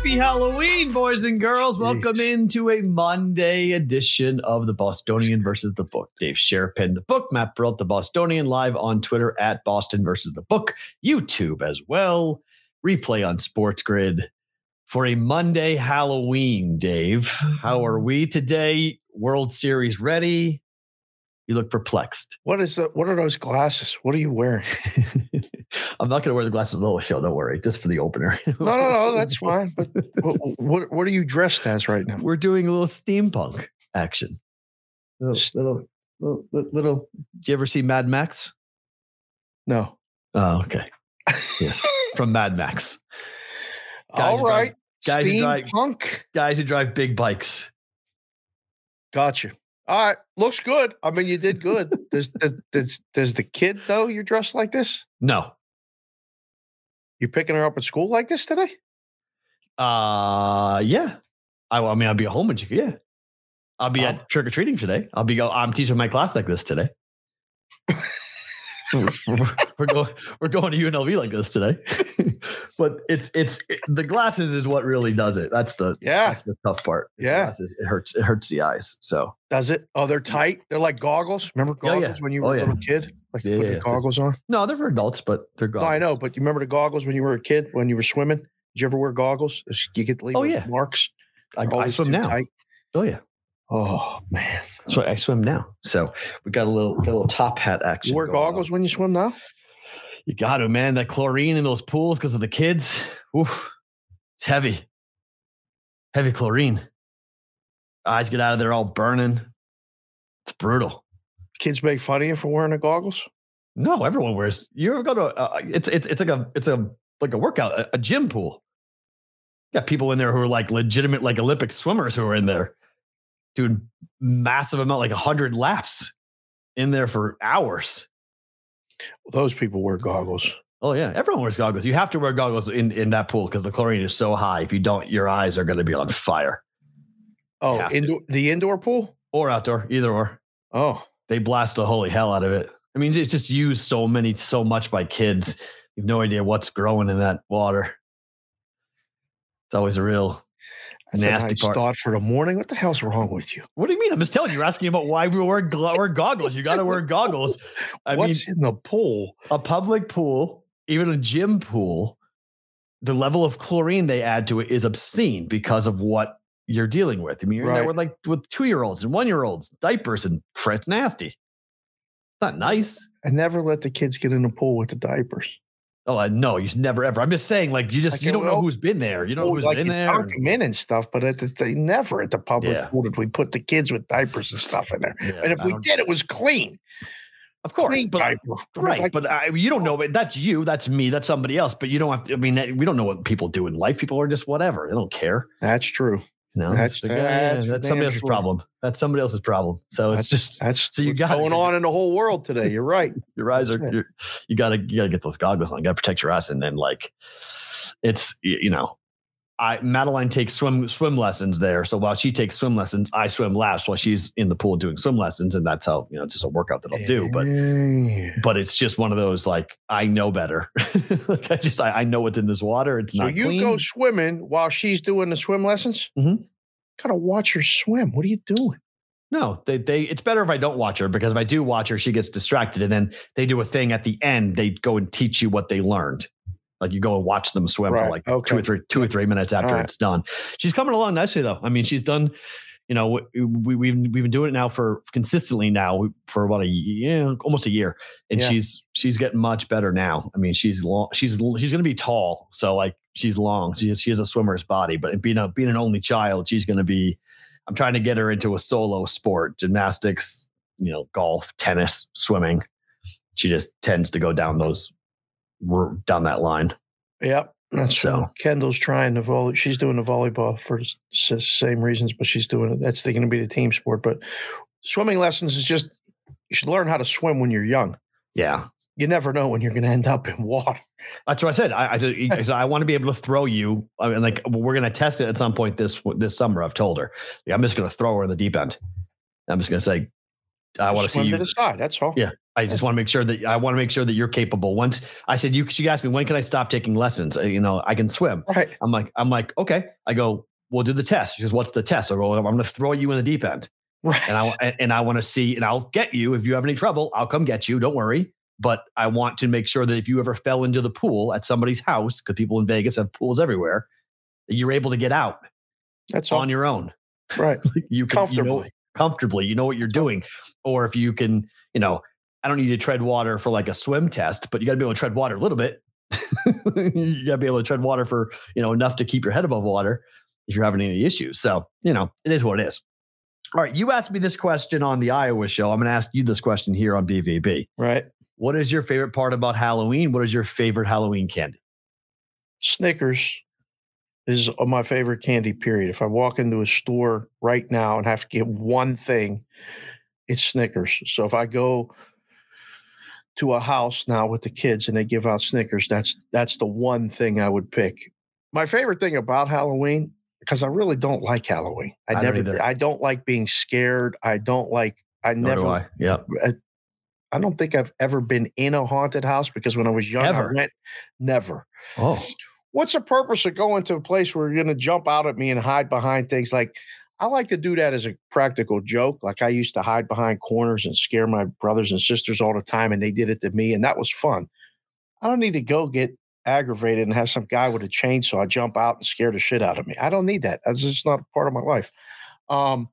Happy Halloween, boys and girls. Welcome into a Monday edition of the Bostonian versus the Book. Dave Sharapan, the book, Matt Perrault, the Bostonian, live on Twitter at Boston versus the Book, YouTube as well. Replay on Sports Grid for a Monday Halloween. Dave, how are mm-hmm. we today? World Series ready? You look perplexed. What is that? What are those glasses? What are you wearing? I'm not going to wear the glasses the whole show. Don't worry, just for the opener. No, no, no, that's fine. But what, what, are you dressed as right now? We're doing a little steampunk action. Little, little, little, little. Did you ever see Mad Max? No. Oh, okay. Yes, from Mad Max. Guys All drive- right. guys who drive- Steampunk. Guys who drive big bikes. Gotcha. All right. Looks good. I mean, you did good. Does, does, does, does the kid know you're dressed like this? No. You picking her up at school like this today? Uh, yeah. I, I mean, I'll be at home you. Yeah. I'll be Oh. at trick or treating today. I'll be. Go, I'm teaching my class like this today. we're, going. We're going to UNLV like this today. but it's it's it- the glasses is what really does it. That's the Yeah. That's the tough part. Yeah. glasses. It hurts. It hurts the eyes. So Does it? Oh, they're tight. They're like goggles. Remember Yeah, goggles yeah. when you Oh, were a yeah. little kid? Like you Yeah, put yeah, the yeah. goggles on? no, they're for adults, but they're gone. No, I know, but you remember the goggles when you were a kid when you were swimming? Did you ever wear goggles? You get leave Oh, yeah. marks. I, I swim now. tight. Oh yeah. Oh man. That's why I swim now. So we got a little got a little top hat action. You wear going on. goggles when you swim now? You got to, man. That chlorine in those pools because of the kids. Oof, it's heavy. Heavy chlorine. Eyes get out of there all burning. It's brutal. Kids make fun of you for wearing the goggles? No, everyone wears. You ever go to? Uh, it's it's it's like a it's a like a workout, a, a gym pool. Got people in there who are like legitimate, like Olympic swimmers who are in there doing massive amount, like hundred laps in there for hours. Those people wear goggles. Oh yeah, everyone wears goggles. You have to wear goggles in in that pool because the chlorine is so high. If you don't, your eyes are going to be on fire. Oh, to. indoor the indoor pool? Or outdoor, either or. Oh, They blast the holy hell out of it. I mean, it's just used so many, so much by kids. You have no idea what's growing in that water. It's always a real that's a nasty nice part. thought for the morning. What the hell's wrong with you? What do you mean? I'm just telling you. You're asking about why we wear, glo- wear goggles. You got to wear goggles. I What's in the pool? a public pool, even a gym pool, the level of chlorine they add to it is obscene because of what you're dealing with. I mean, you're Right. with like with two year olds and one year olds, diapers and fr- it's nasty. It's not nice. I never let the kids get in the pool with the diapers. Oh, I know you should never ever. I'm just saying, like you just Like, you don't know who's been there. You don't know Oh, who's like been there. dunk 'em in and stuff, but at the, they never at the public Yeah. pool did we put the kids with diapers and stuff in there. Yeah, and if I we did, it was clean. of course, clean but right, like, but I, you don't know. But that's you. That's me. That's somebody else. But you don't have to. I mean, we don't know what people do in life. People are just whatever. They don't care. that's true. You know, That's- It's like, that's eh, for that's somebody else's sure. problem. That's somebody else's problem. So it's That's- just That's So you gotta- going on in the whole world today. You're right. your eyes are. That's you gotta you gotta get those goggles on. You gotta protect your eyes. And then like, it's you know, I Madeline takes swim swim lessons there. So while she takes swim lessons, I swim laps while she's in the pool doing swim lessons, and that's how you know it's just a workout that I'll do. But Yeah. but it's just one of those like I know better. like I just I, I know what's in this water. It's so not you clean. go swimming while she's doing the swim lessons. Mhm. Gotta watch her swim. What are you doing? No, they they it's better if I don't watch her because if I do watch her, she gets distracted, and then they do a thing at the end. They go and teach you what they learned. Like you go and watch them swim for like okay. two or three two or three minutes after right. it's done. She's coming along nicely though. I mean, she's done. you know, we, we we've we've been doing it now for consistently now for about a year, almost a year, and Yeah. she's she's getting much better now. I mean, she's long, she's she's gonna be tall, so like she's long. She has, she has a swimmer's body, but being a being an only child, she's gonna be. I'm trying to get her into a solo sport, gymnastics, you know, golf, tennis, swimming. She just tends to go down those down that line. Yep. That's So- Kendall's trying to volley. She's doing the volleyball for the same reasons, but she's doing it. That's going to be the team sport. But swimming lessons is just you should learn how to swim when you're young. Yeah, You never know when you're going to end up in water. That's what I said. I I, said- I, want to be able to throw you. I mean, like we're going to test it at some point this this summer. I've told her. I'm just going to throw her in the deep end. I'm just going to say, I want to see you. to the side. That's all. Yeah. I just want to make sure that I want to make sure that you're capable. Once I said you, she asked me when can I stop taking lessons. Uh, You know, I can swim. Right. I'm like, I'm like, okay. I go, we'll do the test. She goes, what's the test? I go, I'm going to throw you in the deep end, Right. and I and- I want to see, and I'll get you if you have any trouble. I'll come get you. Don't worry. But I want to make sure that if you ever fell into the pool at somebody's house, because people in Vegas have pools everywhere, that you're able to get out That's all. on your own. right. You can, You know, Comfortably. comfortably. You know what you're doing. Or if you can, you know, I don't need to tread water for like a swim test, but you got to be able to tread water a little bit. you got to be able to tread water for, you know, enough to keep your head above water if you're having any issues. So, you know, it is what it is. All right. You asked me this question on the Iowa show. I'm going to ask you this question here on BVB. Right. What is your favorite part about Halloween? What is your favorite Halloween candy? Snickers is my favorite candy, period. If I walk into a store right now and have to get one thing, it's Snickers. So if I go to a house now with the kids and they give out Snickers, that's that's the one thing I would pick. My favorite thing about Halloween, because I really don't like Halloween. I, I don't never. I don't like being scared. I don't like I Nor never I. Yeah. I don't think I've ever been in a haunted house because when I was young, Ever? I went never Oh, what's the purpose of going to a place where you're going to jump out at me and hide behind things like I like to do that as a practical joke. Like I used to hide behind corners and scare my brothers and sisters all the time, and they did it to me, and that was fun. I don't need to go get aggravated and have some guy with a chainsaw jump out and scare the shit out of me. I don't need that. That's just not part of my life. Um,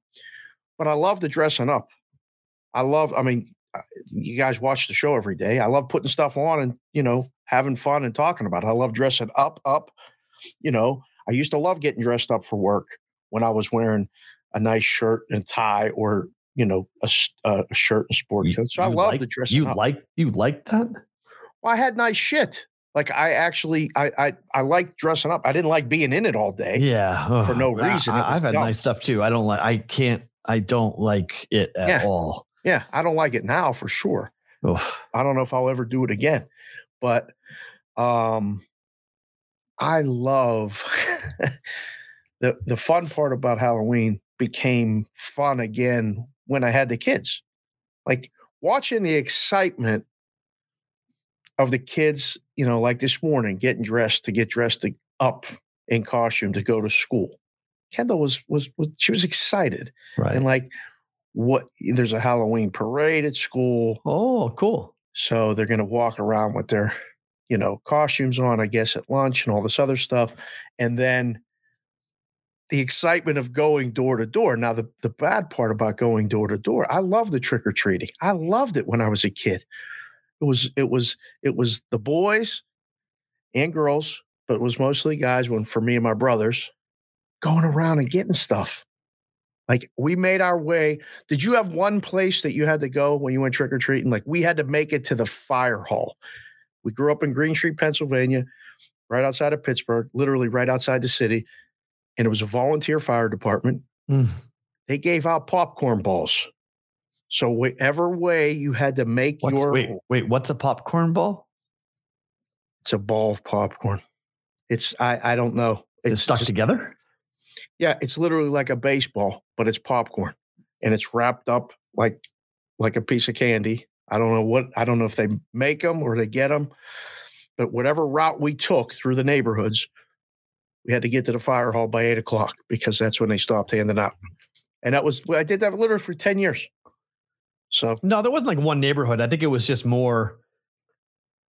but I love the dressing up. I love, I mean, uh, you guys watch the show every day. I love putting stuff on and, you know, having fun and talking about it. I love dressing up, up. You know, I used to love getting dressed up for work when I was wearing a nice shirt and tie or, you know, a, uh, a shirt and sport coat. So I love like- the dressing You up. like you like that? Well, I had nice shit. Like I actually, I, I, I like dressing up. I didn't like being in it all day. Yeah, for no reason. I, have had dumb. nice stuff too. I don't like. I can't. I don't like it at Yeah. all. Yeah, I don't like it now for sure. Ugh. I don't know if I'll ever do it again. But um I love the the fun part about Halloween became fun again when I had the kids. Like watching the excitement of the kids, you know, like this morning getting dressed to get dressed to, up in costume to go to school. Kendall was was, was she was excited Right. and like what there's a Halloween parade at school. oh, cool. So they're going to walk around with their, you know, costumes on, I guess, at lunch and all this other stuff. And then the excitement of going door to door. Now, the, the bad part about going door to door, I love the trick or treating. I loved it when I was a kid. It was, it was, it was the boys and girls, but it was mostly guys when for me and my brothers going around and getting stuff. Like we made our way. Did you have one place that you had to go when you went trick or treating? Like we had to make it to the fire hall. We grew up in Green Street, Pennsylvania, right outside of Pittsburgh, literally right outside the city. And it was a volunteer fire department. Mm. They gave out popcorn balls. So whatever way you had to make What's, your wait, wait. What's a popcorn ball? it's a ball of popcorn. It's I I don't know. It's It's stuck just- together. Yeah, it's literally like a baseball, but it's popcorn, and it's wrapped up like like a piece of candy. I don't know what I don't know if they make them or they get them, but whatever route we took through the neighborhoods, we had to get to the fire hall by eight o'clock because that's when they stopped handing out. And that was I did that literally for ten years. So No, there wasn't like one neighborhood. I think it was just more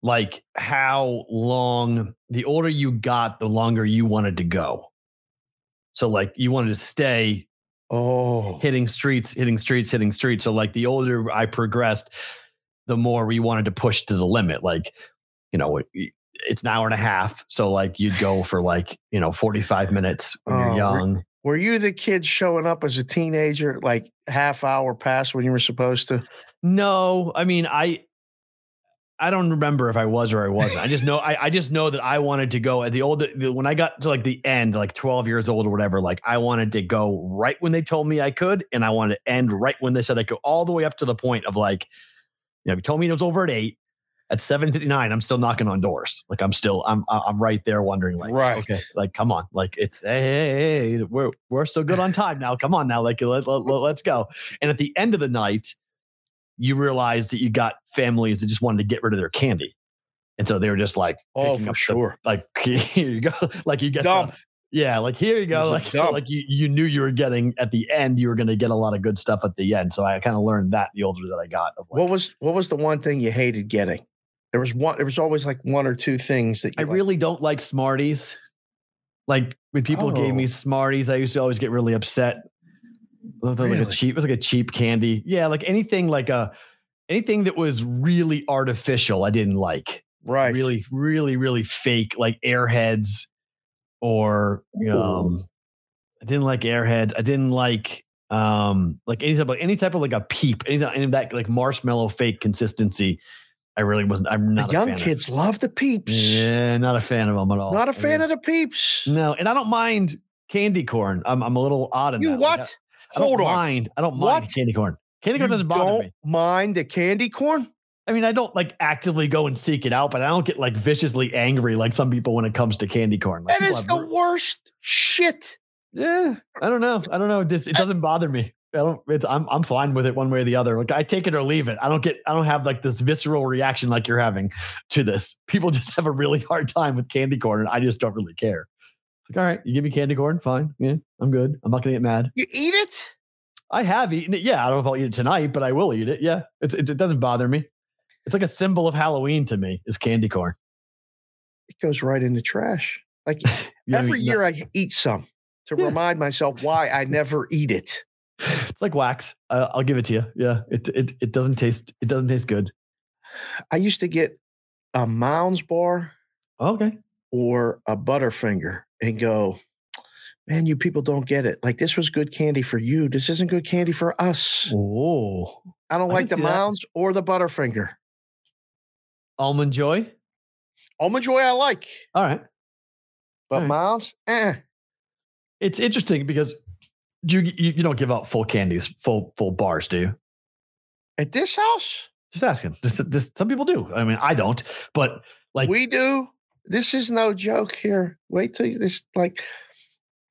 like how long the older you got, the longer you wanted to go. So like you wanted to stay Oh, hitting streets, hitting streets, hitting streets. So like the older I progressed, the more we wanted to push to the limit. Like, you know, it's an hour and a half. So like you'd go for like, you know, 45 minutes when Oh, you're re- young. were you the kid showing up as a teenager, like half hour past when you were supposed to? No, I mean, I I don't remember if I was or I wasn't. I just know I, I just know that I wanted to go at the old the, when I got to like the end, like 12 years old or whatever, like I wanted to go right when they told me I could, and I wanted to end right when they said I could, all the way up to the point of like, you know, you told me it was over at eight. At 7:59, I'm still knocking on doors. Like I'm still, I'm, I'm right there wondering, like, Right. okay, like, come on, like it's, hey, hey, hey, we're, we're still good on time now. Come on now, like, let, let, let, let's go. And at the end of the night, you realize that you got families that just wanted to get rid of their candy. And so they were just like, Oh, for up the- sure. like, here you go. like you get the- yeah, like here you go. Like, so like you, you knew you were getting at the end, you were going to get a lot of good stuff at the end. So I kind of learned that the older that I got. Of like, What was what was the one thing you hated getting? There was one. There was always like one or two things that you I like- really don't like Smarties. Like when people gave me Oh. Smarties, I used to always get really upset. They're Like a cheap, it was like a cheap candy. Yeah, like anything like a anything that was really artificial, I didn't like. right. Really, really, really fake, like airheads or um I didn't like airheads. I didn't like um like any type of any type of like a peep, any, any of that like marshmallow fake consistency. I really wasn't. I'm The not a young fan of. kids love the peeps. Yeah, not a fan of them at all. Not a fan mean, of the peeps. No, and I don't mind candy corn. I'm I'm a little odd in You that. Like, what? I, I Hold on. mind. I don't mind What? candy corn. Candy corn You doesn't bother don't me. mind the candy corn? I mean, I don't like actively go and seek it out, but I don't get like viciously angry like some people when it comes to candy corn. Like, That is the worst shit. yeah. I don't know. I don't know. It just it doesn't bother me. I don't. It's I'm I'm fine with it one way or the other. Like I take it or leave it. I don't get. I don't have like this visceral reaction like you're having to this. People just have a really hard time with candy corn, and I just don't really care. It's like, all right, you give me candy corn, fine. Yeah, I'm good. I'm not gonna get mad. You eat it? I have eaten it. Yeah, I don't know if I'll eat it tonight, but I will eat it. Yeah, it's, it, it doesn't bother me. It's like a symbol of Halloween to me. Is candy corn. It goes right in the trash. Like every eaten year I eat some to Yeah. remind myself why I never eat it. It's like wax. Uh, I'll give it to you. Yeah, it it it doesn't taste. It doesn't taste good. I used to get a Mounds bar Okay. or a Butterfinger and go, man, you people don't get it. Like this was good candy for you. This isn't good candy for us. Oh, I don't I like the see that. Mounds or the Butterfinger. almond joy. Almond Joy I like, All right. but Alright. Mounds, eh. It's interesting because you, you you don't give out full candies, full full bars, do you? At this house, Just asking. Just, just some people do. I mean, I don't, but like we do. This is no joke here. Wait till you, this like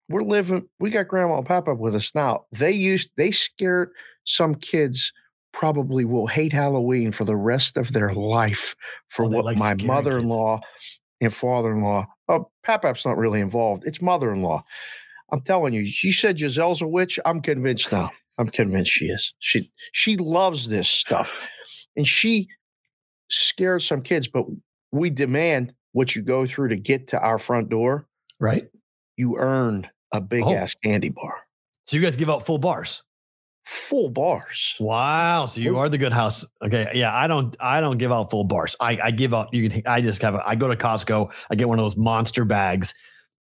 we're living. We got Grandma and Papa with us now. They used they scared some kids. Probably will hate Halloween for the rest of their life for Oh, what like my mother-in-law and father-in-law. Oh, Papap's not really involved. It's mother-in-law. I'm telling you. You said Giselle's a witch. I'm convinced now. I'm convinced she is. She she loves this stuff, and she scares some kids. But we demand what you go through to get to our front door. right. You earned a big Oh. ass candy bar, So you guys give out full bars. full bars. Wow. So you are the good house. Okay. Yeah. I don't, I don't give out full bars. I, I give out, you can, I just have, a, I go to Costco, I get one of those monster bags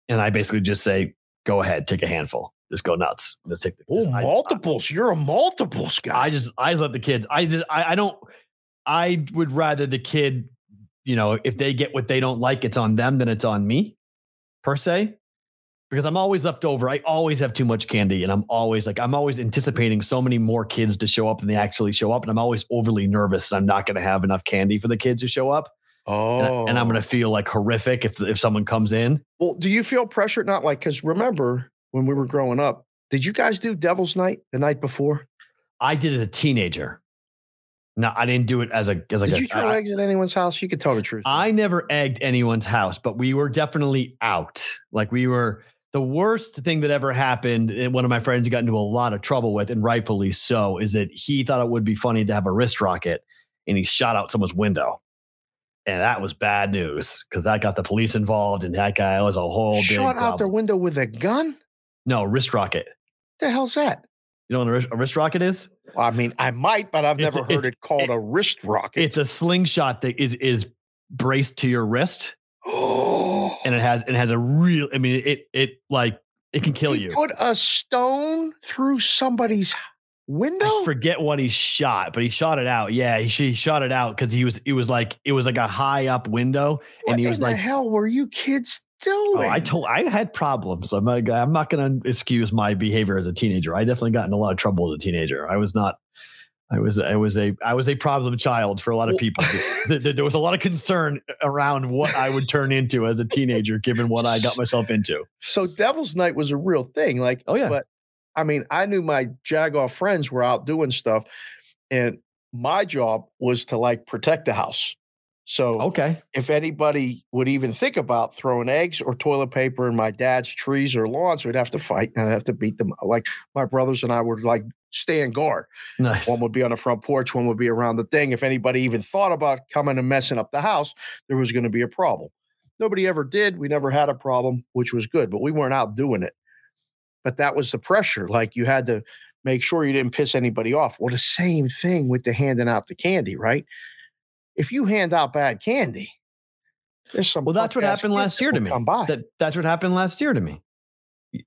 and I basically just say, go ahead, take a handful. Just go nuts. Let's take the, Oh, just- I- multiples! You're a multiples guy. I just, I let the kids, I just, I, I don't, I would rather the kid, you know, if they get what they don't like, it's on them than it's on me per se. Because I'm always left over. I always have too much candy. And I'm always like, I'm always anticipating so many more kids to show up than they actually show up. And I'm always overly nervous that I'm not going to have enough candy for the kids who show up. Oh, And, I- I'm going to oh. feel like horrific if, if someone comes in. Well, do you feel pressure? Not like because remember when we were growing up, did you guys do Devil's Night the night before? I did it as a teenager. No, I didn't do it as a, as like did a, you throw I- eggs at anyone's house? You could tell the truth. I never egged anyone's house, but we were definitely out. Like we were the worst thing that ever happened. And one of my friends got into a lot of trouble with, and rightfully so, is that he thought it would be funny to have a wrist rocket and he shot out someone's window. And that was bad news because that got the police involved, and that guy was a whole big shot out their window with a gun. No wrist rocket. the hell's that? You know what a wrist, rocket is? I mean, I might, but I've It's- never heard it called a wrist rocket. It's a slingshot that is is braced to your wrist, oh, and it has it has a real. I mean, it it like it can kill he you. put a stone through somebody's window. I forget what he shot, but he shot it out. Yeah, he, he shot it out because he was it was like it was like a high up window, what and he was the like, hell were you kids doing? "Oh, I told I had problems. I'm not, I'm not going to excuse my behavior as a teenager. I definitely got in a lot of trouble as a teenager. I was not." I was I was a I was a problem child for a lot of people. Th- th- there was a lot of concern around what I would turn into as a teenager, given what I got myself into. so Devil's Night was a real thing. Like, Oh, yeah. But I mean, I knew my Jagoff friends were out doing stuff, and my job was to like protect the house. So Okay, if anybody would even think about throwing eggs or toilet paper in my dad's trees or lawns, we'd have to fight and I'd have to beat them. Like my brothers and I would like stand guard. nice. One would be on the front porch, one would be around the thing. If anybody even thought about coming and messing up the house, there was going to be a problem. Nobody ever did. We never had a problem, which was good, but we weren't out doing it. But that was the pressure. Like you had to make sure you didn't piss anybody off. Well, the same thing with the handing out the candy, right? If you hand out bad candy, there's some. Well, that's what happened last year to me. Come by. That that's what happened last year to me.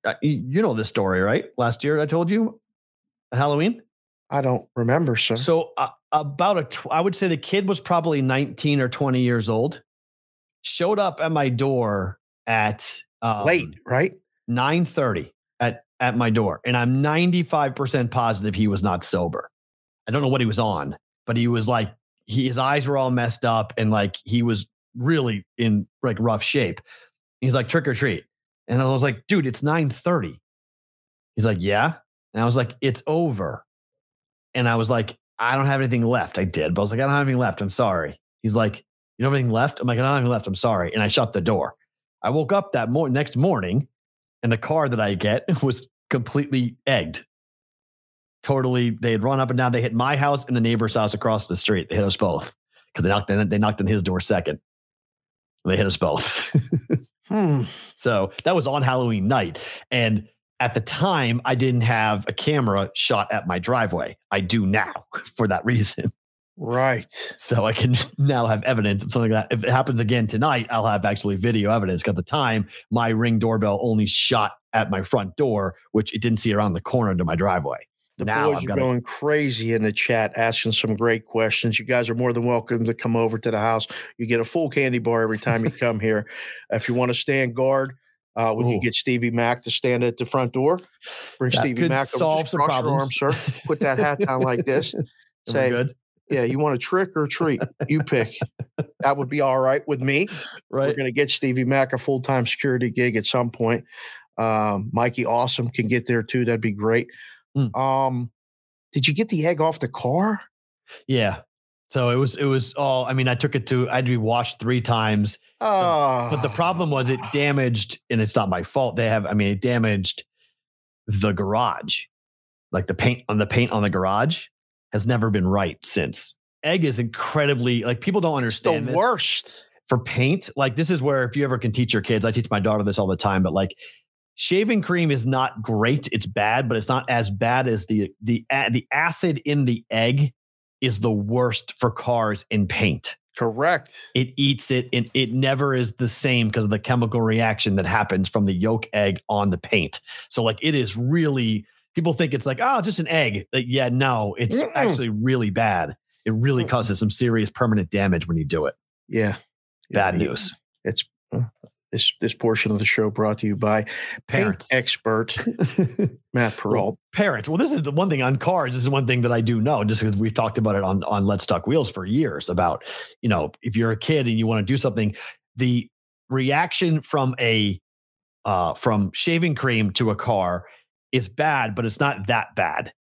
Uh, You know this story, right? Last year, I told you Halloween. I don't remember, sir. So uh, about a, tw- I would say the kid was probably 19 or 20 years old. Showed up at my door at um, Late, right? 9:30 at at my door, and I'm 95% positive he was not sober. I don't know what he was on, but he was like he, his eyes were all messed up, and like he was really in like rough shape. He's like trick or treat, and I was like, dude, it's 9:30. He's like, yeah, and I was like, it's over, and I was like, I don't have anything left. I did, but I was like, I don't have anything left. I'm sorry. He's like, you don't have anything left. I'm like, I don't have anything left. I'm sorry, and I shut the door. I woke up that mor- next morning and the car that I get was completely egged. Totally, they had run up and down. They hit my house and the neighbor's house across the street. They hit us both because they knocked. in, They knocked on his door second. They hit us both. Hmm. so that was on Halloween night, and at the time, I didn't have a camera shot at my driveway. I do now for that reason. Right. So I can now have evidence of something like that. If it happens again tonight, I'll have actually video evidence. At the time, my ring doorbell only shot at my front door, which it didn't see around the corner to my driveway. The Now boys I've are going crazy in the chat, asking some great questions. You guys are more than welcome to come over to the house. You get a full candy bar every time you come here. If you want to stand guard, uh, we Ooh. can get Stevie Mac to stand at the front door. Bring That Stevie could Mac over. solve Just some your problems. arms, sir. Put that hat down like this. Say, good? Yeah, you want a trick or a treat? You pick. that would be all right with me. Right. We're going to get Stevie Mac a full time security gig at some point. Um, Mikey Awesome can get there too. That'd be great. Mm. Um, did you get the egg off the car? Yeah. So it was, it was all, I mean, I took it to, I had to be washed three times. Oh, But the problem was it damaged, and it's not my fault. They have, I mean, it damaged the garage. Like the paint on the paint on the garage has never been right since. Egg is incredibly like people don't understand it's the this. worst. for paint. Like this is where if you ever can teach your kids, I teach my daughter this all the time, but like shaving cream is not great. It's bad, but it's not as bad as the the the acid in the egg is the worst for cars in paint. Correct. It eats it and it never is the same because of the chemical reaction that happens from the yolk egg on the paint. So like it is really people think it's like, oh, just an egg. Like, yeah, no, it's Mm-mm. actually really bad. It really Mm-mm. causes some serious permanent damage when you do it. Yeah. Bad Yeah, news. It's uh, this this portion of the show brought to you by Parents. paint expert Matt Perrault. parents. Well, this is the one thing on cars. This is one thing that I do know, just because we've talked about it on on Let's Talk Wheels for years. About you know, if you're a kid and you want to do something, the reaction from a uh, from shaving cream to a car is bad, but it's not that bad.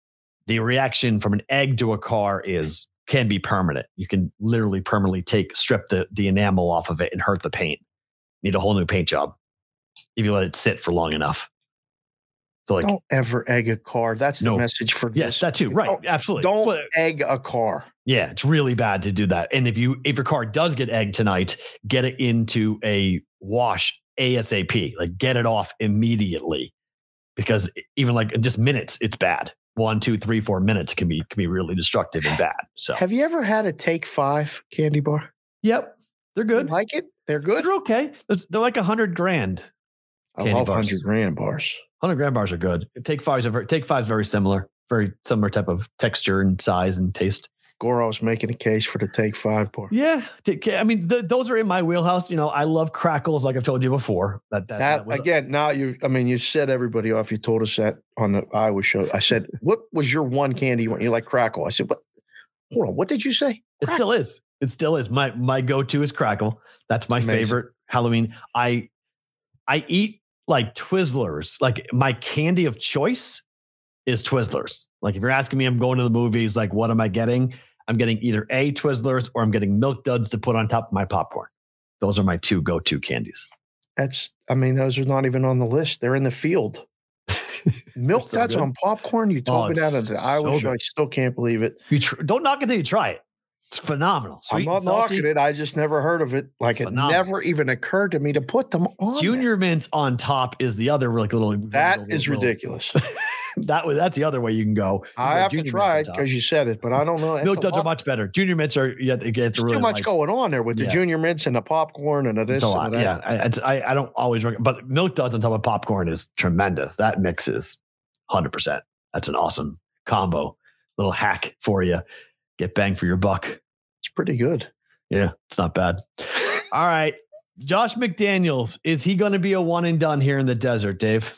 The reaction from an egg to a car is can be permanent. You can literally permanently take strip the the enamel off of it and hurt the paint. Need a whole new paint job if you let it sit for long enough. So like Don't ever egg a car. That's the message for Yes, this. that too. Right. Don't- Absolutely. Don't But, egg a car. yeah, it's really bad to do that. And if you if your car does get egged tonight, get it into a wash ASAP. Like get it off immediately. Because even like in just minutes, it's bad. One, two, three, four minutes can be can be really destructive and bad. So Have you ever had a take five candy bar? yep, they're You good. like it? They're good. They're okay. They're, they're like a hundred grand. I love hundred grand bars. Hundred grand bars are good. Take fives are very, take fives very similar, very similar type of texture and size and taste. Goro's making a case for the take five bar. Yeah, I mean th- those are in my wheelhouse. You know, I love Krackels, like I've told you before. That that, That was- again, now you I mean, you set everybody off. You told us that on the Iowa show. I said, What was your one candy you want? You like Krackel. I said, What hold on, what did you say? It still is. It still is. My my go-to is Krackel. That's my Amazing. favorite Halloween. I I eat like Twizzlers. Like my candy of choice is Twizzlers. Like if you're asking me, I'm going to the movies. Like what am I getting? I'm getting either a Twizzlers or I'm getting Milk Duds to put on top of my popcorn. Those are my two go-to candies. That's I mean, those are not even on the list. They're in the field. Milk so duds good. on popcorn. You told Oh, that it's on the Iowa so show. I still can't believe it. You tr- don't knock it until you try it. It's phenomenal. I'm not knocking it. I just never heard of it. Like It's it phenomenal. never even occurred to me to put them on. there. Junior mints on top is the other like little. That little- is little- ridiculous. that was that's the other way you can go. You I have to try it because you said it, but I don't know. Milk duds are much better. Junior mints are yeah, gets There's really too much like, going on there with the Yeah. junior mints and the popcorn and the this It's a and lot. Yeah. I, it's, I I don't always recommend, but milk duds on top of popcorn is tremendous. That mix is hundred percent. That's an awesome combo. Little hack for you. Get bang for your buck. It's pretty good. Yeah, it's not bad. All right, Josh McDaniels is he going to be a one and done here in the desert, Dave?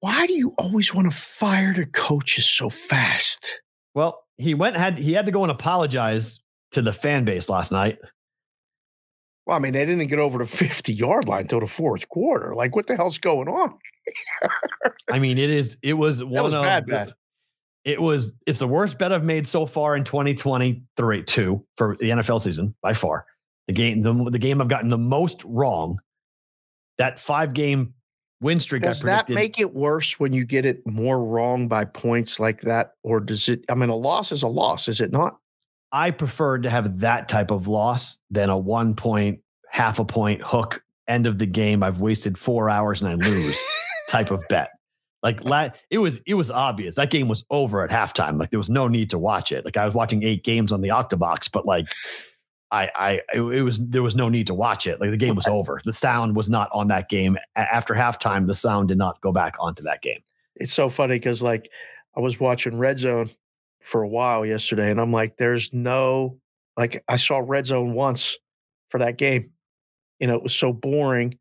Why do you always want to fire the coaches so fast? Well, he went had he had to go and apologize to the fan base last night. Well, I mean, they didn't get over the 50 yard line until the fourth quarter. Like, what the hell's going on? I mean, it is it was one was of bad, bad. It was it's the worst bet I've made so far in 2023 two for the NFL season by far. The game the, the game I've gotten the most wrong. That five game win streak Does that make it worse when you get it more wrong by points like that? Or does it, I mean, a loss is a loss, is it not? I preferred to have that type of loss than a one point, half a point hook end of the game. I've wasted four hours and I lose type of bet. Like la- it was, it was obvious that game was over at halftime. Like there was no need to watch it. Like I was watching eight games on the Octobox, but like I, I, it, was there was no need to watch it. Like the game was over. The sound was not on that game after halftime. The sound did not go back onto that game. It's so funny because, like, I was watching Red Zone for a while yesterday, and I'm like, there's no, like, I saw Red Zone once for that game. You know, it was so boring,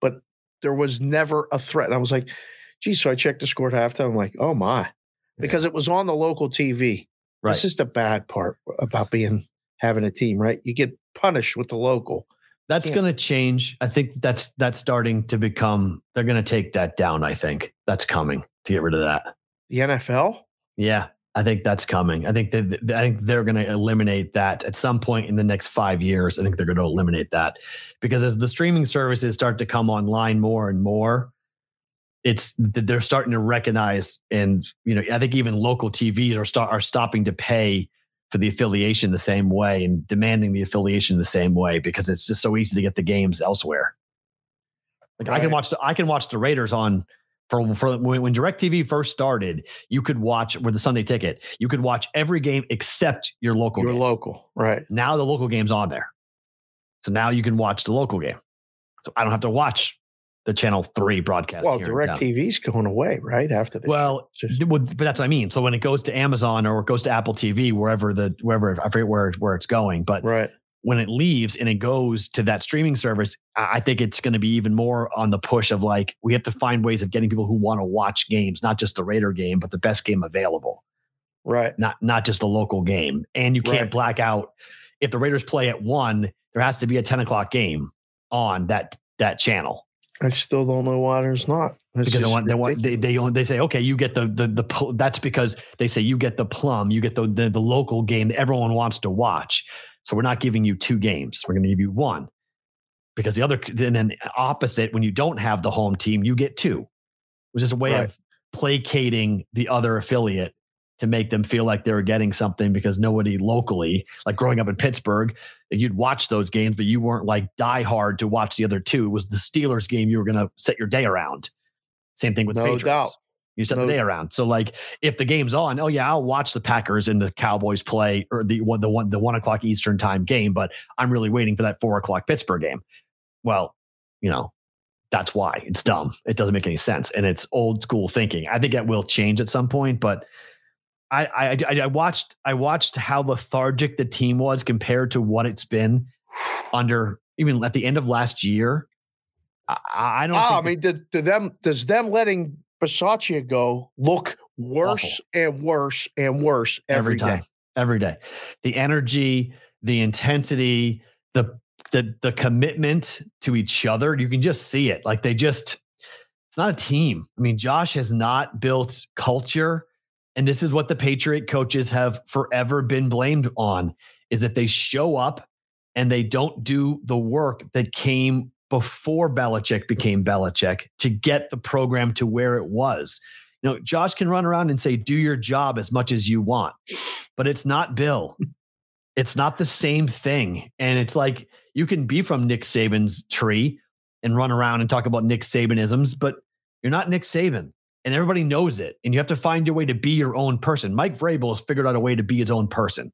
but there was never a threat. And I was like, geez, so I checked the score at halftime. I'm like, oh my, because it was on the local TV. Right. This is the bad part about being having a team, right? You get punished with the local. That's going to change. I think that's that's starting to become. They're going to take that down. I think that's coming to get rid of that. The NFL, Yeah, I think that's coming. I think that I think they're going to eliminate that at some point in the next five years. I think they're going to eliminate that because as the streaming services start to come online more and more, it's th- they're starting to recognize and you know I think even local TVs are start are stopping to pay for the affiliation the same way and demanding the affiliation the same way because it's just so easy to get the games elsewhere. Like I can watch the I can watch the Raiders on for for when, when DirecTV first started, you could watch with the Sunday ticket, you could watch every game except your local you're game. local, right? now the local game's on there. So now you can watch the local game. So I don't have to watch the channel three broadcast. Well, direct. TV's going away, right? After this. Well, Just- but that's what I mean. So when it goes to Amazon or it goes to Apple TV, wherever the wherever I forget where where it's going, but right. when it leaves and it goes to that streaming service, I I think it's going to be even more on the push of like we have to find ways of getting people who want to watch games, not just the Raider game, but the best game available, Right. not not just a local game. And you can't Right. black out if the Raiders play at one. There has to be a ten o'clock game on that that channel I still don't know why there's not. It's because they want they want they they, only, they say okay you get the the the that's because they say you get the plum you get the the, the local game that everyone wants to watch so we're not giving you two games we're going to give you one because the other and then opposite when you don't have the home team you get two which is a way Right. of placating the other affiliate to make them feel like they were getting something because nobody locally like growing up in Pittsburgh you'd watch those games but you weren't like die hard to watch the other two it was the Steelers game you were going to set your day around Same thing with No Patriots. doubt. You set No- the day around. So like if the game's on, oh yeah, I'll watch the Packers and the Cowboys play or the one the one the one o'clock Eastern time game, but I'm really waiting for that four o'clock Pittsburgh game. Well, you know, that's why it's dumb. It doesn't make any sense. And it's old school thinking. I think that will change at some point, but I I I, I watched I watched how lethargic the team was compared to what it's been under even at the end of last year. I, I don't Ah, I mean, did, did them does them letting Bisaccia go look worse and worse and worse every every day? time. Every day. The energy the intensity the the the commitment to each other you can just see it. Like they just it's not a team. I mean josh has not built culture and this is what the patriot coaches have forever been blamed on is that they show up and they don't do the work that came before Belichick became Belichick to get the program to where it was. You know, Josh can run around and say, do your job as much as you want, but it's not Bill. It's not the same thing. And it's like you can be from Nick Saban's tree and run around and talk about Nick Sabanisms, but you're not Nick Saban. And everybody knows it. And you have to find your way to be your own person. Mike Vrabel has figured out a way to be his own person.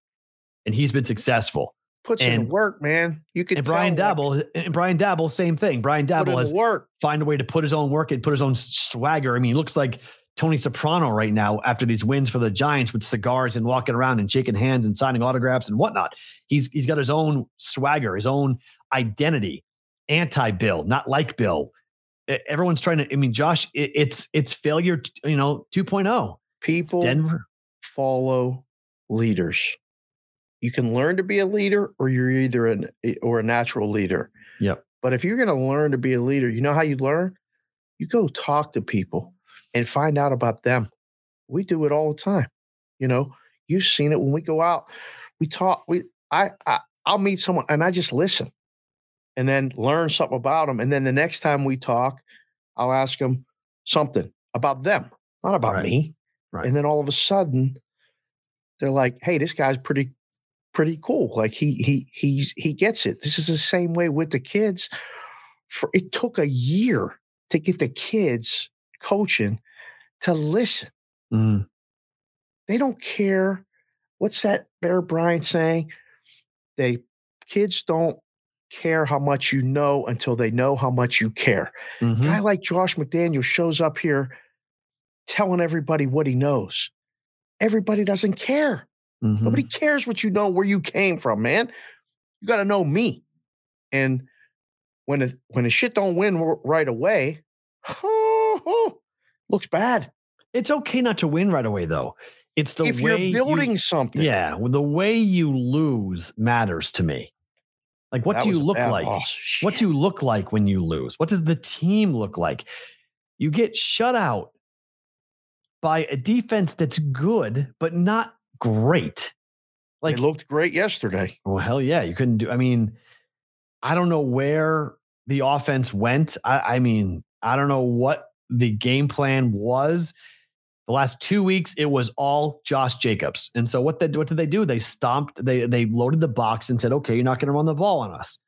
And he's been successful. Puts in And- the work, man. You can And Brian Daboll, and Brian Daboll, same thing. Brian Daboll has work. find a way to put his own work and put his own swagger. I mean, he looks like Tony Soprano right now after these wins for the Giants with cigars and walking around and shaking hands and signing autographs and whatnot. He's he's got his own swagger, his own identity. Anti-Bill, not like Bill. Everyone's trying to. I mean, Josh, it, it's it's failure. You know, 2.0. People Denver. follow leaders. You can learn to be a leader, or you're either an or a natural leader. Yep. But if you're going to learn to be a leader, you know how you learn? You go talk to people and find out about them. We do it all the time. You know, you've seen it when we go out. We talk. We I, I I'll meet someone and I just listen, and then learn something about them. And then the next time we talk, I'll ask them something about them, not about Right. me. Right. And then all of a sudden, they're like, "Hey, this guy's pretty, pretty cool. Like he he he's he gets it." This is the same way with the kids. For it took a year to get the kids coaching to listen. Mm, They don't care. What's that Bear Bryant saying? They kids don't care how much you know until they know how much you care. mhm. guy like Josh McDaniel shows up here telling everybody what he knows. Everybody doesn't care. Mhm. Nobody cares what you know, where you came from, man. You got to know me. And when the, when the shit don't win right away, looks bad. It's okay not to win right away, though. It's the if way you're you- building something, Yeah, the way you lose matters to me. Like, what that do you look bad like? loss. What do you look like when you lose? What does the team look like? You get shut out by a defense that's good, but not great. Like, they looked great yesterday. well, hell yeah, you couldn't do. I mean, I don't know where the offense went. I, I mean, I don't know what the game plan was. The last two weeks, it was all Josh Jacobs. And so what they what did they do? They stomped, they they loaded the box and said, okay, you're not going to run the ball on us.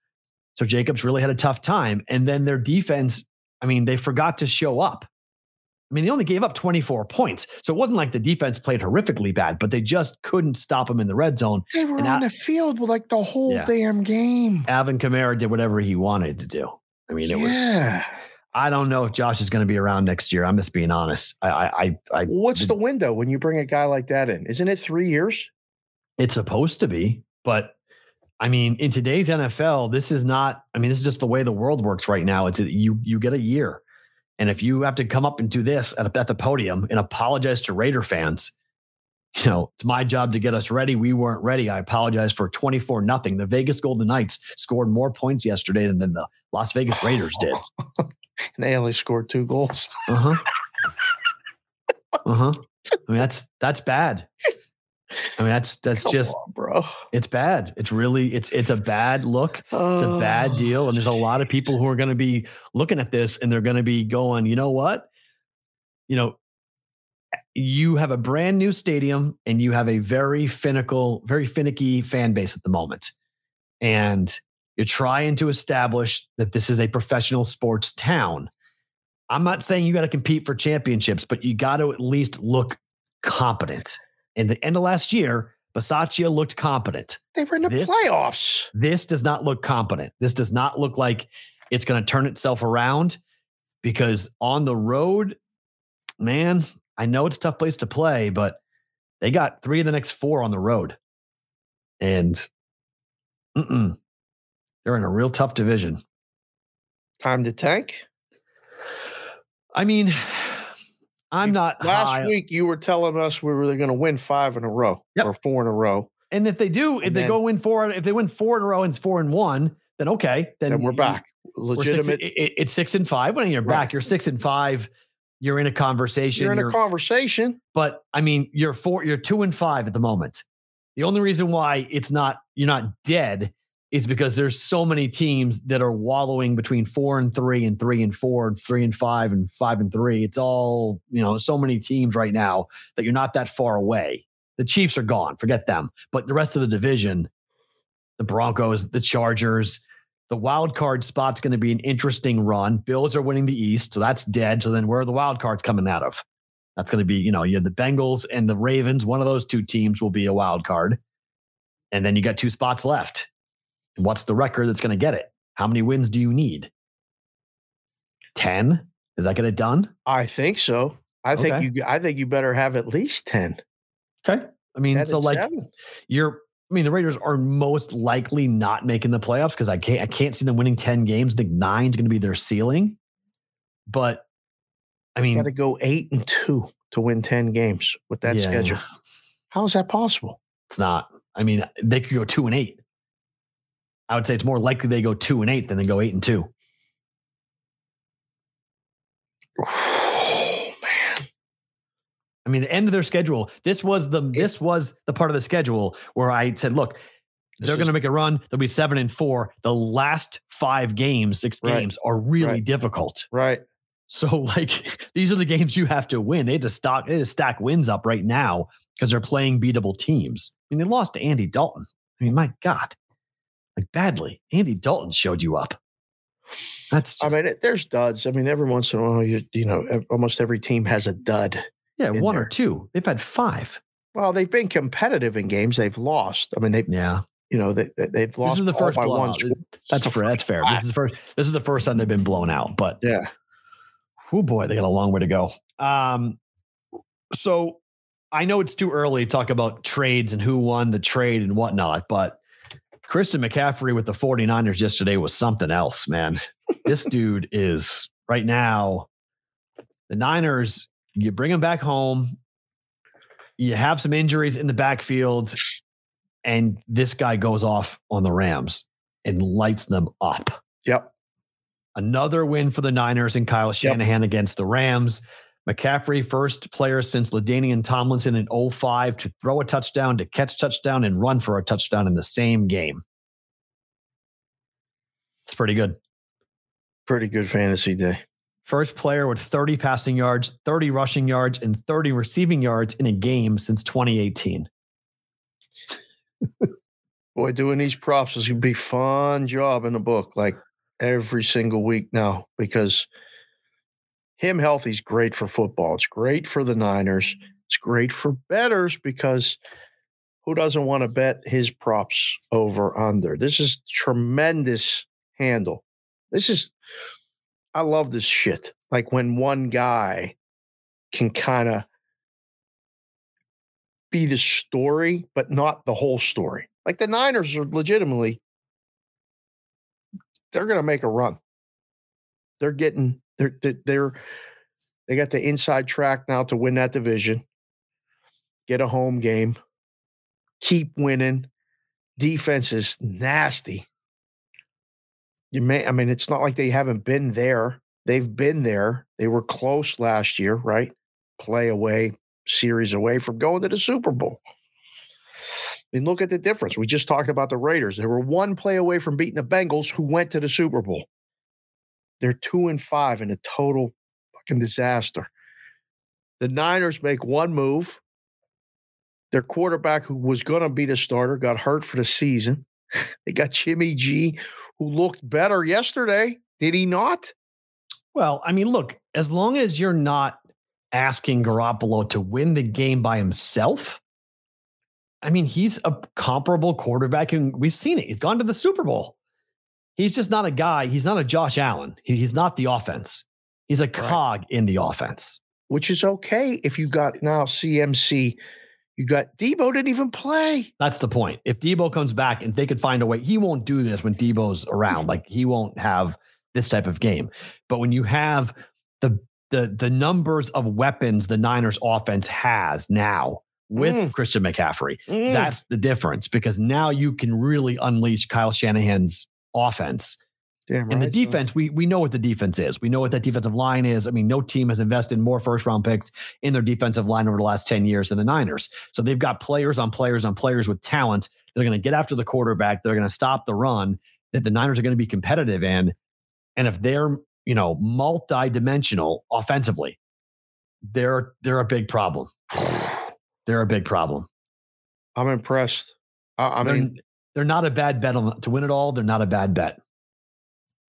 So Jacobs really had a tough time. And then their defense, I mean, they forgot to show up. I mean, they only gave up 24 points. So it wasn't like the defense played horrifically bad, but they just couldn't stop him in the red zone. They were And on the field with like the whole Yeah. damn game. Alvin Kamara did whatever he wanted to do. I mean, it was. I don't know if Josh is going to be around next year. I'm just being honest. I, I, I, What's the- window when you bring a guy like that in? Isn't it three years? it's supposed to be, but I mean, in today's NFL, this is not. I mean, this is just the way the world works right now. It's you, you get a year, and if you have to come up and do this at, a, at the podium and apologize to Raider fans, you know, it's my job to get us ready. We weren't ready. I apologize for 24 nothing. The Vegas Golden Knights scored more points yesterday than, than the Las Vegas Raiders did. And they only scored two goals. Uh huh. Uh huh. I mean, that's that's bad. I mean, that's that's Come just on, bro. it's bad. It's really it's it's a bad look. It's a bad Oh, deal, and there's a lot of people who are going to be looking at this and they're going to be going, you know what? You know, you have a brand new stadium and you have a very finical, very finicky fan base at the moment, and you're trying to establish that this is a professional sports town. I'm not saying you got to compete for championships, but you got to at least look competent. In the end of last year, Bisaccia looked competent. They were in the This- playoffs. This does not look competent. This does not look like it's going to turn itself around because on the road, man, I know it's a tough place to play, but they got three of the next four on the road. And they're in a real tough division. Time to tank. I mean, I'm not Last high- week, you were telling us we were going to win five in a row Yep. or four in a row. And if they do, if And they then- go win four, if they win four in a row and it's four and one, then okay, then Then we're back. six- Legitimate. it- it- it's six and five. When you're Right. back, you're six and five. You're in a conversation. You're in a you're- conversation. but I mean, you're four, you're two and five at the moment. The only reason why it's not you're not dead is because there's so many teams that are wallowing between four and three and three and four and three and five and five and three. It's all you know, so many teams right now that you're not that far away. The Chiefs are gone, forget them. But the rest of the division, the Broncos, the Chargers, the wild card spot's going to be an interesting run. Bills are winning the East, so that's dead. So then where are the wild cards coming out of? That's going to be, you know, you have the Bengals and the Ravens. One of those two teams will be a wild card. And then you got two spots left. And what's the record that's going to get it? How many wins do you need? 10? Is that get it done? I think so. I think you. I think you better have at least ten. Okay. I mean, 10 so like seven. you're I mean, the Raiders are most likely not making the playoffs because I can't I can't see them winning 10 games. I think nine's gonna be their ceiling. But I mean got to go eight and two to win ten games with that yeah, schedule. How is that possible? It's not. I mean, they could go two and eight. I would say it's more likely they go two and eight than they go eight and two. I mean, the end of their schedule. This was the this was the part of the schedule where I said, look, they're going to make a run. They'll be seven and four. The last five games, six Right. games, are really Right. difficult. right? So, like, these are the games you have to win. They had to stock, they had to stack wins up right now because they're playing beatable teams. I mean, they lost to Andy Dalton. I mean, my God, like badly. Andy Dalton showed you up. That's just, I mean, it, there's duds. I mean, every once in a while, you you know, almost every team has a dud. Yeah, one or two. They've had five. Well, they've been competitive in games. They've lost. I mean, they Yeah, you know they, they they've lost this is the first by one blowout. That's fair. That's fair. This is the first. This is the first time they've been blown out. But Yeah, oh boy, they got a long way to go. Um, so I know it's too early to talk about trades and who won the trade and whatnot, but Christian McCaffrey with the 49ers yesterday was something else, man. this dude is right now. The Niners, you bring him back home. You have some injuries in the backfield, and this guy goes off on the Rams and lights them up. yep. Another win for the Niners and Kyle Shanahan against the Rams. McCaffrey, first player since LaDainian Tomlinson in 05 to throw a touchdown, to catch touchdown, and run for a touchdown in the same game. It's pretty good. Pretty good fantasy day. First player with 30 passing yards, 30 rushing yards, and 30 receiving yards in a game since 2018. Boy, doing these props is gonna be fun job in the book, like every single week now, because him healthy is great for football. It's great for the Niners. It's great for betters because who doesn't want to bet his props over under? This is tremendous handle. This is I love this shit. Like when one guy can kind of be the story, but not the whole story. Like the Niners are legitimately, they're going to make a run. They're getting, they're, they're- they got the inside track now to win that division, get a home game, keep winning. Defense is nasty. You may, I mean, it's not like they haven't been there. They've been there. They were close last year, right? Play away, series away from going to the Super Bowl. I mean, look at the difference. We just talked about the Raiders. They were one play away from beating the Bengals, who went to the Super Bowl. They're two and five in a total fucking disaster. The Niners make one move. Their quarterback, who was going to be the starter, got hurt for the season. They got Jimmy G, who looked better yesterday. Did he not? Well, I mean, look, as long as you're not asking Garoppolo to win the game by himself, I mean, he's a comparable quarterback, and we've seen it. He's gone to the Super Bowl. He's just not a guy. He's not a Josh Allen. He, he's not the offense. He's a cog right. in the offense. Which is okay if you got now CMC. You got Debo didn't even play. That's the point. If Debo comes back and they could find a way, he won't do this when Debo's around. Like he won't have this type of game. But when you have the the the numbers of weapons the Niners offense has now with mm. Christian McCaffrey, mm. that's the difference because now you can really unleash Kyle Shanahan's offense. Damn and the defense, so. we we know what the defense is. We know what that defensive line is. I mean, no team has invested more first round picks in their defensive line over the last 10 years than the Niners. So they've got players on players on players with talent. They're going to get after the quarterback. They're going to stop the run that the Niners are going to be competitive in. And if they're, you know, multi-dimensional offensively, they're they're a big problem. They're a big problem. I'm impressed. I, I they're, mean, they're not a bad bet on, to win it all. They're not a bad bet.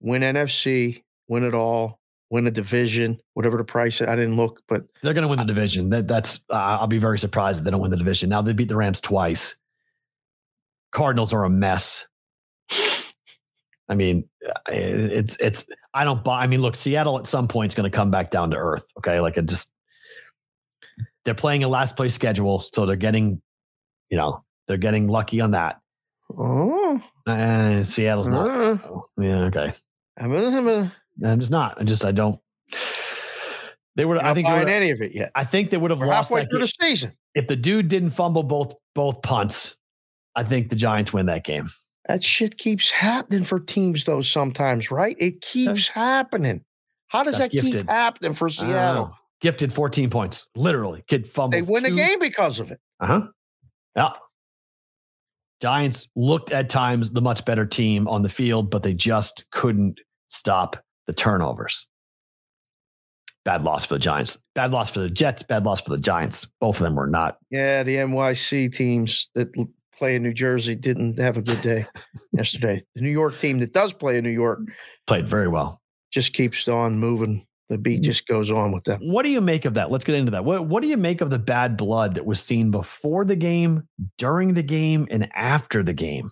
Win NFC, win it all, win a division, whatever the price. I didn't look, but they're going to win the division. That that's. Uh, I'll be very surprised if they don't win the division. Now they beat the Rams twice. Cardinals are a mess. I mean, it's it's. I don't buy. I mean, look, Seattle at some point is going to come back down to earth. Okay, like it just. They're playing a last place schedule, so they're getting, you know, they're getting lucky on that. Oh, uh, Seattle's not. Uh, yeah, okay. I'm, just not. I just I don't. They would. I think buying any of it yet. I think they would have We're lost halfway through the season if the dude didn't fumble both both punts. I think the Giants win that game. That shit keeps happening for teams, though, sometimes, right? It keeps happening. How does that gifted. keep happening for Seattle? Gifted 14 points, literally. Kid fumble. They win two. a game because of it. Uh huh. Yeah. Giants looked at times the much better team on the field, but they just couldn't stop the turnovers. Bad loss for the Giants. Bad loss for the Jets. Bad loss for the Giants. Both of them were not. Yeah, the NYC teams that play in New Jersey didn't have a good day yesterday. The New York team that does play in New York played very well. Just keeps on moving. The beat just goes on with them. What do you make of that? Let's get into that. What What do you make of the bad blood that was seen before the game, during the game, and after the game?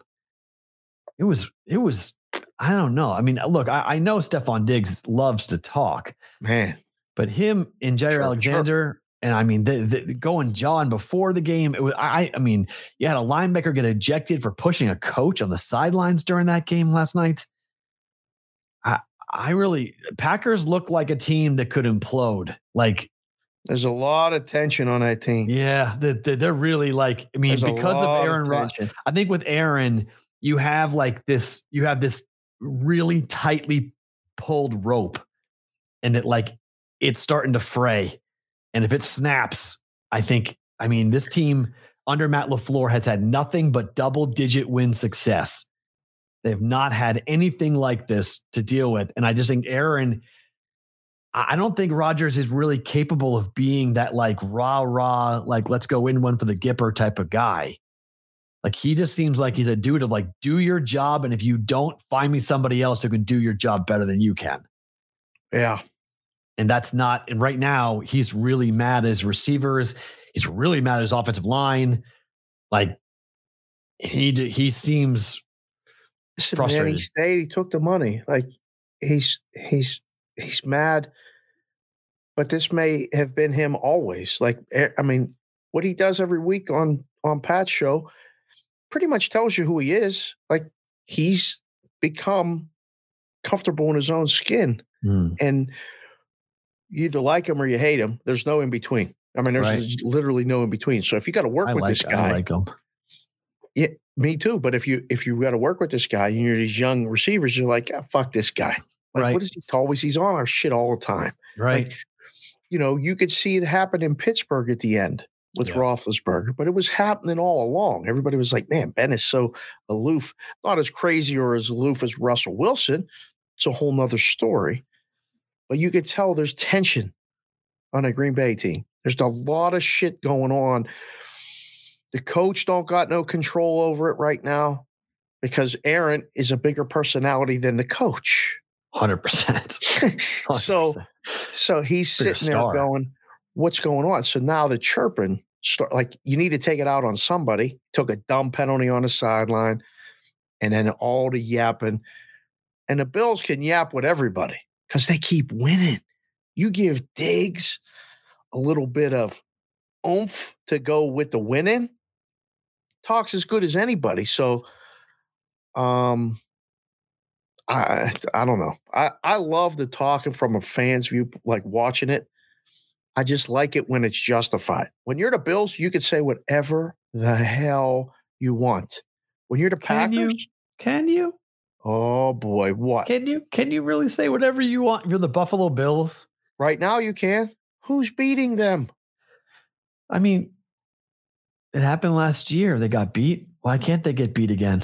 It was. It was. I don't know. I mean, look, I, I know Stefon Diggs loves to talk, man, but him and Jaire sure, Alexander sure. And I mean, the, the, going John before the game, it was, I, I mean, you had a linebacker get ejected for pushing a coach on the sidelines during that game last night. I, I really, Packers look like a team that could implode. Like, there's a lot of tension on that team. Yeah, they, they're really like, I mean, There's because of Aaron Rodgers, I think with Aaron, you have like this, you have this really tightly pulled rope, and it like it's starting to fray and if it snaps, I think, I mean, this team under Matt LaFleur has had nothing but double digit win success. They've not had anything like this to deal with. And I just think Aaron, I don't think Rodgers is really capable of being that like rah rah, like let's go in one for the Gipper type of guy. Like he just seems like he's a dude of like, do your job. And if you don't, find me somebody else who can do your job better than you can. Yeah. And that's not, and right now he's really mad at his receivers. He's really mad at his offensive line. Like he he seems Listen, frustrated. Man, he stayed, he took the money. Like he's he's he's mad. But this may have been him always. Like eh, I mean, what he does every week on on Pat's show pretty much tells you who he is. Like he's become comfortable in his own skin. Mm. And you either like him or you hate him. There's no in between. I mean, there's right. literally no in between. So if you got to work I with like, this guy, I like him. Yeah, me too. But if you if you got to work with this guy and you're these young receivers, you're like, oh, fuck this guy. Like, right. what is he always? He's on our shit all the time. Right. Like, you know, you could see it happen in Pittsburgh at the end with yeah. Roethlisberger, but it was happening all along. Everybody was like, man, Ben is so aloof, not as crazy or as aloof as Russell Wilson. It's a whole nother story but you could tell there's tension on a Green Bay team. There's a lot of shit going on. The coach don't got no control over it right now because Aaron is a bigger personality than the coach. Hundred percent. So so he's sitting there going, What's going on? So now the chirping start like you need to take it out on somebody. Took a dumb penalty on the sideline, and then all the yapping. And the Bills can yap with everybody because they keep winning. You give Diggs a little bit of oomph to go with the winning, talks as good as anybody. So um I I don't know. I I love the talking from a fan's view, like watching it. I just like it when it's justified. When you're the Bills, you can say whatever the hell you want. When you're the Can you? Packers, Can you? oh boy, what? Can you? Can you really say whatever you want? You're the Buffalo Bills. Right now you can. Who's beating them? I mean, it happened last year. They got beat. Why can't they get beat again?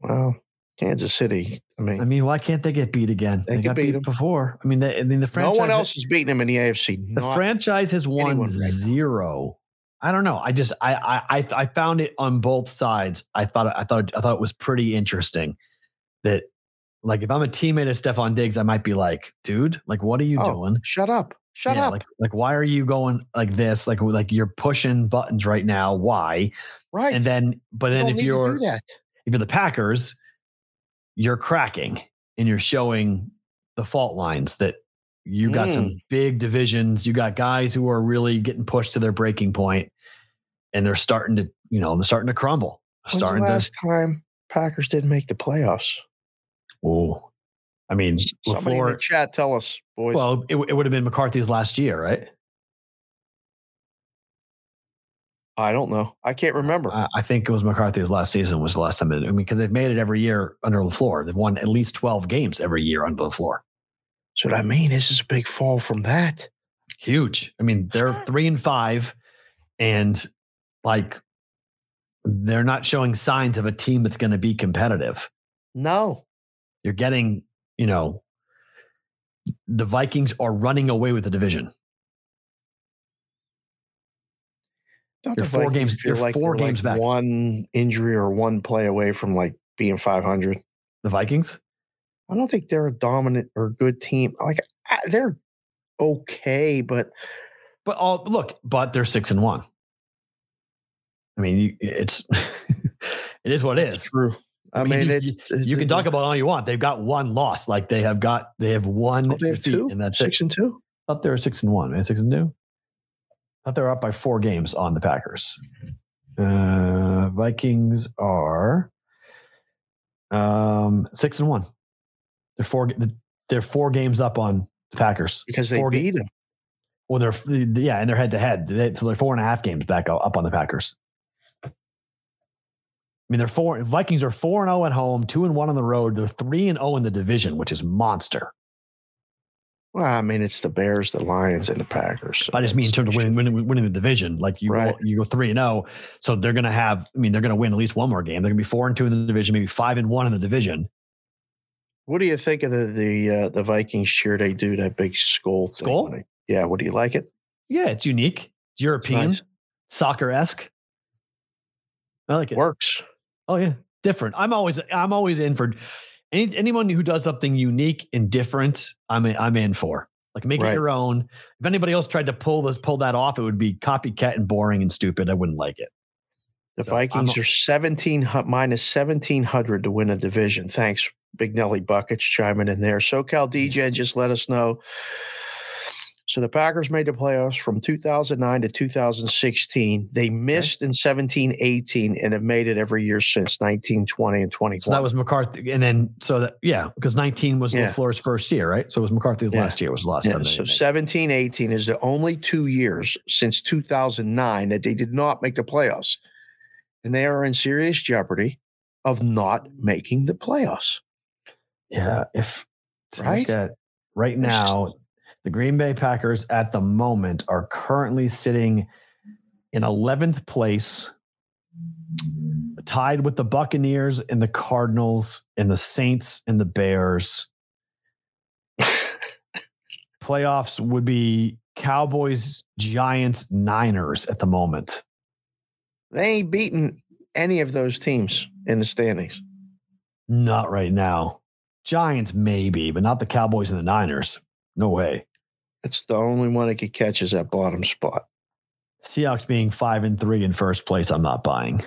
Well, Kansas City. I mean, I mean, why can't they get beat again? They They, got beat beat 'em. before. I mean, they, I mean, the franchise. no one else is beating them in the AFC. The franchise has won right zero. I don't know. I just I I I I found it on both sides. I thought I thought I thought it was pretty interesting that like if I'm a teammate of Stefon Diggs, I might be like, dude, like what are you Oh, doing? shut up. Shut Yeah, up. Like like why are you going like this? Like like you're pushing buttons right now. Why? right. And then but then if you're if you're the Packers, you're cracking and you're showing the fault lines that you got some Mm. big divisions. You got guys who are really getting pushed to their breaking point, and they're starting to, you know, they're starting to crumble. When's starting the to. last time Packers didn't make the playoffs? Oh, I mean, Somebody in the chat, tell us, boys. Well, it, it would have been McCarthy's last year, right? I don't know. I can't remember. I, I think it was McCarthy's last season was the last time. It, I mean, because they've made it every year under LaFleur. They've won at least twelve games every year under LaFleur. so what I mean, this is a big fall from that. huge. I mean, they're three and five, and like they're not showing signs of a team that's going to be competitive. No, You're getting, you know, the Vikings are running away with the division. Don't You're four games- you're like four games like back. One injury or one play away from like being 500. The Vikings, I don't think they're a dominant or good team. Like they're okay, but but all look, but they're six and one. I mean, you, it's it is what it's true. I, I mean, mean, you- it's, it's You can talk about all you want. They've got one loss. Like they have got, they have one Oh, they have two, and that's it. six and two. they were six and one, man. Six and two. Thought they were up by four games on the Packers. Uh, Vikings are um, six and one. They're four. They're four games up on the Packers because they Four beat them. Well, they're yeah, and they're head to head. So they're four and a half games back up on the Packers. I mean, they're four. Vikings are four and zero at home, two and one on the road. They're three and zero in the division, which is monster. Well, I mean, it's the Bears, the Lions, and the Packers. so I just mean in terms of winning, winning, winning the division. Like you, Right. go, you go three and zero, so they're going to have. I mean, they're going to win at least one more game. They're going to be four and two in the division, maybe five and one in the division. What do you think of the the uh, the Vikings cheer they do that big skull? thing Skull? yeah. What do you like it? Yeah, it's unique. It's European, nice. soccer esque. I like it. Works. Oh yeah, different. I'm always I'm always in for any anyone who does something unique and different. I'm in, I'm in for like make Right. it your own. If anybody else tried to pull this pull that off, it would be copycat and boring and stupid. I wouldn't like it. The So, I'm Vikings are seventeen minus seventeen hundred to win a division. Thanks, Big Nelly Buckets chiming in there. SoCal DJ just let us know. So the Packers made the playoffs from 2009 to 2016. They missed in 17, 18, and have made it every year since 19, 20, and 20. So that was McCarthy, and then so that yeah, because 19 was Yeah. LaFleur's first year, right? So it was McCarthy's Yeah. last year was the last Yeah, time. so made 17, 18 is the only two years since 2009 that they did not make the playoffs. And they are in serious jeopardy of not making the playoffs. Yeah, if Right? at right now, the Green Bay Packers at the moment are currently sitting in 11th place, tied with the Buccaneers and the Cardinals and the Saints and the Bears. Playoffs would be Cowboys, Giants, Niners at the moment. They ain't beaten any of those teams in the standings. Not right now. Giants, maybe, but not the Cowboys and the Niners. No way. It's the only one that could catch is that bottom spot. Seahawks being five and three in first place, I'm not buying.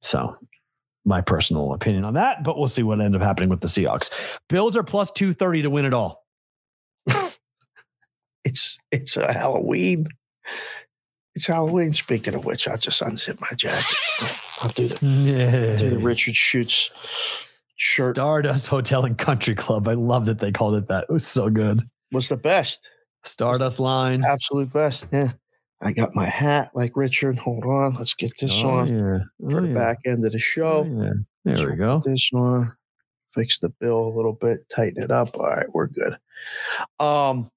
So, my personal opinion on that, but we'll see what ends up happening with the Seahawks. Bills are plus 230 to win it all. It's it's a Halloween. It's Halloween. Speaking of which, I'll just unzip my jacket. I'll do the Yeah. do the Richard Shoots shirt. Stardust Hotel and Country Club. I love that they called it that. It was so good. Was the best. Stardust line. Absolute best. Yeah. I got my hat like Richard. Hold on. Let's get this Oh, on yeah. for Oh, the yeah. back end of the Oh, show. yeah. There So we go. This one. Fix the bill a little bit, tighten it up. All right, we're good. Um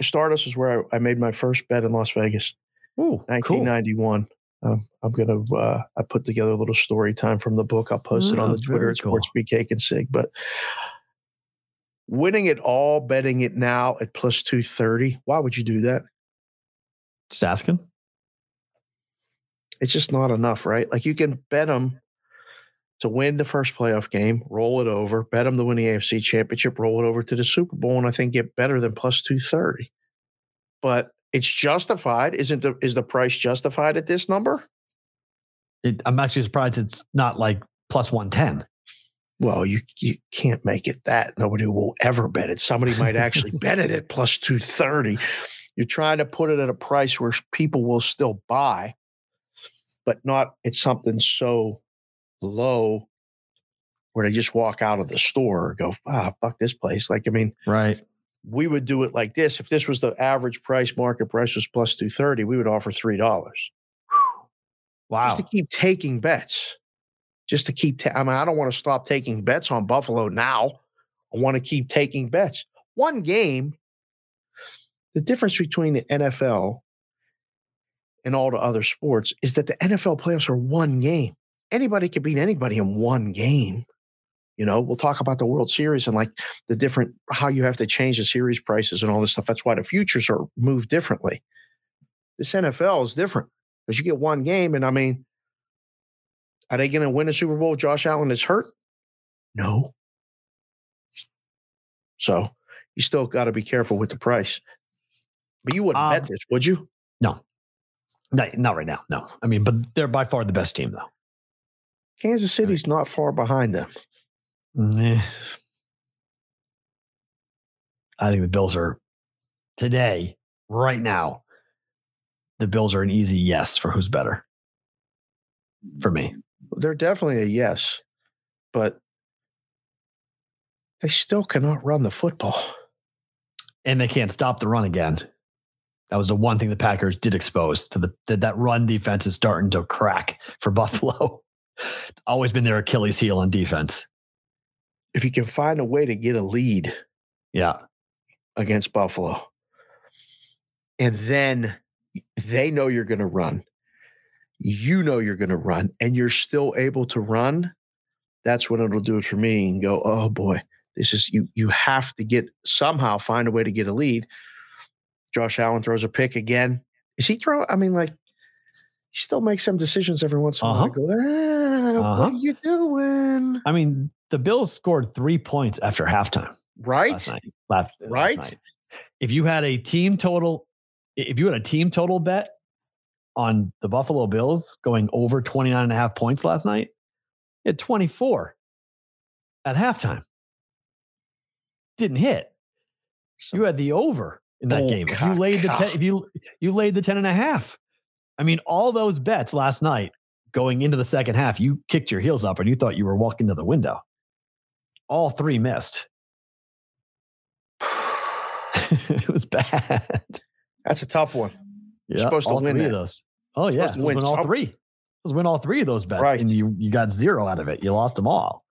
Stardust is where I, I made my first bet in Las Vegas. Ooh, cool. 1991. Um, I'm gonna. Uh, I put together a little story time from the book. I'll post it on Oh, the Twitter cool. Sports Cake and Sig. But winning it all, betting it now at plus two thirty. Why would you do that? Just asking. It's just not enough, right? Like you can bet them to win the first playoff game, roll it over, bet them to win the AFC Championship, roll it over to the Super Bowl, and I think get better than plus two thirty. But it's justified. Isn't the is the price justified at this number? It, I'm actually surprised it's not like plus 110. Well, you you can't make it that. Nobody will ever bet it. Somebody might actually bet it at plus 230. You're trying to put it at a price where people will still buy, but not at something so low where they just walk out of the store or go, ah, fuck this place. Like, I mean, Right. we would do it like this. If this was the average price, market price was plus 230, we would offer $3 Wow. just to keep taking bets. Just to keep, ta- I mean, I don't want to stop taking bets on Buffalo now. I want to keep taking bets. One game, the difference between the NFL and all the other sports is that the NFL playoffs are one game. Anybody could beat anybody in one game. You know, we'll talk about the World Series and like the different how you have to change the series prices and all this stuff. That's why the futures are moved differently. This NFL is different because you get one game, and I mean, are they going to win a Super Bowl? if Josh Allen is hurt? No. So you still got to be careful with the price. But you wouldn't Um, bet this, would you? No, not right now. No. I mean, but they're by far the best team, though. Kansas City's not far behind them. Nah. I think the Bills are today, right now, the Bills are an easy yes for who's better for me. They're definitely a yes, but they still cannot run the football. And they can't stop the run again. That was the one thing the Packers did expose to the that, that run defense is starting to crack for Buffalo. It's always been their Achilles heel on defense. If you can find a way to get a lead Yeah. against Buffalo, and then they know you're going to run, you know you're going to run, and you're still able to run, that's what it'll do it for me and go, oh boy, this is you. You have to get somehow find a way to get a lead. Josh Allen throws a pick again. Is he throw? I mean, like he still makes some decisions every once in a while. I Uh-huh. go, ah, Uh-huh. what are you doing? I mean, the Bills scored three points after halftime Right? last night. Last, last Right? night. If you had a team total, if you had a team total bet on the Buffalo Bills going over 29 and a half points last night, you had 24 at halftime. Didn't hit. You had the over in that Oh, game. If you laid the ten, if you you laid the 10 and a half. I mean, all those bets last night going into the second half, you kicked your heels up and you thought you were walking to the window. All three missed. it was bad. That's a tough one. Yeah, You're supposed to win three that. of those. Oh yeah, win all some. three. To win all three of those bets, Right. and you you got zero out of it. You lost them all.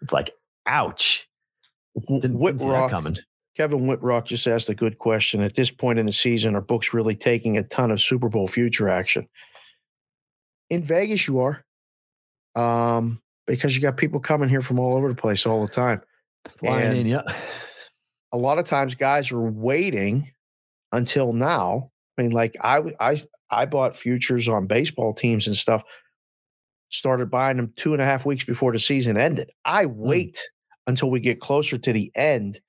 It's like, ouch! Didn't, didn't that coming. Kevin Whitrock just asked a good question. At this point in the season, are books really taking a ton of Super Bowl future action? In Vegas, you are. Um, because you got people coming here from all over the place all the time. Flying And in, yeah. a lot of times guys are waiting until now. I mean, like I I I bought futures on baseball teams and stuff started buying them two and a half weeks before the season ended. I mm. wait until we get closer to the end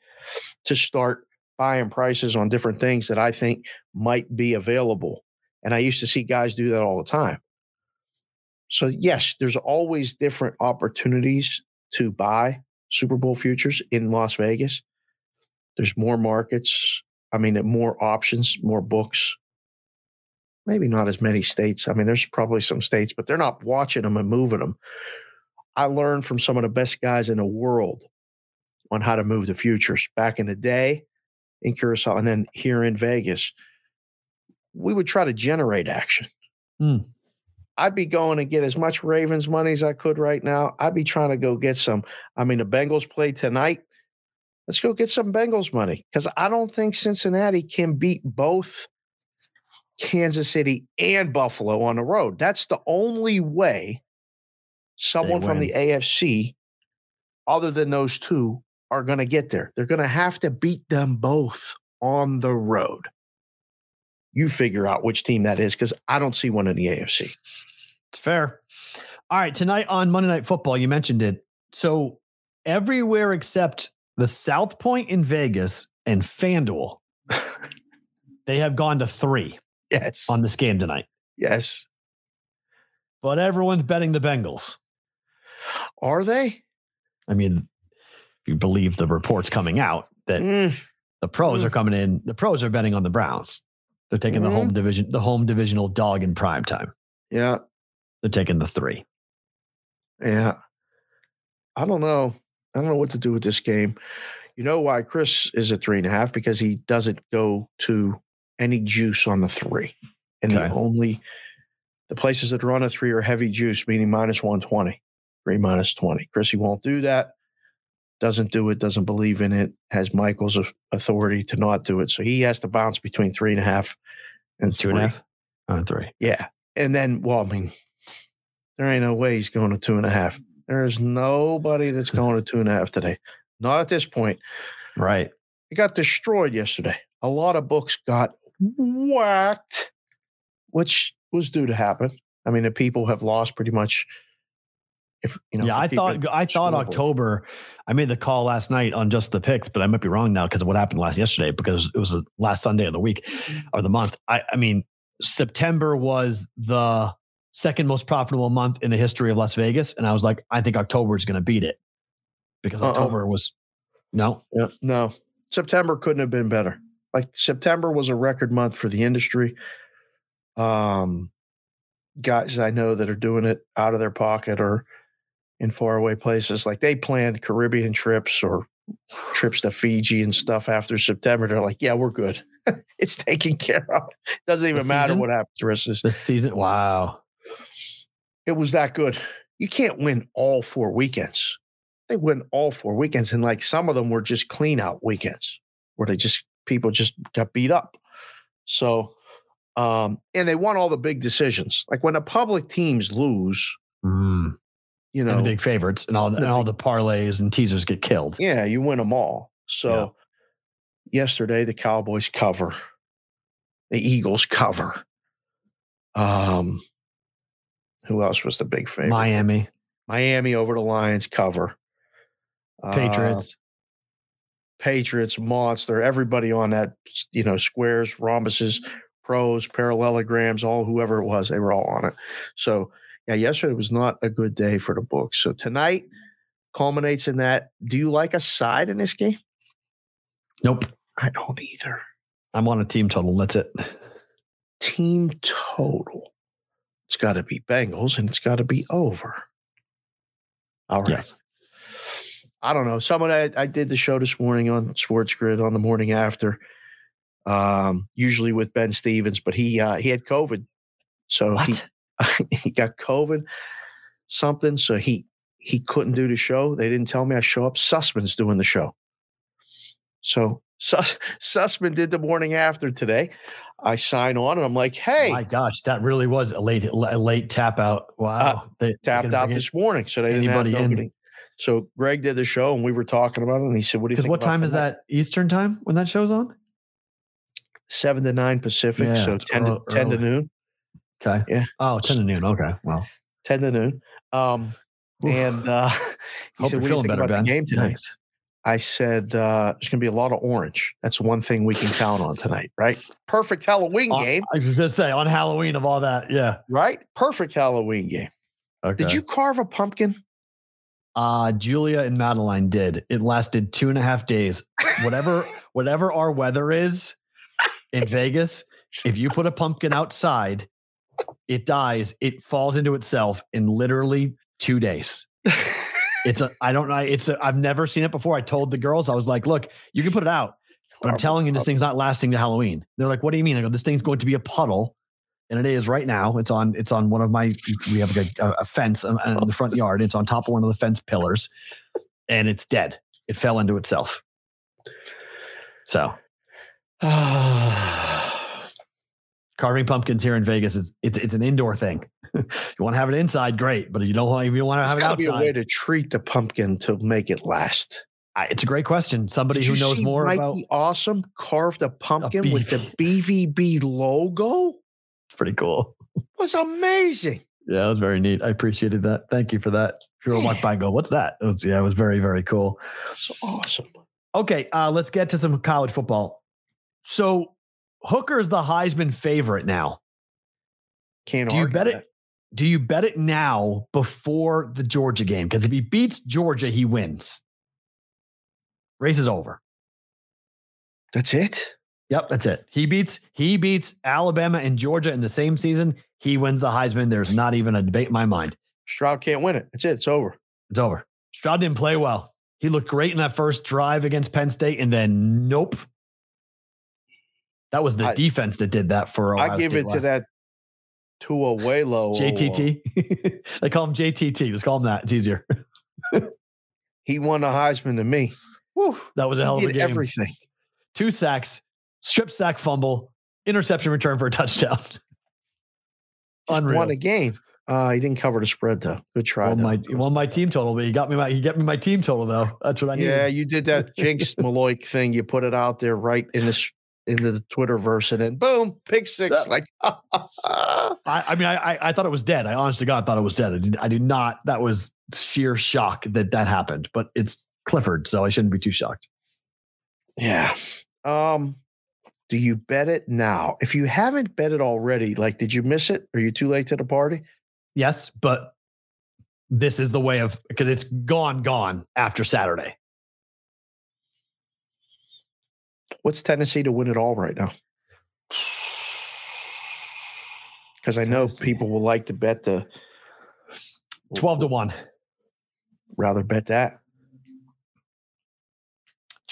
to start buying prices on different things that I think might be available. And I used to see guys do that all the time. So, yes, there's always different opportunities to buy Super Bowl futures in Las Vegas. There's more markets. I mean, more options, more books. Maybe not as many states. I mean, there's probably some states, but they're not watching them and moving them. I learned from some of the best guys in the world on how to move the futures back in the day in Curacao and then here in Vegas. We would try to generate action. Hmm. I'd be going to get as much Ravens money as I could right now. I'd be trying to go get some. I mean, the Bengals play tonight. Let's go get some Bengals money because I don't think Cincinnati can beat both Kansas City and Buffalo on the road. That's the only way someone from the AFC, other than those two, are going to get there. They're going to have to beat them both on the road. You figure out which team that is because I don't see one in the AFC. It's fair. All right. Tonight on Monday Night Football, you mentioned it. So everywhere except the South Point in Vegas and FanDuel, they have gone to three Yes. on this game tonight. yes. But everyone's betting the Bengals. Are they? I mean, if you believe the reports coming out that Mm, the pros Mm. are coming in, the pros are betting on the Browns. They're taking the home division, the home divisional dog in prime time. yeah. They're taking the three. Yeah. I don't know. I don't know what to do with this game. You know why Chris is at three and a half? Because he doesn't go to any juice on the three. And the only the places that are on a three are heavy juice, meaning minus 120, three minus 20. Chrissy won't do that. Doesn't do it, doesn't believe in it, has Michael's authority to not do it. So he has to bounce between three and a half and Two and a three. half? Uh, three. Yeah. And then, well, I mean, there ain't no way he's going to two and a half. There is nobody that's going to two and a half today. Not at this point. Right. It got destroyed yesterday. A lot of books got whacked, which was due to happen. I mean, the people have lost pretty much. If you know, yeah, I thought I thought. October. I made the call last night on just the picks, but I might be wrong now because of what happened last yesterday because it was the last Sunday of the week mm-hmm. or the month. I, I mean, September was the second most profitable month in the history of Las Vegas, and I was like, I think October is going to beat it because Uh-uh. October was no. Yeah, no, September couldn't have been better. Like September was a record month for the industry. Um, guys I know that are doing it out of their pocket or in faraway places, like they planned Caribbean trips or trips to Fiji and stuff after September. They're like, yeah, we're good. it's taken care of. It Doesn't even matter season? what happens the rest of this. The season, wow. It was that good. You can't win all four weekends. They win all four weekends, and like some of them were just clean out weekends where they just people just got beat up. So, um, and they won all the big decisions. Like when the public teams lose, Mm. you And know, the big favorites and all the, and all the parlays and teasers get killed. yeah, you win them all. So, yesterday the Cowboys cover, the Eagles cover. Um, who else was the big favorite? Miami, Miami over the Lions cover. Uh, Patriots. Patriots, monster, everybody on that, you know, squares, rhombuses, pros, parallelograms, all whoever it was, they were all on it. So, yeah, yesterday was not a good day for the books. So tonight culminates in that. Do you like a side in this game? nope. I don't either. I'm on a team total. That's it. Team total. It's got to be Bengals and it's got to be over. All right. Yes. I don't know. Someone I, I did the show this morning on Sports Grid on the morning after, um, usually with Ben Stevens, but he uh, he had COVID, so he What? he got COVID something, so he he couldn't do the show. They didn't tell me I show up. Sussman's doing the show, so Suss, Sussman did the morning after today. I sign on and I'm like, hey, My gosh, that really was a late a late tap out. Wow. they, they Uh, tapped out this morning, so they didn't have anybody in. So Greg did the show and we were talking about it, and he said, "What do you think?" what time is that Eastern time when that show's on? Seven to nine Pacific, Yeah, so it's ten to earl- ten to noon. Okay. Yeah. Oh, 10 to noon. Okay. Well, 10 to noon. Um, and uh, he Hope said, "What do you think better, about Ben. the game tonight?" Thanks. I said, uh, "There's going to be a lot of orange. That's one thing we can count on tonight, right? Perfect Halloween On- game, I was just gonna say on Halloween of all that. Yeah. right? Perfect Halloween game. Okay. Did you carve a pumpkin? Uh, Julia and Madeline did. It lasted two and a half days. Whatever, whatever our weather is in Vegas, if you put a pumpkin outside, it dies. It falls into itself in literally two days. It's a. I don't know. It's. A, I've never seen it before. I told the girls. I was like, "Look, you can put it out, but I'm telling you, this thing's not lasting to Halloween." They're like, "What do you mean?" I go, "This thing's going to be a puddle." And it is right now. It's on. It's on one of my. We have a, a fence in in the front yard. It's on top of one of the fence pillars, and it's dead. It fell into itself. So carving pumpkins here in Vegas is it's it's an indoor thing. you want to have it inside, great, but you don't want you want to There's have it outside. be a way to treat the pumpkin to make it last. I- It's a great question. Somebody Did who knows more Mikey about Awesome carved a pumpkin with the BVB logo. Pretty cool. was amazing. Yeah, it was very neat. I appreciated that. Thank you for that. If you were walk by and go, what's that? It was, yeah, it was very, very cool. It's awesome. Okay, uh, let's get to some college football. So Hooker's the Heisman favorite now. Can't Do you argue bet that. it? Do you bet it now before the Georgia game? Because if he beats Georgia, he wins. Race is over. That's it. Yep, that's it. He beats he beats Alabama and Georgia in the same season. He wins the Heisman. There's not even a debate in my mind. Stroud can't win it. That's it. It's over. It's over. Stroud didn't play well. He looked great in that first drive against Penn State, and then nope. That was the I- defense that did that for Ohio I give State it to last- that Tuimoloau. JTT. they call him JTT. Just call him that. It's easier. He won the Heisman to me. Whew, that was a hell He of a game. everything. Two sacks, strip sack fumble, interception return for a touchdown. Unreal. won a game. Uh, he didn't cover the spread though. Good try. Won though. my, he won my team total, but he got me my he got me my team total though. That's what I needed. yeah, you did that Jinx Maloik thing. You put it out there right in this into the Twitterverse, and then boom, pick six. That- like I, I mean, I, I I thought it was dead. I honestly God thought it was dead. I did, I did not. That was sheer shock that that happened. But it's Clifford, so I shouldn't be too shocked. Yeah. Um, do you bet it now? If you haven't bet it already, like, did you miss it? Are you too late to the party? Yes, but this is the way of because it's gone, gone after Saturday. What's Tennessee to win it all right now? Because I know Tennessee. people will like to bet the Twelve to one. rather bet that.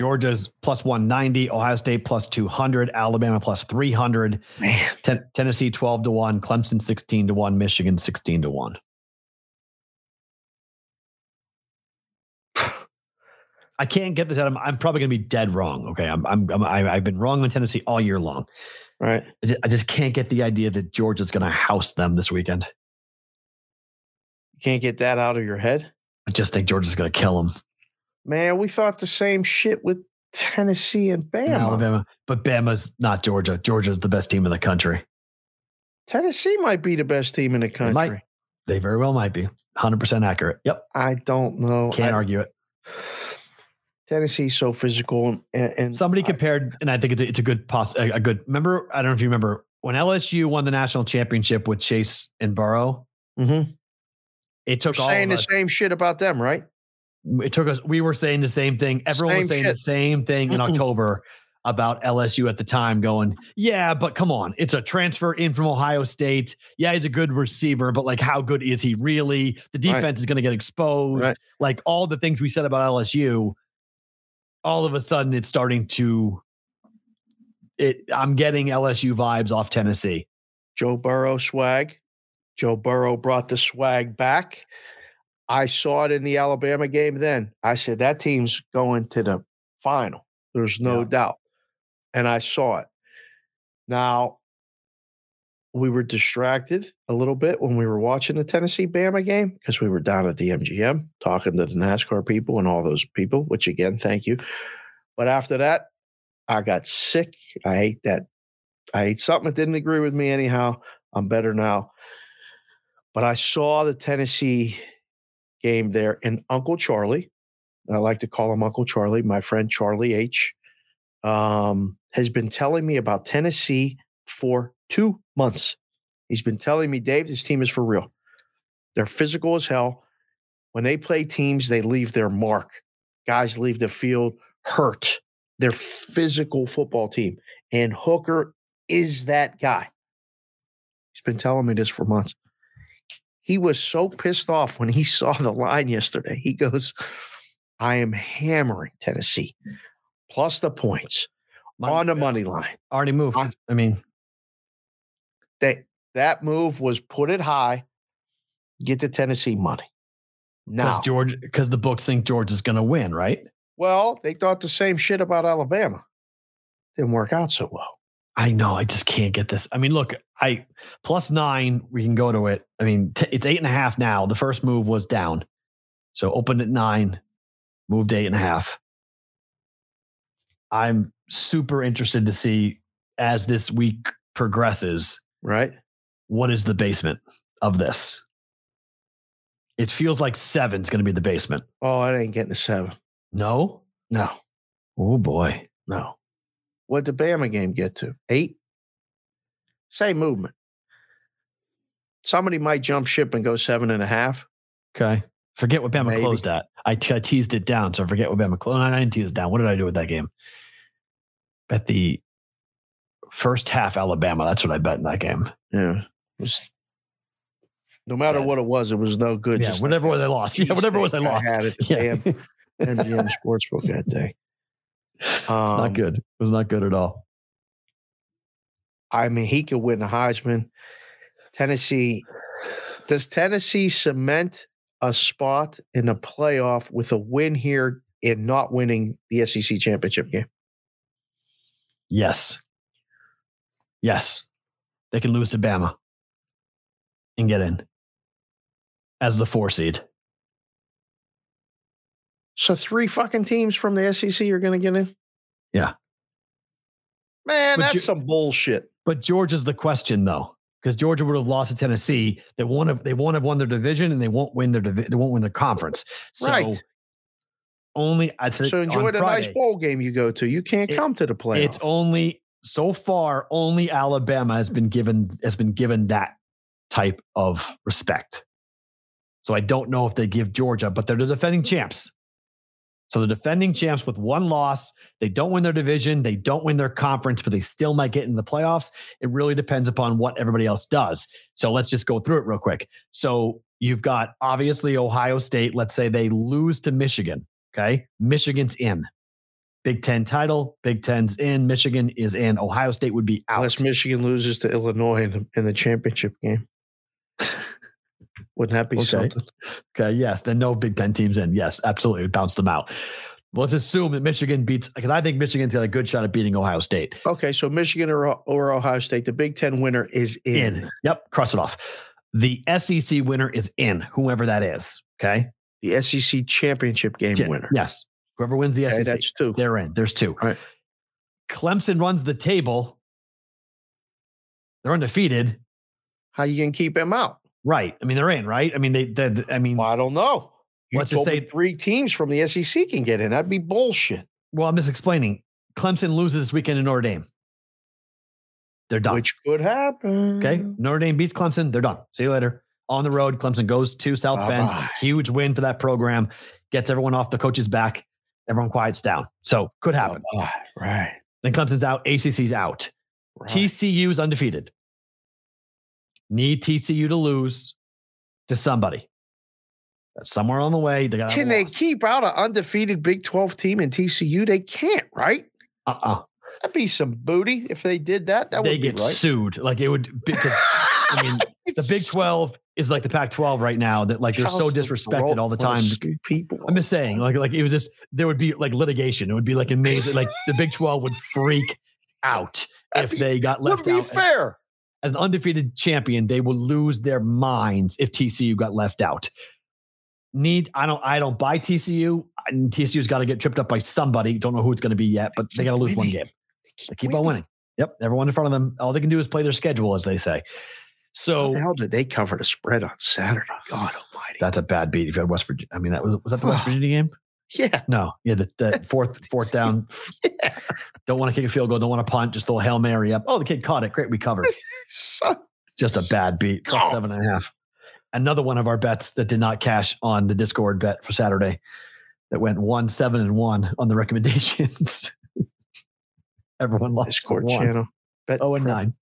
Georgia's plus 190, Ohio State plus 200, Alabama plus 300, Ten- Tennessee 12 to 1, Clemson 16 to 1, Michigan 16 to 1. I can't get this out. I'm, I'm probably going to be dead wrong. Okay. I'm, I'm, I'm, I- I've been wrong on Tennessee all year long. right? I just, I just can't get the idea that Georgia's going to house them this weekend. You can't get that out of your head. I just think Georgia's going to kill them. Man, we thought the same shit with Tennessee and Bama. Alabama. But Bama's not Georgia. Georgia's the best team in the country. Tennessee might be the best team in the They country. They very well might be. 100% accurate. Yep. I don't know. Can't I- argue it. Tennessee's so physical and, and Somebody I- compared, and I think it's a, it's a good poss- a, a good. Remember, I don't know if you remember when LSU won the national championship with Chase and Burrow. Mhm. It took We're all saying the us. same shit about them, right? It took us. We were saying the same thing. Everyone was Same saying the same thing in October about LSU at the time. Going, yeah, but come on, it's a transfer in from Ohio State. Yeah, he's a good receiver, but like, how good is he really? The Right. defense is going to get exposed. Right. Like all the things we said about LSU. All of a sudden, it's starting to. It. I'm getting LSU vibes off Tennessee. Joe Burrow swag. Joe Burrow brought the swag back. I saw it in the Alabama game then. I said that team's going to the final. There's no Yeah. doubt. And I saw it. Now, we were distracted a little bit when we were watching the Tennessee Bama game because we were down at the MGM talking to the NASCAR people and all those people, which again, thank you. But after that, I got sick. I ate that. I ate something that didn't agree with me anyhow. I'm better now. But I saw the Tennessee game there, and Uncle Charlie, I like to call him Uncle Charlie, my friend Charlie H, um, has been telling me about Tennessee for two months. He's been telling me, Dave, this team is for real. They're physical as hell. When they play teams, they leave their mark. Guys leave the field hurt. They're physical football team. And Hooker is that guy. He's been telling me this for months. He was so pissed off when he saw the line yesterday. He goes, I am hammering Tennessee plus the points on the money line. Already moved. On- I mean, That that move was put it high, get the Tennessee money. because Now, George, because the books think George is going to win, right? well, they thought the same shit about Alabama. Didn't work out so well. I know. I just can't get this. I mean, look, I plus nine. We can go to it. I mean, t- it's eight and a half now. The first move was down, so opened at nine, moved eight and a half. I'm super interested to see as this week progresses. Right? What is the basement of this? It feels like seven's going to be the basement. Oh, it ain't getting a seven. No. No, Oh boy. no. What did the Bama game get to? Eight? Same movement. Somebody might jump ship and go seven and a half. Okay. Forget what Bama Maybe. closed at. I, t- I teased it down, so I forget what Bama closed. I didn't tease it down. What did I do with that game? Bet the first half Alabama. That's what I bet in that game. Yeah. Was, no matter Dead. what it was, it was no good. yeah, just whatever was I lost. Yeah, whatever was I lost. had at the Yeah. damn MGM Sportsbook that day. It's Um, not good. It was not good at all. I mean, he could win the Heisman. Tennessee, does Tennessee cement a spot in the playoff with a win here in not winning the SEC championship game? Yes. Yes. They can lose to Bama and get in as the four seed. So three fucking teams from the SEC are going to get in? Yeah. Man, But that's you- some bullshit. But Georgia's the question though, because Georgia would have lost to Tennessee. They won't have they won't have won their division and they won't win their divi- they won't win their conference. So Right. Only I'd say So enjoy the nice bowl game you go to. You can't It- come to the playoff. It's only so far only Alabama has been given has been given that type of respect. So I don't know if they give Georgia, but they're the defending champs. So the defending champs with one loss, they don't win their division, they don't win their conference, but they still might get in the playoffs. It really depends upon what everybody else does. So let's just go through it real quick. So you've got obviously Ohio State. Let's say they lose to Michigan. Okay. Michigan's in. Big Ten title, Big Ten's in, Michigan is in. Ohio State would be out. Unless Michigan loses to Illinois in the championship game. Wouldn't that be Okay. something? Okay, yes. Then no Big Ten teams in. Yes, absolutely. Bounce them out. Let's assume that Michigan beats because I think Michigan's got a good shot at beating Ohio State. Okay, so Michigan or, or Ohio State, the Big Ten winner is in. In. Yep, cross it off. The SEC winner is in, whoever that is. Okay. The SEC championship game Ch- winner. Yes. Whoever wins the Okay, SEC. that's two. They're in. There's two. Right. Clemson runs the table. They're undefeated. How you gonna keep him out? Right. I mean, they're in, right? I mean, they, they I mean, Well, I don't know. You Let's just say- three teams from the SEC can get in. That'd be bullshit. well, I'm just explaining. Clemson loses this weekend in Notre Dame. They're done. Which could happen. Okay. Notre Dame beats Clemson. They're done. See you later. On the road, Clemson goes to South Bend. Bye-bye. Huge win for that program. Gets everyone off the coach's back. Everyone quiets down. So could happen. Bye-bye. Right. Then Clemson's out. ACC's out. right. TCU's undefeated. Need TCU to lose to somebody. Somewhere on the way. They got Can they keep out an undefeated Big 12 team in TCU? They can't, right? Uh-uh. That'd be some booty if they did that. That They would be get right. sued. Like it would be. I mean, the Big 12 is like the Pac 12 right now that like they're so disrespected all the time. People. I'm just saying, like, like it was just there would be like litigation. It would be like amazing. Like the Big 12 would freak out if be- they got would left be out. fair. As an undefeated champion, they would lose their minds if TCU got left out. Need I don't I don't buy TCU. And TCU's got to get tripped up by somebody. Don't know who it's going to be yet, but they keep got to lose one game. They keep on winning. Yep, everyone in front of them. All they can do is play their schedule, as they say. So How did they cover the spread on Saturday? God Almighty! that's a bad beat. If you had West Virginia, I mean, that was was that the West Virginia game? yeah, No, yeah, the, the fourth fourth down. yeah. Don't want to kick a field goal. Don't want to punt. Just throw a hail mary up. Oh, the kid caught it. Great, we covered. Just a bad beat. Plus Oh. seven and a half. Another one of our bets that did not cash on the Discord bet for Saturday. That went one seven and one on the recommendations. Everyone lost Discord one. channel. Bet Oh and nine.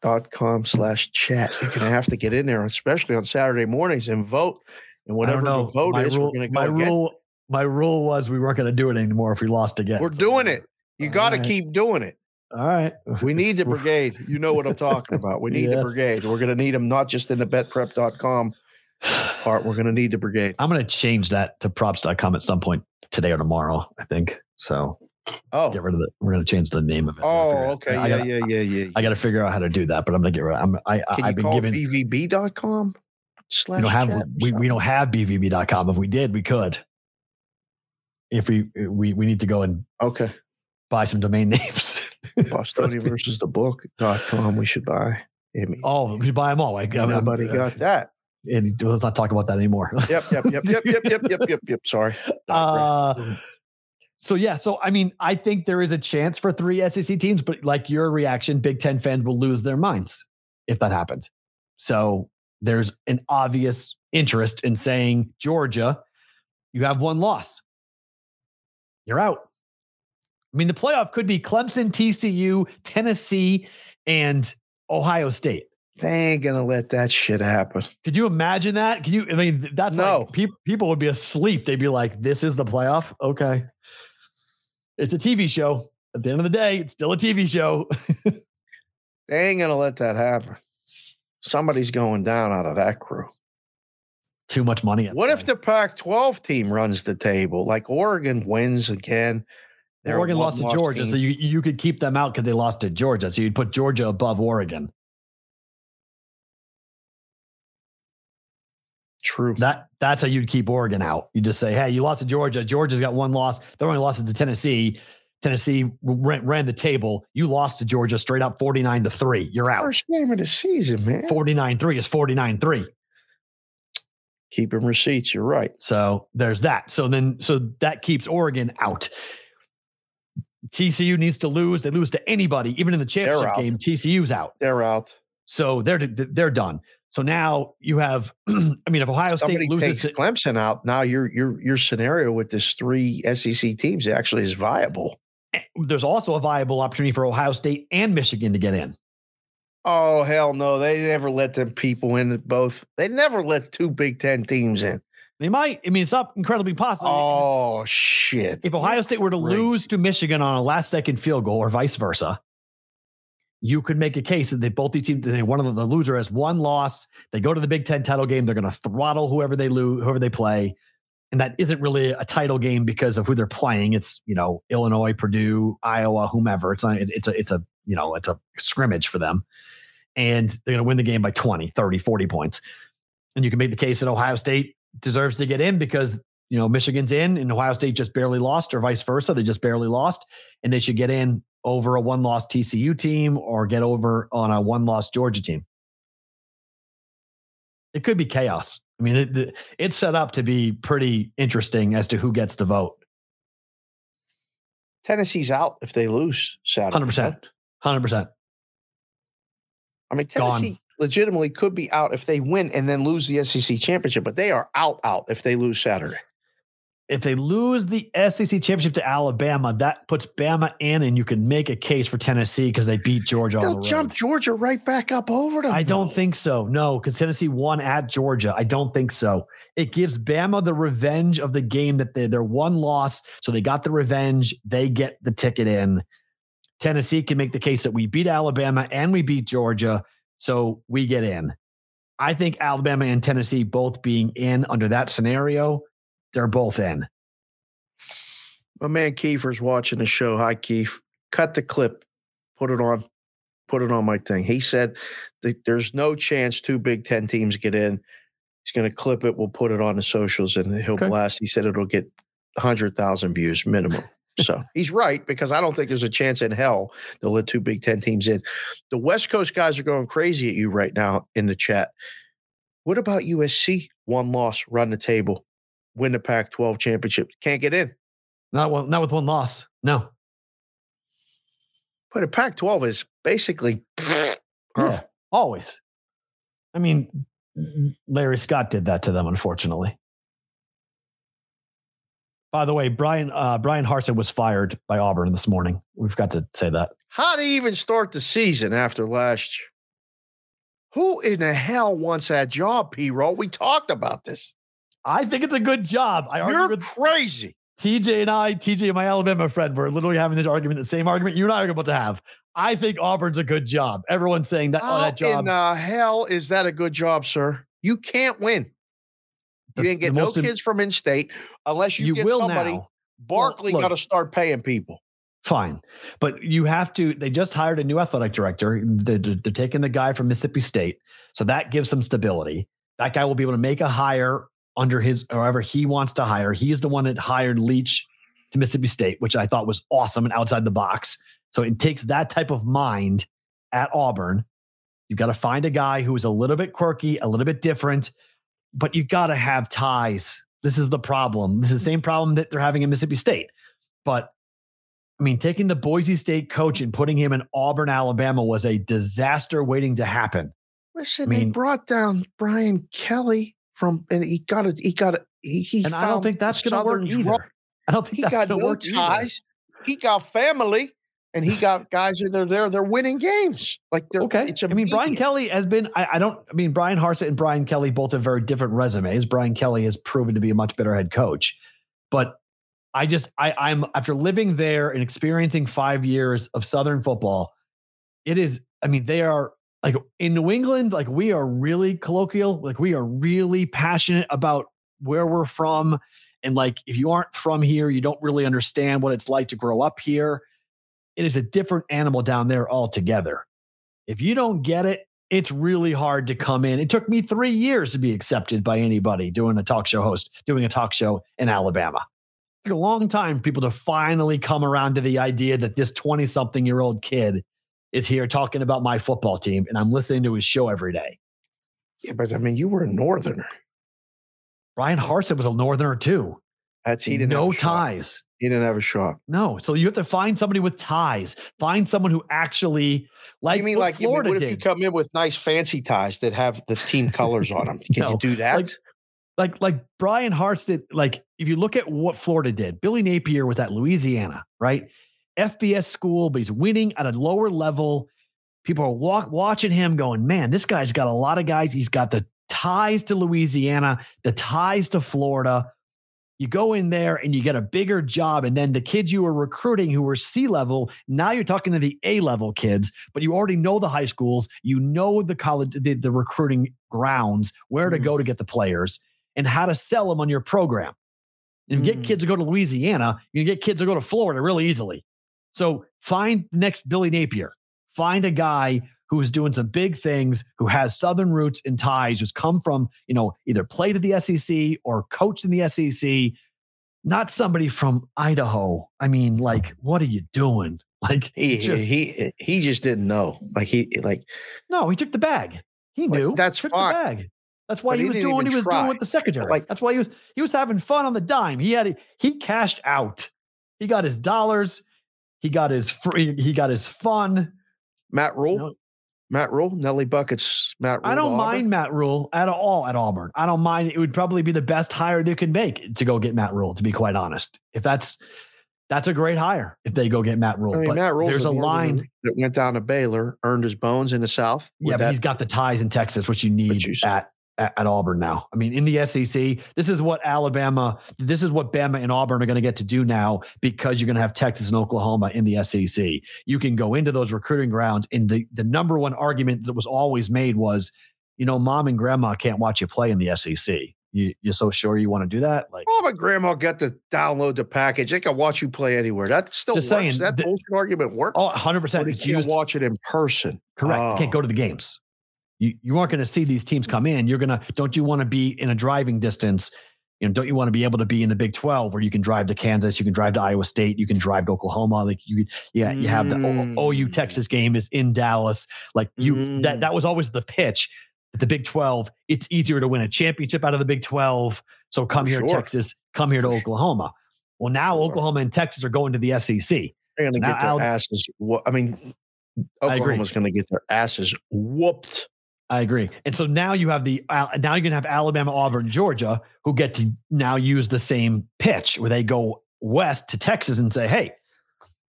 dot com slash chat. You're gonna have to get in there, especially on Saturday mornings, and vote. And whatever the vote my is, rule, we're gonna my go against. rule, my rule was we weren't going to do it anymore if we lost again. We're doing it. You got to Alright. keep doing it. All right. We need the brigade. You know what I'm talking about. We need the brigade. We're going to need them not just in the betprep.com part. We're going to need the brigade. I'm going to change that to props.com at some point today or tomorrow, I think. So Oh, get rid of it. We're going to change the name of it. Oh, okay. I Yeah, gotta, yeah, yeah, yeah. I got to figure out how to do that, but I'm going to get rid of I'm, I, I, Can I've you been call given, bvb.com slash we don't have, we, we don't have bvb.com. If we did, we could. If we, we, we need to go and? Okay. buy some domain names. Bostonian versus the book dot com. We should buy. I mean, oh, we buy them all. I, nobody I'm- got that. And let's not talk about that anymore. Yep, yep, yep, yep, yep, yep, yep, yep, yep. Sorry. Uh, so yeah, so I mean, I think there is a chance for three SEC teams, but like your reaction, Big Ten fans will lose their minds if that happened. So there's an obvious interest in saying Georgia, you have one loss, you're out. I mean, the playoff could be Clemson, TCU, Tennessee, and Ohio State. they ain't gonna let that shit happen. Could you imagine that? Can you? I mean, that's No. like people. People would be asleep. They'd be like, "This is the playoff." Okay, it's a TV show. At the end of the day, it's still a TV show. They ain't gonna let that happen. Somebody's going down out of that crew. Too much money. at What if the Pac-12 team runs the table? Like Oregon wins again. They're Oregon lost to Georgia, so you you could keep them out because they lost to Georgia. So you'd put Georgia above Oregon. true. That that's how you'd keep Oregon out. You just say, "Hey, you lost to Georgia. Georgia's got one loss. They only lost to Tennessee. Tennessee ran, ran the table. You lost to Keeping receipts. You're right. So there's that. So then, so that keeps Oregon out. TCU needs to lose. They lose to anybody, even in the championship game. TCU's out. They're out. So they're they're done. So now you have. I mean, if Ohio Somebody State loses to, Clemson out. Now your your your scenario with this three SEC teams actually is viable. Eh, there's also a viable opportunity for Ohio State and Michigan to get in. Oh hell no! They never let them people in both. They never let two Big Ten teams in. They might. I mean, it's not incredibly possible. Oh shit! if Ohio State were to crazy. lose to Michigan on a last second field goal or vice versa, you could make a case that they both these teams, they, one of them, the loser has one loss. They go to the Big Ten title game. They're going to throttle whoever they lose, whoever they play. And that isn't really a title game because of who they're playing. It's, you know, Illinois, Purdue, Iowa, whomever. It's not, it- it's a, it's a, you know, it's a scrimmage for them. And they're going to win the game by 20, 30, 40 points. And you can make the case that Ohio State deserves to get in because you know, Michigan's in and Ohio State just barely lost, or vice versa. They just barely lost, and they should get in over a one loss TCU team or get over on a one loss Georgia team. It could be chaos. I mean, it, it- it's set up to be pretty interesting as to who gets the vote. Tennessee's out if they lose Saturday. 100%. 100%. I mean, Gone. Tennessee legitimately could be out if they win and then lose the SEC championship, but they are out out if they lose Saturday. If they lose the SEC championship to Alabama, that puts Bama in, and you can make a case for Tennessee because they beat Georgia the They'll road. jump Georgia right back up over them. I don't though. think so. No, because Tennessee won at Georgia. I don't think so. It gives Bama the revenge of the game that they, their one loss. So they got the revenge. They get the ticket in. Tennessee can make the case that we beat Alabama and we beat Georgia. So we get in. I think Alabama and Tennessee both being in under that scenario, they're both in. My man Kiefer's watching the show. Hi, Keith. Cut the clip, put it on, put it on my thing. He said that there's no chance two Big Ten teams get in. He's going to clip it. We'll put it on the socials and he'll Okay. blast. He said it'll get 100,000 views minimum. So he's right because I don't think there's a chance in hell they'll let two Big Ten teams in. The West Coast guys are going crazy at you right now in the chat. What about USC? One loss, run the table, win the Pac 12 championship. Can't get in. Not one, not with one loss. No. But a Pac 12 is basically. Yeah, always. I mean, Larry Scott did that to them, unfortunately. By the way, Brian uh, Bryan Harsin was fired by Auburn this morning. We've got to say that. How to even start the season after last year? Who in the hell wants that job, P. Roll? We talked about this. I think it's a good job. I You're crazy. TJ and I, TJ, and my Alabama friend, we're literally having this argument, the same argument you and I are about to have. I think Auburn's a good job. Everyone's saying that, How oh, that job. in the hell is that a good job, sir? You can't win. You didn't get no kids from in state unless you, you get will somebody. now. Barkley Well, got to start paying people. Fine. But you have to, they just hired a new athletic director. They're, they're taking the guy from Mississippi State. So that gives some stability. That guy will be able to make a hire under his, however he wants to hire. He's the one that hired Leach to Mississippi State, which I thought was awesome and outside the box. So it takes that type of mind at Auburn. You've got to find a guy who is a little bit quirky, a little bit different, but you got to have ties. This is the problem. This is the same problem that they're having in Mississippi State. But I mean, taking the Boise State coach and putting him in Auburn, Alabama was a disaster waiting to happen. Listen, I mean- brought down Brian Kelly from, and he got it. He got it. He, he and I don't think that's going to work either. I don't think He that's got no work either. ties. He got family, and he got guys that are there. They're winning games. Like they're Okay. It's I mean, Brian. Kelly has been, I, I don't, I mean, Brian Harsin and Brian Kelly both have very different resumes. Brian Kelly has proven to be a much better head coach. But I just, I, I'm, after living there and experiencing five years of Southern football, it is, I mean, they are like in New England, like we are really colloquial, like we are really passionate about where we're from. And like, if you aren't from here, you don't really understand what it's like to grow up here. It is a different animal down there altogether. If you don't get it, it's really hard to come in. It took me three years to be accepted by anybody doing a talk show host, doing a talk show in Alabama. It took a long time for people to finally come around to the idea that this 20 something year old kid is here talking about my football team and I'm listening to his show every day. Yeah, but I mean, you were a northerner. Brian Harsin was a northerner too. That's he didn't no have a shot. ties. He didn't have a shot. No. So you have to find somebody with ties. Find someone who actually like you mean like you mean, Florida what if did. you come in with nice fancy ties that have the team colors on them? Can No, you do that? like- like like Brian Hartz did. Like if you look at what Florida did, Billy Napier was at Louisiana, right? FBS school, but he's winning at a lower level. People are walk, watching him, going, "Man, this guy's got a lot of guys. He's got the ties to Louisiana, the ties to Florida." You go in there and you get a bigger job, and then the kids you were recruiting who were C level, now you're talking to the A level kids, but you already know the high schools, you know the college, the, the recruiting grounds, where to go to get the players, and how to sell them on your program. And Mhm. get kids to go to Louisiana, you can get kids to go to Florida really easily. So find next Billy Napier. Find a guy who is doing some big things, who has Southern roots and ties, who's come from, you know, either played at the SEC or coached in the SEC, not somebody from Idaho. I mean, like, what are you doing? Like, He just, he he just didn't know. Like he like no, he took the bag. He Like, knew. that's took fine. the bag. That's why he he was doing what he was doing with the secretary. like- that's why he was he was having fun on the dime. He had he cashed out. He got his dollars. He got his free. He got his fun. Matt Rhule. No. Matt Rhule, Nelly Buckets, Matt Rhule. I don't mind Matt Rhule at all at Auburn. I don't mind. It would probably be the best hire they could make to go get Matt Rhule. To be quite honest, if that's that's a great hire if they go get Matt Rhule. I mean, but Matt Rhule's there's a line. that went down to Baylor, earned his bones in the South. Yeah, but that- he's got the ties in Texas, which you need you at, at at Auburn now. I mean, in the SEC, this is what Alabama, this is what Bama and Auburn are going to get to do now because you're going to have Texas and Oklahoma in the SEC. You can go into those recruiting grounds, and the the number one argument that was always made was, you know, mom and grandma can't watch you play in the SEC. You you're so sure you want to do that? Like, Oh, but grandma got to download the package. They can watch you play anywhere. That still works. saying, that bullshit argument works. oh, 100 but percent. you watch it in person. Correct. Oh. can't go oh. to the games. You you aren't going to see these teams come in. You're gonna don't you want to be in a driving distance, You know, don't you want to be able to be in the Big 12 where you can drive to Kansas, you can drive to Iowa State, you can drive to Oklahoma. Like you, yeah, you have the o- OU Mm. Texas game is in Dallas. Like you, that Mm. that was always the pitch. At the Big 12, it's easier to win a championship out of the Big 12. So come For here, sure. Texas. Come here to Oklahoma. Well, now. Oklahoma and Texas are going to the SEC. They're going to get their asses. I mean, Oklahoma's going to get their asses whooped. I agree. And so now you have the now you're gonna have Alabama, Auburn, Georgia, who get to now use the same pitch where they go west to Texas and say, "Hey,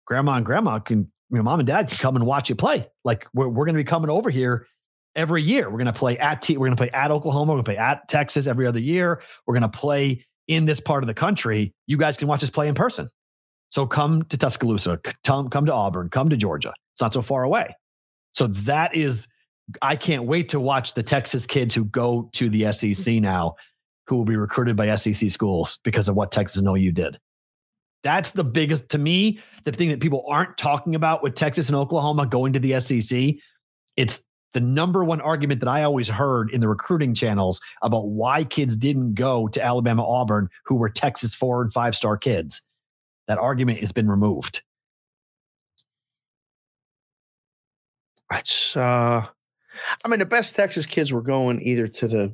grandma and grandma can, your mom and dad can come and watch you play. Like we're we're gonna be coming over here every year. We're gonna play at T. We're gonna play at Oklahoma. We're gonna play at Texas every other year. We're gonna play in this part of the country. You guys can watch us play in person. So come to Tuscaloosa. Come come to Auburn. Come to Georgia. It's not so far away. So that is I can't wait to watch the Texas kids who go to the SEC now, who will be recruited by SEC schools because of what Texas and OU did. That's the biggest, to me, the thing that people aren't talking about with Texas and Oklahoma going to the SEC. It's the number one argument that I always heard in the recruiting channels about why kids didn't go to Alabama, Auburn, who were Texas four and five star kids. That argument has been removed. That's, uh, I mean, the best Texas kids were going either to the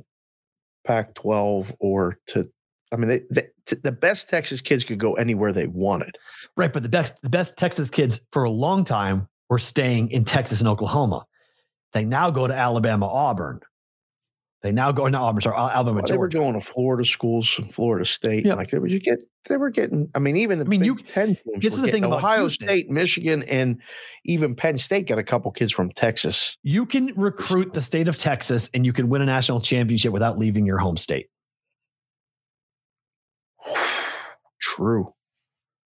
Pac 12 or to, I mean, they, they, the best Texas kids could go anywhere they wanted. Right, but the best the best Texas kids for a long time were staying in Texas and Oklahoma. They now go to Alabama, Auburn. They now go to Auburn, sorry, Alabama, Well, they were going to Florida schools and Florida State. Yeah. Like they were, you get, they were getting, I mean, even I mean, Big you- Ten this is the thing about Ohio Houston. State, Michigan, and even Penn State got a couple kids from Texas. You can recruit the state of Texas and you can win a national championship without leaving your home state. True.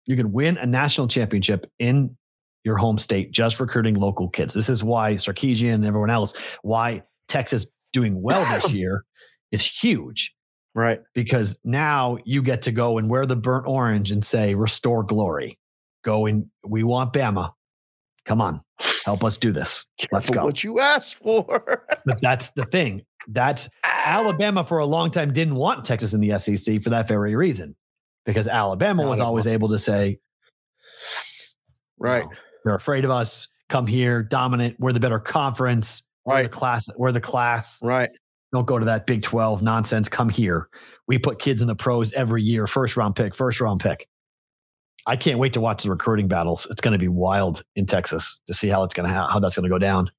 You can win a national championship in your home state just recruiting local kids. This is why Sarkisian and everyone else, why Texas doing well this year is huge. Right. because now you get to go and wear the burnt orange and say, restore glory. Go and we want Bama. Come on, help us do this. Let's go. What you asked for. But that's the thing. That's Alabama for a long time didn't want Texas in the SEC for that very reason, because Alabama was always able to say, right. "No, they're afraid of us. Come here, dominant. We're the better conference. We're the Right. class. We're the class. Right. Don't go to that Big 12 nonsense. Come here. We put kids in the pros every year. First round pick, first round pick. I can't wait to watch the recruiting battles. It's going to be wild in Texas to see how it's going to how that's going to go down.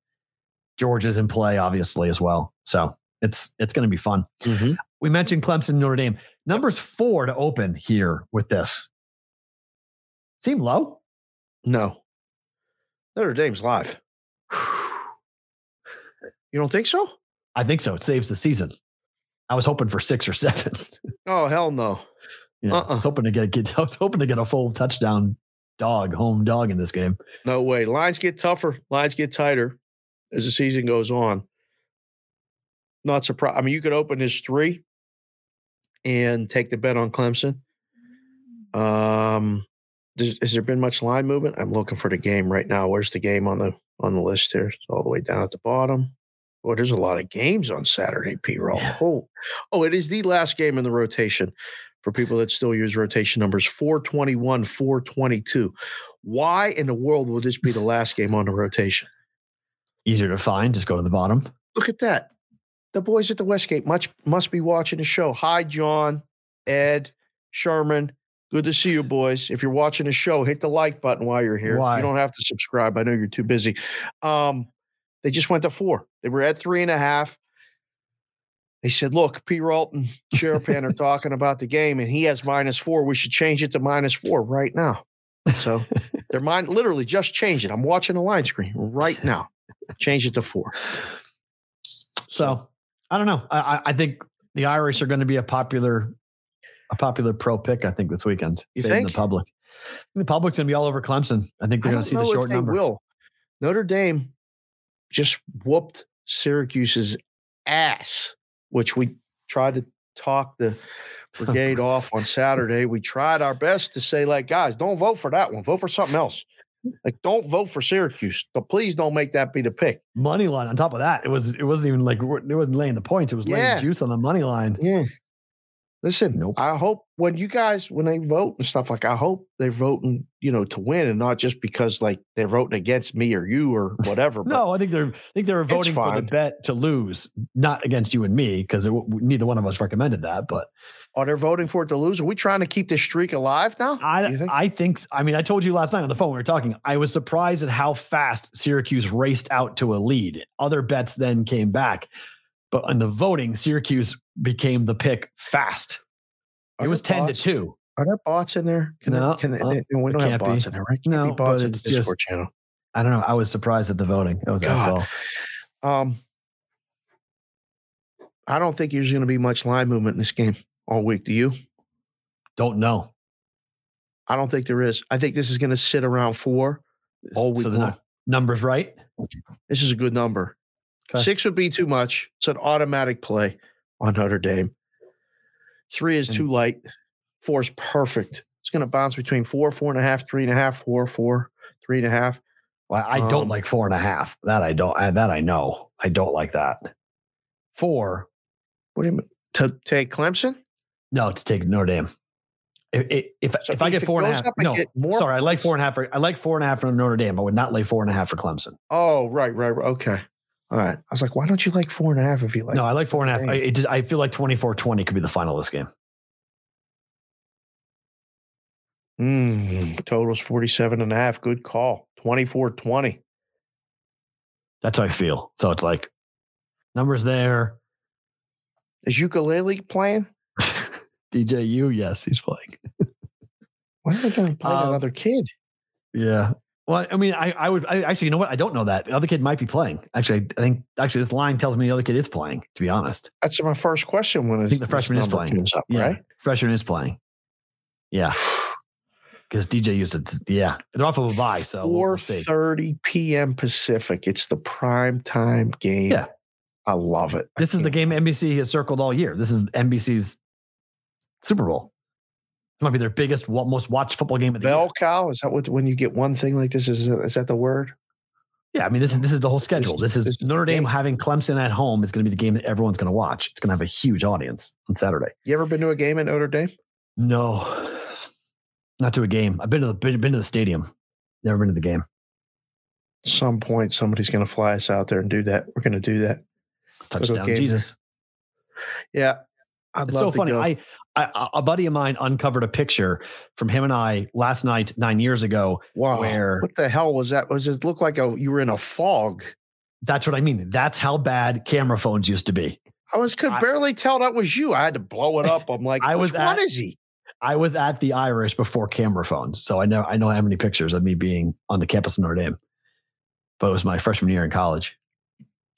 Georgia's in play, obviously, as well. So it's it's going to be fun. Mhm. We mentioned Clemson, Notre Dame. Numbers four to open here with this. Seem low. No. Notre Dame's live. You don't think so? I think so. It saves the season. I was hoping for six or seven. Oh hell no. Yeah, I Uh-uh. was hoping to get, get I was hoping to get a full touchdown dog, home dog in this game. No way. Lines get tougher. Lines get tighter as the season goes on. Not surprised. I mean, you could open this three and take the bet on Clemson. Um, does, has there been much line movement? I'm looking for the game right now. Where's the game on the on the list here? It's all the way down at the bottom. Well, there's a lot of games on Saturday, P roll. Yeah. Oh, oh, it is the last game in the rotation for people that still use rotation numbers 421, 422. Why in the world will this be the last game on the rotation? Easier to find. Just go to the bottom. Look at that. The boys at the Westgate much must be watching the show. Hi, John, Ed, Sherman. Good to see you, boys. If you're watching the show, hit the like button while you're here. Why? You don't have to subscribe. I know you're too busy. Um, they just went to four. They were at three and a half. They said, look, P. Ralton, Sharapan are talking about the game, and he has minus four. We should change it to minus four right now. So their mind literally just changed it. I'm watching the line screen right now. Change it to four. So I don't know. I, I- I think the Irish are going to be a popular, a popular pro pick. I think this weekend. You think? the public? The public's going to be all over Clemson. I think they're going to see the short number. Will Notre Dame just whooped Syracuse's ass, which we tried to talk the oh, brigade off on Saturday. We tried our best to say, like, guys, don't vote for that one. Vote for something else. Like, don't vote for Syracuse. But please don't make that be the pick. Money line. On top of that, it was it wasn't even like it wasn't laying the points. It was laying Yeah. juice on the money line. Yeah. Listen, Nope. I hope when you guys when they vote and stuff like I hope they're voting, you know, to win and not just because like they're voting against me or you or whatever. No, I think they're I think they were It's voting for the bet to lose, not against you and me, because neither one of us recommended that. But are they voting for it to lose? Are we trying to keep this streak alive now? I think? I think I mean I told you last night on the phone we were talking. I was surprised at how fast Syracuse raced out to a lead. Other bets then came back, but in the voting, Syracuse became the pick fast. Are It was ten bots? to two. Are there bots in there? Can No, there, can uh, they, we it don't have bots be. in there, right? Can't No, bots in the it's just- Discord channel. I don't know. I was surprised at the voting. That was that's all. Um, I don't think there's going to be much line movement in this game all week. Do you? Don't know. I don't think there is. I think this is going to sit around four all week so numbers right. This is a good number. Okay. Six would be too much. It's an automatic play on Notre Dame. Three is too light. Four is perfect. It's going to bounce between four, four and a half, three and a half, four, four, three and a half. Well, I don't Um, like four and a half. That I don't. I, that I know. I don't like that. Four. What do you mean? To take Clemson? No, to take Notre Dame. If if if, So if I get four and a half, no, more sorry, I like four and a half. For, I like four and a half for Notre Dame. I would not lay four and a half for Clemson. Oh, right, right, right. Okay. All right. I was like, why don't you like four and a half if you like? no, I like four and a half. I, it just, I feel like 24-20 could be the final of this game. Mm, totals 47 and a half. Good call. 24 20. That's how I feel. So it's like numbers there. Is Uiagalelei playing? DJU, yes, he's playing. When are they going to play Um, that other kid? Yeah. Well, I mean, I, I would I, actually, you know what? I don't know that. The other kid might be playing. Actually, I think actually this line tells me the other kid is playing, to be honest. That's my first question when I think the freshman is playing. up, yeah. right? Freshman is playing. Yeah. Because DJ used to, yeah. They're off of a bye, so see. 4:30 p.m. Pacific. It's the prime time game. Yeah. I love it. I This is the game NBC has circled all year. This is NBC's Super Bowl. It might be their biggest, most watched football game of the year. bell cow. Is that what when you get one thing like this? Is that, is that the word? Yeah, I mean, this is this is the whole schedule. is- This is, this is Notre Dame having Clemson at home is going to be the game that everyone's going to watch. It's going to have a huge audience on Saturday. You ever been to a game at Notre Dame? No, not to a game. I've been to the been, been to the stadium. Never been to the game. Some point somebody's going to fly us out there and do that. We're going to do that. Touchdown, Jesus! Yeah. I'd It's love so to funny. go. I, I a buddy of mine uncovered a picture from him and I last night nine years ago. wow. where- what the hell was that? Was it look like a you were in a fog? That's what I mean. That's how bad camera phones used to be. I was could I- barely tell that was you. I had to blow it up. I'm like, I was one at- he? I was at the Irish before camera phones, so I know I know how many pictures of me being on the campus of Notre Dame. But it was my freshman year in college.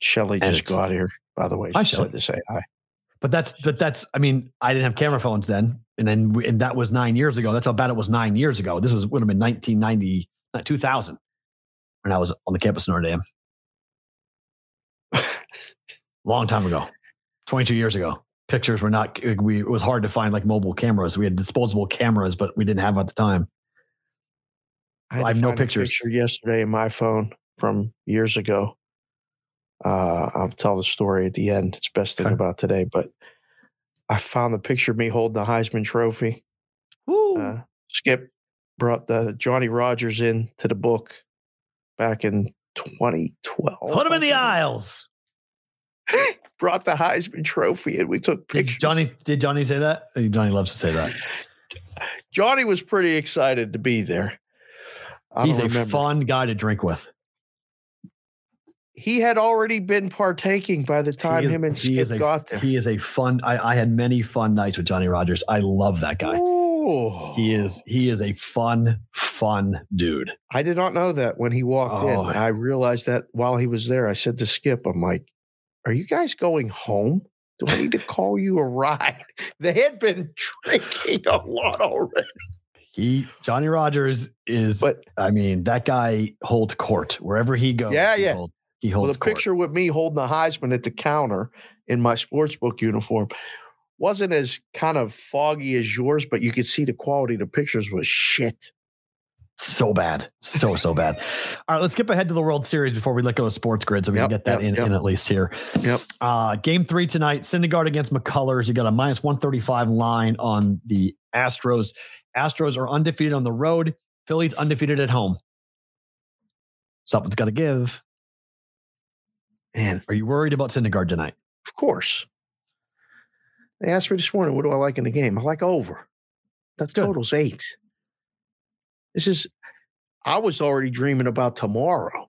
Shelly just got here, by the way. Hi, She Shelley. said to say hi. But that's but that's I mean I didn't have camera phones then, and then we, and that was nine years ago. That's how bad it was nine years ago. This was would have been 1990, not 2000, when I was on the campus of Notre Dame. Long time ago, 22 years ago. Pictures were not. Eh, we it was hard to find like mobile cameras. We had disposable cameras, but we didn't have them at the time. I to have no pictures. Picture yesterday in my phone from years ago. Uh, I'll tell the story at the end. It's best thing Okay. about today, but I found the picture of me holding the Heisman Trophy. Uh, Skip brought the Johnny Rodgers in to the book back in 2012. Put them in the aisles. Brought the Heisman Trophy and we took Did pictures. Johnny? Did Johnny say that? Uh, Johnny loves to say that. Johnny was pretty excited to be there. I He's a fun guy to drink with. He had already been partaking by the time is- him and Skip a, got there. He is a fun. I, I had many fun nights with Johnny Rodgers. I love that guy. Ooh. He is he is a fun fun dude. I did not know that when he walked Oh. in. I realized that while he was there. I said to Skip, I'm like, are you guys going home? Do I need to call you a ride? They had been drinking a lot already. He Johnny Rodgers is. But I mean, that guy holds court wherever he goes. Yeah, he yeah. hold- he well, the court. picture with me holding the Heisman at the counter in my sportsbook uniform wasn't as kind of foggy as yours, but you could see the quality of the pictures was shit. So bad. So, so bad. All right, let's skip ahead to the World Series before we let go of Sports Grid so we Yep, can get that yep, in, yep. in at least here. Yep. Uh, game three tonight, Syndergaard against McCullers. You got a minus 135 line on the Astros. Astros are undefeated on the road. Phillies undefeated at home. Something's got to give. Man, Are you worried about Syndergaard tonight? of course. They asked me this morning, what do I like in the game? I like over. The Good. total's eight. This is, I was already dreaming about tomorrow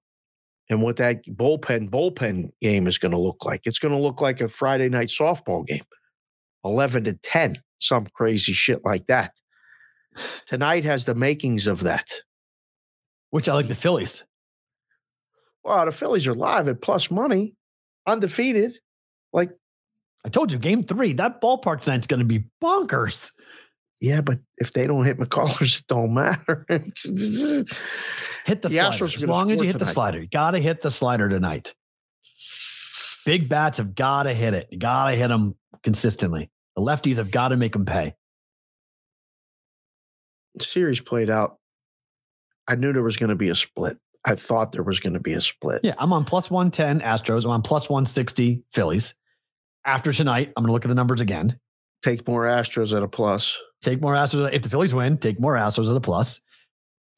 and what that bullpen bullpen game is going to look like. It's going to look like a Friday night softball game, 11 to 10, some crazy shit like that. Tonight has the makings of that. Which I like the Phillies. Wow, the Phillies are live at plus money, undefeated. Like, I told you, game three, that ballpark tonight's going to be bonkers. yeah, but if they don't hit McCullers, it don't matter. Hit the, The slider. As long as you hit the slider, you got to hit the slider tonight. Big bats have got to hit it. You got to hit them consistently. The lefties have got to make them pay. series played out, I knew there was going to be a split. I thought there was going to be a split. Yeah, I'm on plus 110 Astros. I'm on plus 160 Phillies. After tonight, I'm going to look at the numbers again. Take more Astros at a plus. Take more Astros. If the Phillies win, take more Astros at a plus.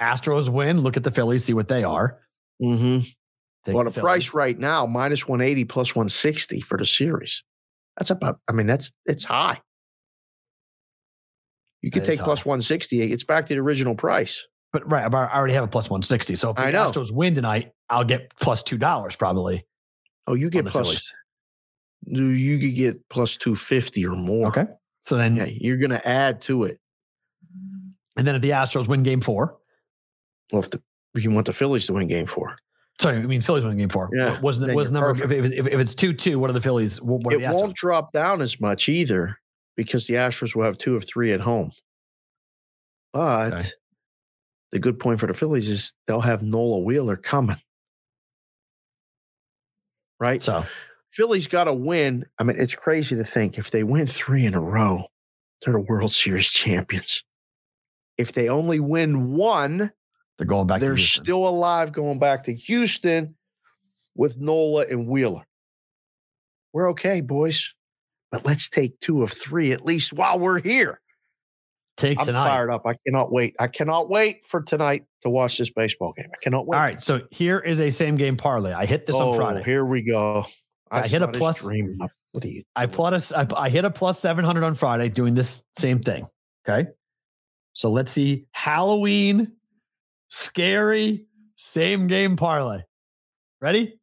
Astros win, look at the Phillies, see what they are. Mm-hmm. Take Well, the the price right now, minus 180 plus 160 for the series. That's about, I mean, that's, it's high. You could take plus 160. It's back to the original price. But right, I already have a plus 160. So if the I know. Astros win tonight, I'll get $2 probably. Oh, you get plus, Phillies. you could get plus 250 or more. Okay. So then, Yeah, you're going to add to it. and then if the Astros win game four, Well, if, the, if you want the Phillies to win game four, sorry, I mean, Phillies win game four. Yeah, What was the, then was number, if, if, if, it's 2 2, what are the Phillies? What, it won't drop down as much either because the Astros will have two of three at home. But Okay. The good point for the Phillies is they'll have Nola Wheeler coming. Right? So, Phillies got to win. I mean, it's crazy to think if they win three in a row, they're the World Series champions. If they only win one, they're going back they're still alive going back to Houston with Nola and Wheeler. We're okay, boys. But let's take two of three at least while we're here. Take I'm tonight. fired up. I cannot wait. I cannot wait for tonight to watch this baseball game. I cannot wait. All right. So here is a same game parlay. I hit this oh, on Friday. Here we go. I hit a plus- dream. What are you? I plus I, I hit a plus 700 on Friday doing this same thing. Okay. So let's see Halloween scary same game parlay. Ready?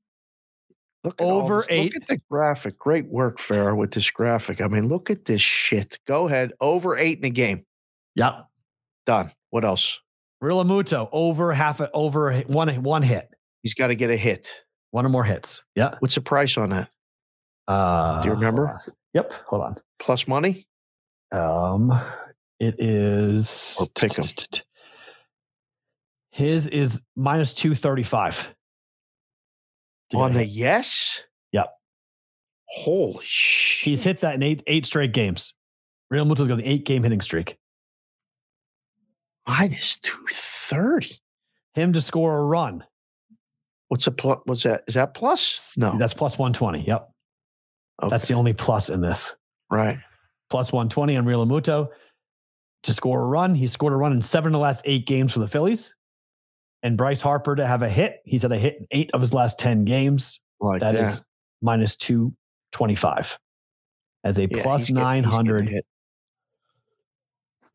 Look at over eight. Look at the graphic. Great work, Farrah, with this graphic. I mean, look at this shit. Go ahead. Over eight in the game. Yep. Done. What else? Realmuto over half a, over one one hit. He's got to get a hit. One or more hits. Yeah. What's the price on that? Uh, Do you remember? hold. Yep. Hold on. Plus money? Um, it is Or pick 'em. His is minus two thirty five. On the yes? Yep. Holy shit. he's hit that in eight eight straight games. Realmuto's got an eight game hitting streak. Minus 230. Him to score a run. What's a plus? What's that? Is that plus? No. That's plus 120. Yep. That's the only plus in this. right. Plus 120 on Realmuto to score a run. He scored a run in seven of the last eight games for the Phillies. And Bryce Harper to have a hit. He's had a hit in eight of his last 10 games. Like That is minus 225 as a Yeah, plus he's getting- he's getting 900.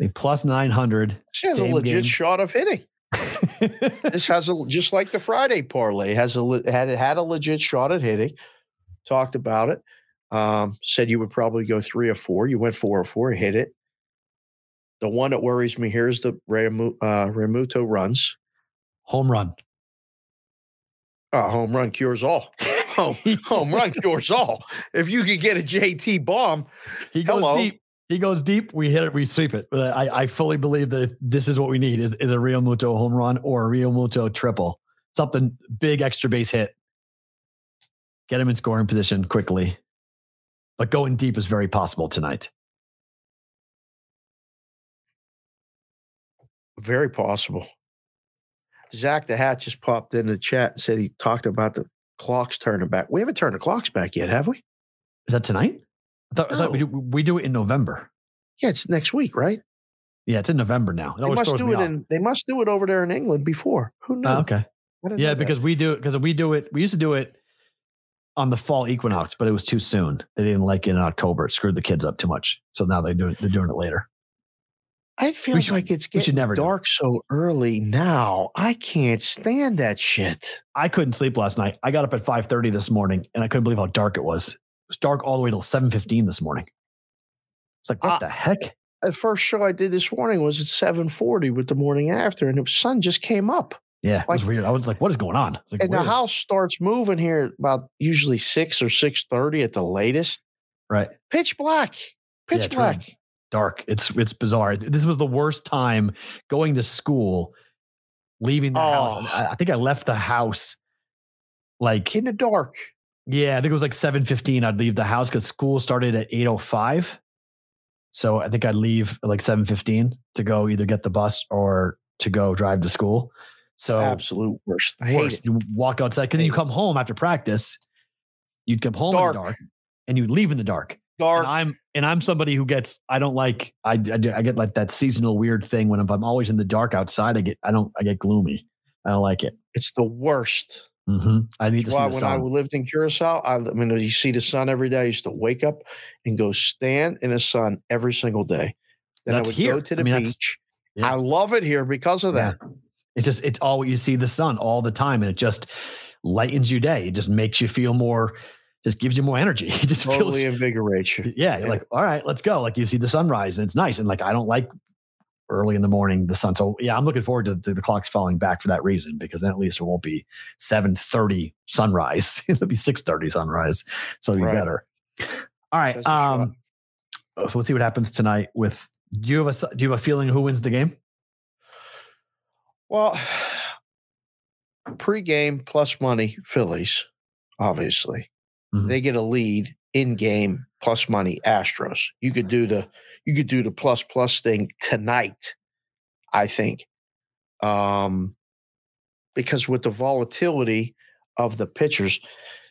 A plus 900. This has a legit game. shot of hitting. This has a just like the Friday parlay has a had it had a legit shot at hitting. Talked about it. Um, said you would probably go three or four. You went four or four, hit it. The one that worries me here is the Ramu, uh, Ramuto runs. Home run. Uh, home run cures all. Home, home run cures all. If you could get a JT bomb, He goes Hello. deep. He goes deep. We hit it. We sweep it. I, I fully believe that if this is what we need is, is a Realmuto home run or a Realmuto triple. Something big extra base hit. Get him in scoring position quickly. But going deep is very possible tonight. very possible. Zach the Hat just popped in the chat and said he talked about the clocks turning back. We haven't turned the clocks back yet, have we? Is that tonight? I thought, I thought we, do, we do it in November. Yeah, it's next week, right? Yeah, it's in November now. It They must do it in. They must do it over there in England before. Who ah, knows? Oh, okay. Yeah, because we do it because we do it. We used to do it on the fall equinox, but it was too soon. They didn't like it in October. It screwed the kids up too much. So now they do it. They're doing it later. it feels should- like it's getting never dark so early now. I can't stand that shit. I couldn't sleep last night. I got up at five thirty this morning, and I couldn't believe how dark it was. It was dark all the way till seven fifteen this morning. It's like what Uh, the heck? The first show I did this morning was at seven forty with the morning after, and the sun just came up. Yeah, it was weird. I was like, what is going on? Like, and the is- house starts moving here about usually six or six thirty at the latest. right? Pitch black. Pitch Yeah, black. dark. It's it's bizarre. This was the worst time going to school, leaving the house. Oh. I, I think I left the house like In the dark. Yeah, I think it was like seven fifteen. I'd leave the house because school started at eight oh five. So I think I'd leave at like seven fifteen to go either get the bus or to go drive to school. So Absolute worst. I hate worst. it. you walk outside because then you come home after practice. You'd come home Dark. in the dark and you'd leave in the dark. Dark. And I'm and I'm somebody who gets I don't like I, I, I get like that seasonal weird thing when I'm, I'm always in the dark outside I get I don't I get gloomy I don't like it It's the worst. Hmm I need to That's see why when I lived in Curacao, I, I mean, you see the sun every day. I used to wake up and go stand in the sun every single day. Then That's I would here. go to I the mean, beach. yeah. I love it here because of Yeah. that. it's just it's all you see the sun all the time and it just lightens your day it just makes you feel more just gives you more energy it just Totally feels invigorates you. yeah, you're like all right let's go like you see the sunrise and it's nice and like I don't like early in the morning the sun so yeah I'm looking forward to the, the clocks falling back for that reason because then at least it won't be 7:30 sunrise it'll be 6:30 sunrise so you Right. better all right Says the shot. um so we'll see what happens tonight with do you have a do you have a feeling who wins the game Well, pregame plus money, Phillies, obviously. Mhm. They get a lead in game plus money, Astros. You could do the you could do the plus plus thing tonight, I think. Um because with the volatility of the pitchers,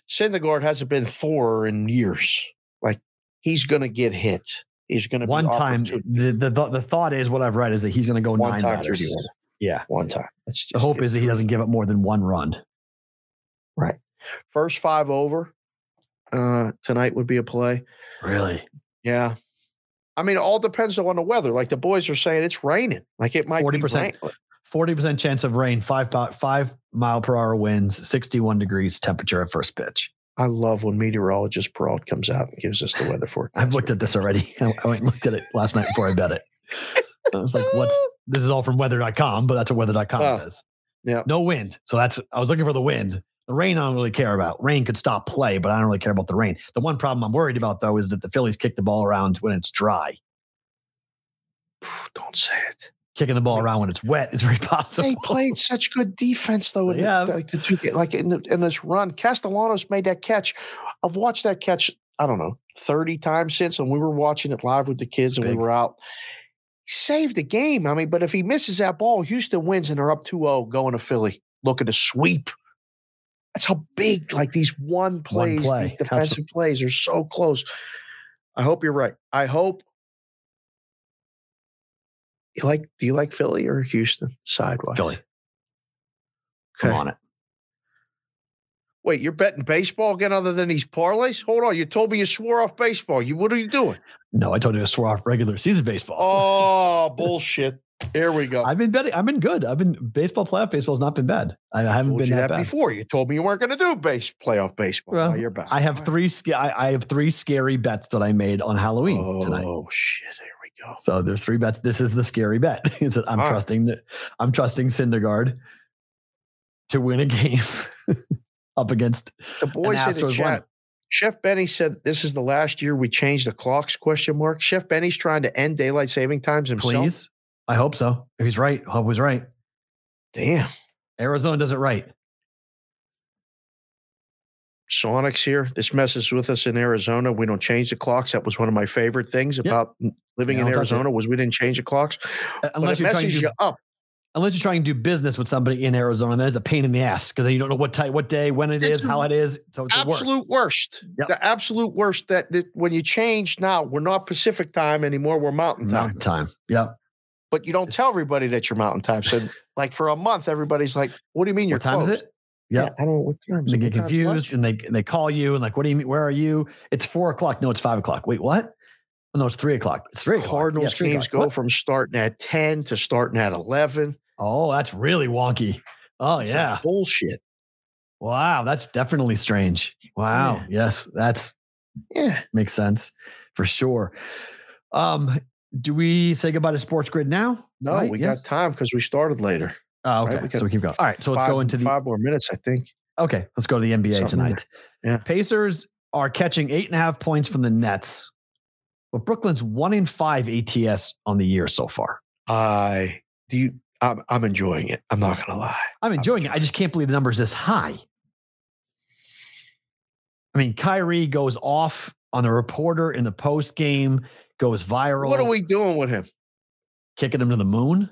Syndergaard hasn't been Thor in years. Like he's gonna get hit. He's gonna one be time the, the the thought is what I've read is that he's going to go one nine time batters. through the order. Yeah. One time. That's The hope is that he doesn't give up more than one run. Right. First five over uh, tonight would be a play. Really? Yeah. I mean, it all depends on the weather. Like the boys are saying, it's raining. Like it might 40%. be rain. Forty percent chance of rain, five five mile per hour winds, sixty one degrees temperature at first pitch. I love when meteorologist Perrault comes out and gives us the weather forecast. I've looked at this already. I I went and looked at it last night before I bet it. I was like, "What's this? Is all from weather.com, but that's what weather.com Oh, says. yeah. no wind. So that's I was looking for the wind. The rain I don't really care about. Rain could stop play, but I don't really care about the rain. The one problem I'm worried about though is that the Phillies kick the ball around when it's dry. Don't say it. Kicking the ball around when it's wet is very possible. They played such good defense though. In Yeah. the, like, the two, like in, the, in this run, Castellanos made that catch. I've watched that catch. I don't know thirty times since, and we were watching it live with the kids, and Big. we were out. Saved the game. I mean, but if he misses that ball, Houston wins, and they're up 2-0 going to Philly, looking to sweep. That's how big like these one plays, play. these defensive plays are so close. I hope you're right. I hope. You like? Do you like Philly or Houston sidewise? Philly. Come on it. Wait, you're betting baseball again other than these parlays? Hold on. You told me you swore off baseball. You what are you doing? No, I told you to swear off regular season baseball. Oh, bullshit. Here we go. I've been betting. I've been good. I've been baseball playoff baseball's not been bad. I, haven't been that, that bad. before. You told me you weren't going to do base playoff baseball. Well, now you're back. I have three. sca- I, I have three scary bets that I made on Halloween oh, tonight. Oh shit. Here we go. So there's three bets. This is the scary bet. Is that I'm All right. trusting that I'm trusting Syndergaard to win a game up against The boys in the chat. Chef Benny said this is the last year we changed the clocks question mark. Chef Benny's trying to end daylight saving times himself. please. I hope so. If he's right, hope he's right. Damn. Arizona does it right. Sonics here. This messes with us in Arizona. We don't change the clocks. That was one of my favorite things about living in don't touch it. Arizona was we didn't change the clocks. Uh, Unless you're trying to do, you up. unless you're trying to do business with somebody in Arizona, that is a pain in the ass because you don't know what type, what day, when it It's is, how it is. So it's the worst. absolute worst. Yep. The absolute worst that, that when you change now, we're not Pacific time anymore, we're mountain time. Mountain time. Yep. But you don't tell everybody that you're mountain time. So like for a month, everybody's like, What do you mean you're What time is closed?" it? Yeah, I don't know what time is They get confused and they they call you and like, what do you mean? Where are you? It's four o'clock. No, it's five o'clock. Wait, what? Oh, no, it's three o'clock. It's three o'clock. Cardinals Yeah, games go What? from starting at 10 to starting at 11. Oh, that's really wonky. Oh It's like yeah. bullshit. Wow, that's definitely strange. Wow. Yeah. Yes, that's Yeah. makes sense for sure. Um, do we say goodbye to Sports Grid now? No, Right? we Yes? got time because we started later. Oh, right? okay. We so we keep going. All right. So let's go into the five more minutes, I think. okay. Let's go to the NBA Something tonight. Yeah. Pacers are catching eight and a half points from the Nets, but Brooklyn's one in five ATS on the year so far. I do you I'm, I'm enjoying it. I'm not gonna lie. I'm enjoying it. I just can't believe the numbers this high. I mean, Kyrie goes off on the reporter in the post game, goes viral. What are we doing with him? kicking him to the moon?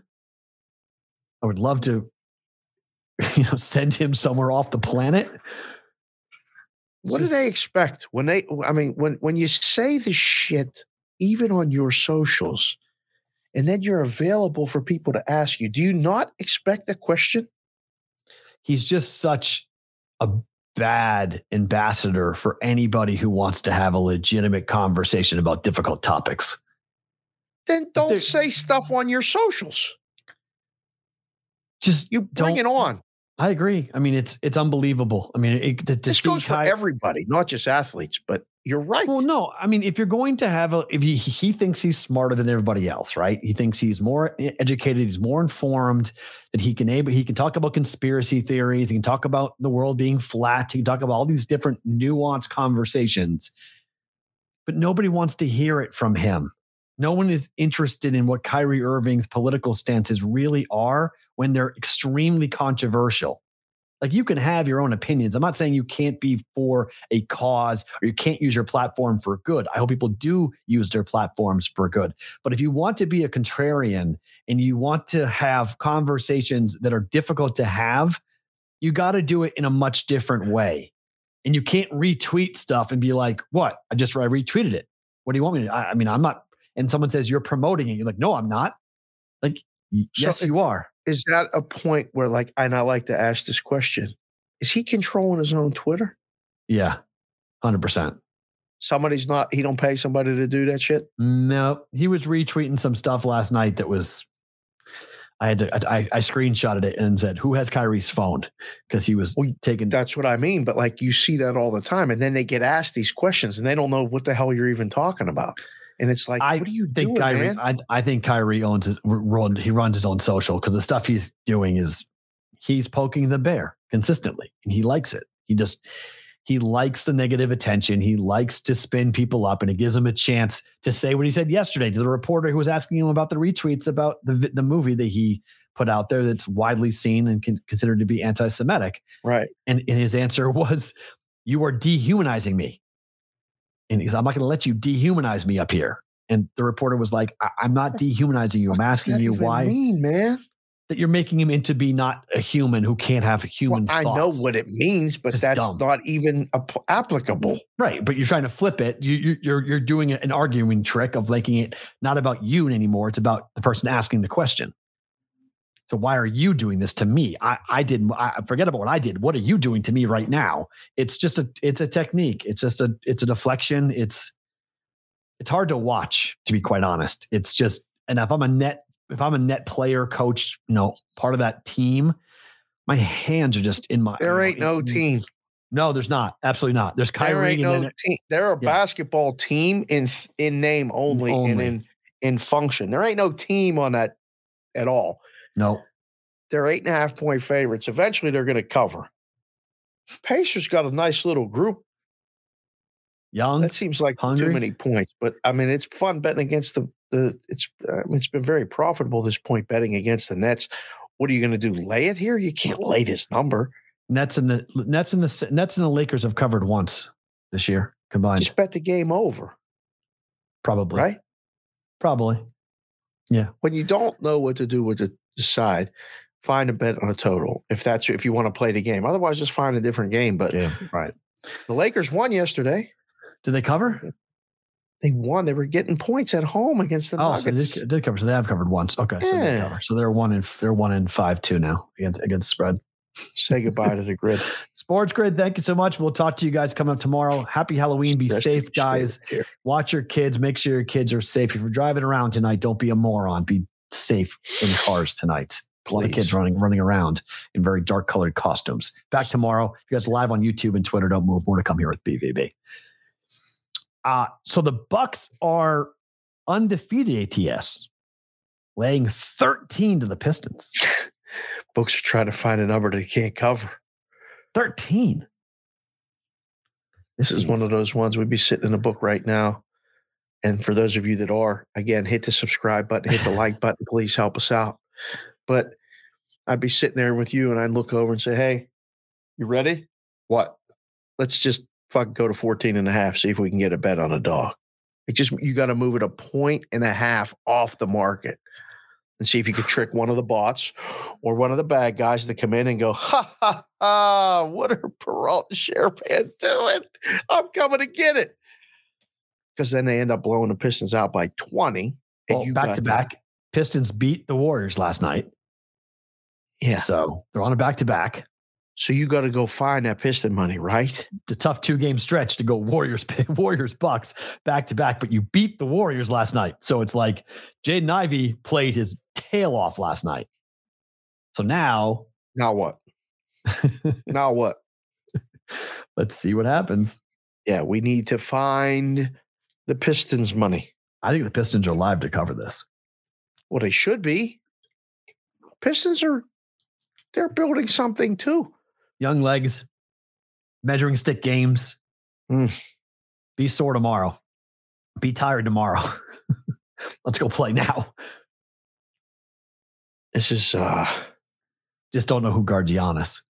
I would love to, you know, send him somewhere off the planet. What do they expect when they? I mean, when when you say the shit, even on your socials, and then you're available for people to ask you, do you not expect a question? He's just such a bad ambassador for anybody who wants to have a legitimate conversation about difficult topics. Then don't say stuff on your socials. Just You bring it on. I agree. I mean, it's it's unbelievable. I mean, it, to, to This goes for everybody, not just athletes. But you're right. Well, no, I mean, if you're going to have a, if he, he thinks he's smarter than everybody else, right? He thinks he's more educated, he's more informed, that he can able, he can talk about conspiracy theories, he can talk about the world being flat, he can talk about all these different nuanced conversations, but nobody wants to hear it from him. No one is interested in what Kyrie Irving's political stances really are when they're extremely controversial. Like you can have your own opinions. I'm not saying you can't be for a cause or you can't use your platform for good. I hope people do use their platforms for good. But if you want to be a contrarian and you want to have conversations that are difficult to have, you got to do it in a much different way. And you can't retweet stuff and be like, what? I just I retweeted it. What do you want me to? I, I mean, I'm not. And someone says you're promoting it. You're like, no, I'm not. Like, y- So yes, you are. Is that a point where, like, and I like to ask this question: Is he controlling his own Twitter? Yeah, hundred percent. Somebody's not. He don't pay somebody to do that shit. No, he was retweeting some stuff last night that was. I had to. I, I screenshotted it and said, "Who has Kyrie's phone?" Because he was Well, taking. That's what I mean. But like, you see that all the time, and then they get asked these questions, and they don't know what the hell you're even talking about. And it's like, I what are you think doing, Kyrie. man? I, I think Kyrie owns it. Run, he runs his own social because the stuff he's doing is he's poking the bear consistently, and he likes it. He just he likes the negative attention. He likes to spin people up, and it gives him a chance to say what he said yesterday to the reporter who was asking him about the retweets about the the movie that he put out there that's widely seen and con- considered to be anti-Semitic. Right. And, and his answer was, "You are dehumanizing me." And he's, "I'm not going to let you dehumanize me up here." And the reporter was like, I- "I'm not dehumanizing you. I'm asking you why mean, man. that you're making him into be not a human who can't have Well, human I know what it means, but Just that's dumb. not even ap- applicable. Right, but you're trying to flip it. You, you, you're you're doing an arguing trick of making it not about you anymore. It's about the person asking the question. So why are you doing this to me? I I didn't I forget about what I did. What are you doing to me right now? It's just a it's a technique. It's just a it's a deflection. It's it's hard to watch, to be quite honest. It's just and if I'm a net if I'm a net player, coach, you know, part of that team, my hands are just in my. There you know, ain't no team. No, there's not. Absolutely not. There's Kyrie. There ain't and no team. They're a Yeah. basketball team in in name only, and Only. in in function. There ain't no team on that at all. No. They're eight and a half point favorites. Eventually, they're going to cover. Pacers got a nice little group. Young. That seems like Hungry? too many points, but I mean, it's fun betting against the the. It's I mean, it's been very profitable this point betting against the Nets. What are you going to do? Lay it here? You can't lay this number. Nets and the Nets and the Nets and the Lakers have covered once this year combined. Just bet the game over, probably. right? Probably. Yeah. When you don't know what to do with the side, find a bet on a total if that's if you want to play the game. Otherwise, just find a different game. But Yeah. Right. the Lakers won yesterday. Did they cover? They won. They were getting points at home against the Oh, so they Nuggets. did, did cover. So they have covered once. Okay. So, they cover. So they're one in they're one in five two now against against spread. Say goodbye to the grid. Sports Grid, thank you so much. We'll talk to you guys coming up tomorrow. Happy Halloween. Be safe, guys. Watch your kids. Make sure your kids are safe. If you're driving around tonight, don't be a moron. Be safe in cars tonight. A lot of kids running running around in very dark colored costumes. Back tomorrow. If You guys live on YouTube and Twitter. Don't move. More to come here with BVB. Uh, so the Bucks are undefeated ATS, laying 13 to the Pistons. Books are trying to find a number they can't cover. 13. This is one of those ones we'd be sitting in a book right now. And for those of you that are, again, hit the subscribe button, hit the like button. Please help us out. But I'd be sitting there with you and I'd look over and say, Hey, you ready? What? Let's just fucking go to 14 and a half, see if we can get a bet on a dog. It just, you got to move it a point and a half off the market and see if you could trick one of the bots or one of the bad guys to come in and go, ha ha ha, what are Perrault and Sharapan doing? I'm coming to get it. Because then they end up blowing the Pistons out by 20. And Well, you back to back. Pistons beat the Warriors last night. Yeah. So they're on a back to back. So you got to go find that Piston money, right? It's a tough two game stretch to go Warriors, Warriors, Bucks back to back, but you beat the Warriors last night. So it's like Jaden Ivey played his tail off last night. So now Now what? now what? let's see what happens. Yeah, we need to find the Pistons money. I think the Pistons are live to cover this. Well, they should be. Pistons are, they're building something too. Young legs, measuring stick games. Mm. Be sore tomorrow. Be tired tomorrow. Let's go play now. This is, uh, Just don't know who guards Giannis.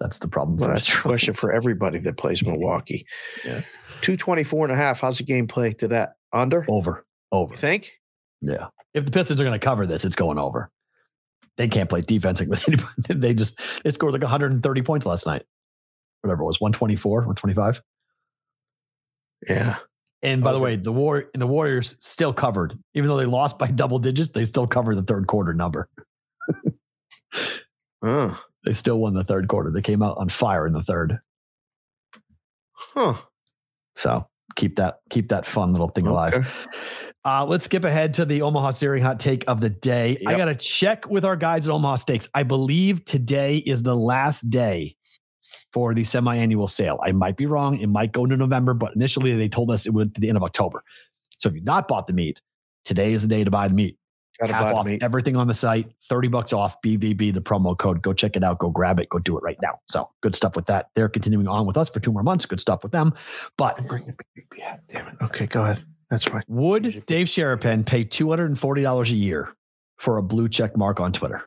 That's the problem. well, that's a question for everybody that plays Milwaukee. Yeah. 224 and a half. How's the game play to that? Under? over. Over. You think? Yeah. If the Pistons are going to cover this, it's going over. They can't play defense with anybody. They just they scored like 130 points last night. Whatever it was, 124, 125. Yeah. And by the way, the war and the Warriors still covered. Even though they lost by double digits, they still covered the third quarter number. Oh. They still won the third quarter. They came out on fire in the third. Huh. So keep that keep that fun little thing alive. Uh, let's skip ahead to the Omaha Steering Hot Take of the day. I got to check with our guys at Omaha Steaks. I believe today is the last day for the semi-annual sale. I might be wrong. It might go into November, but initially they told us it went to the end of October. So if you've not bought the meat, today is the day to buy the meat. Got to Half off meat. everything on the site, 30 bucks off BVB, the promo code. Go check it out. Go grab it. Go do it right now. So good stuff with that. They're continuing on with us for two more months. Good stuff with them. But Bring the Yeah, damn it. Okay, go ahead. That's fine. Would Dave Sharapan pay $240 a year for a blue check mark on Twitter?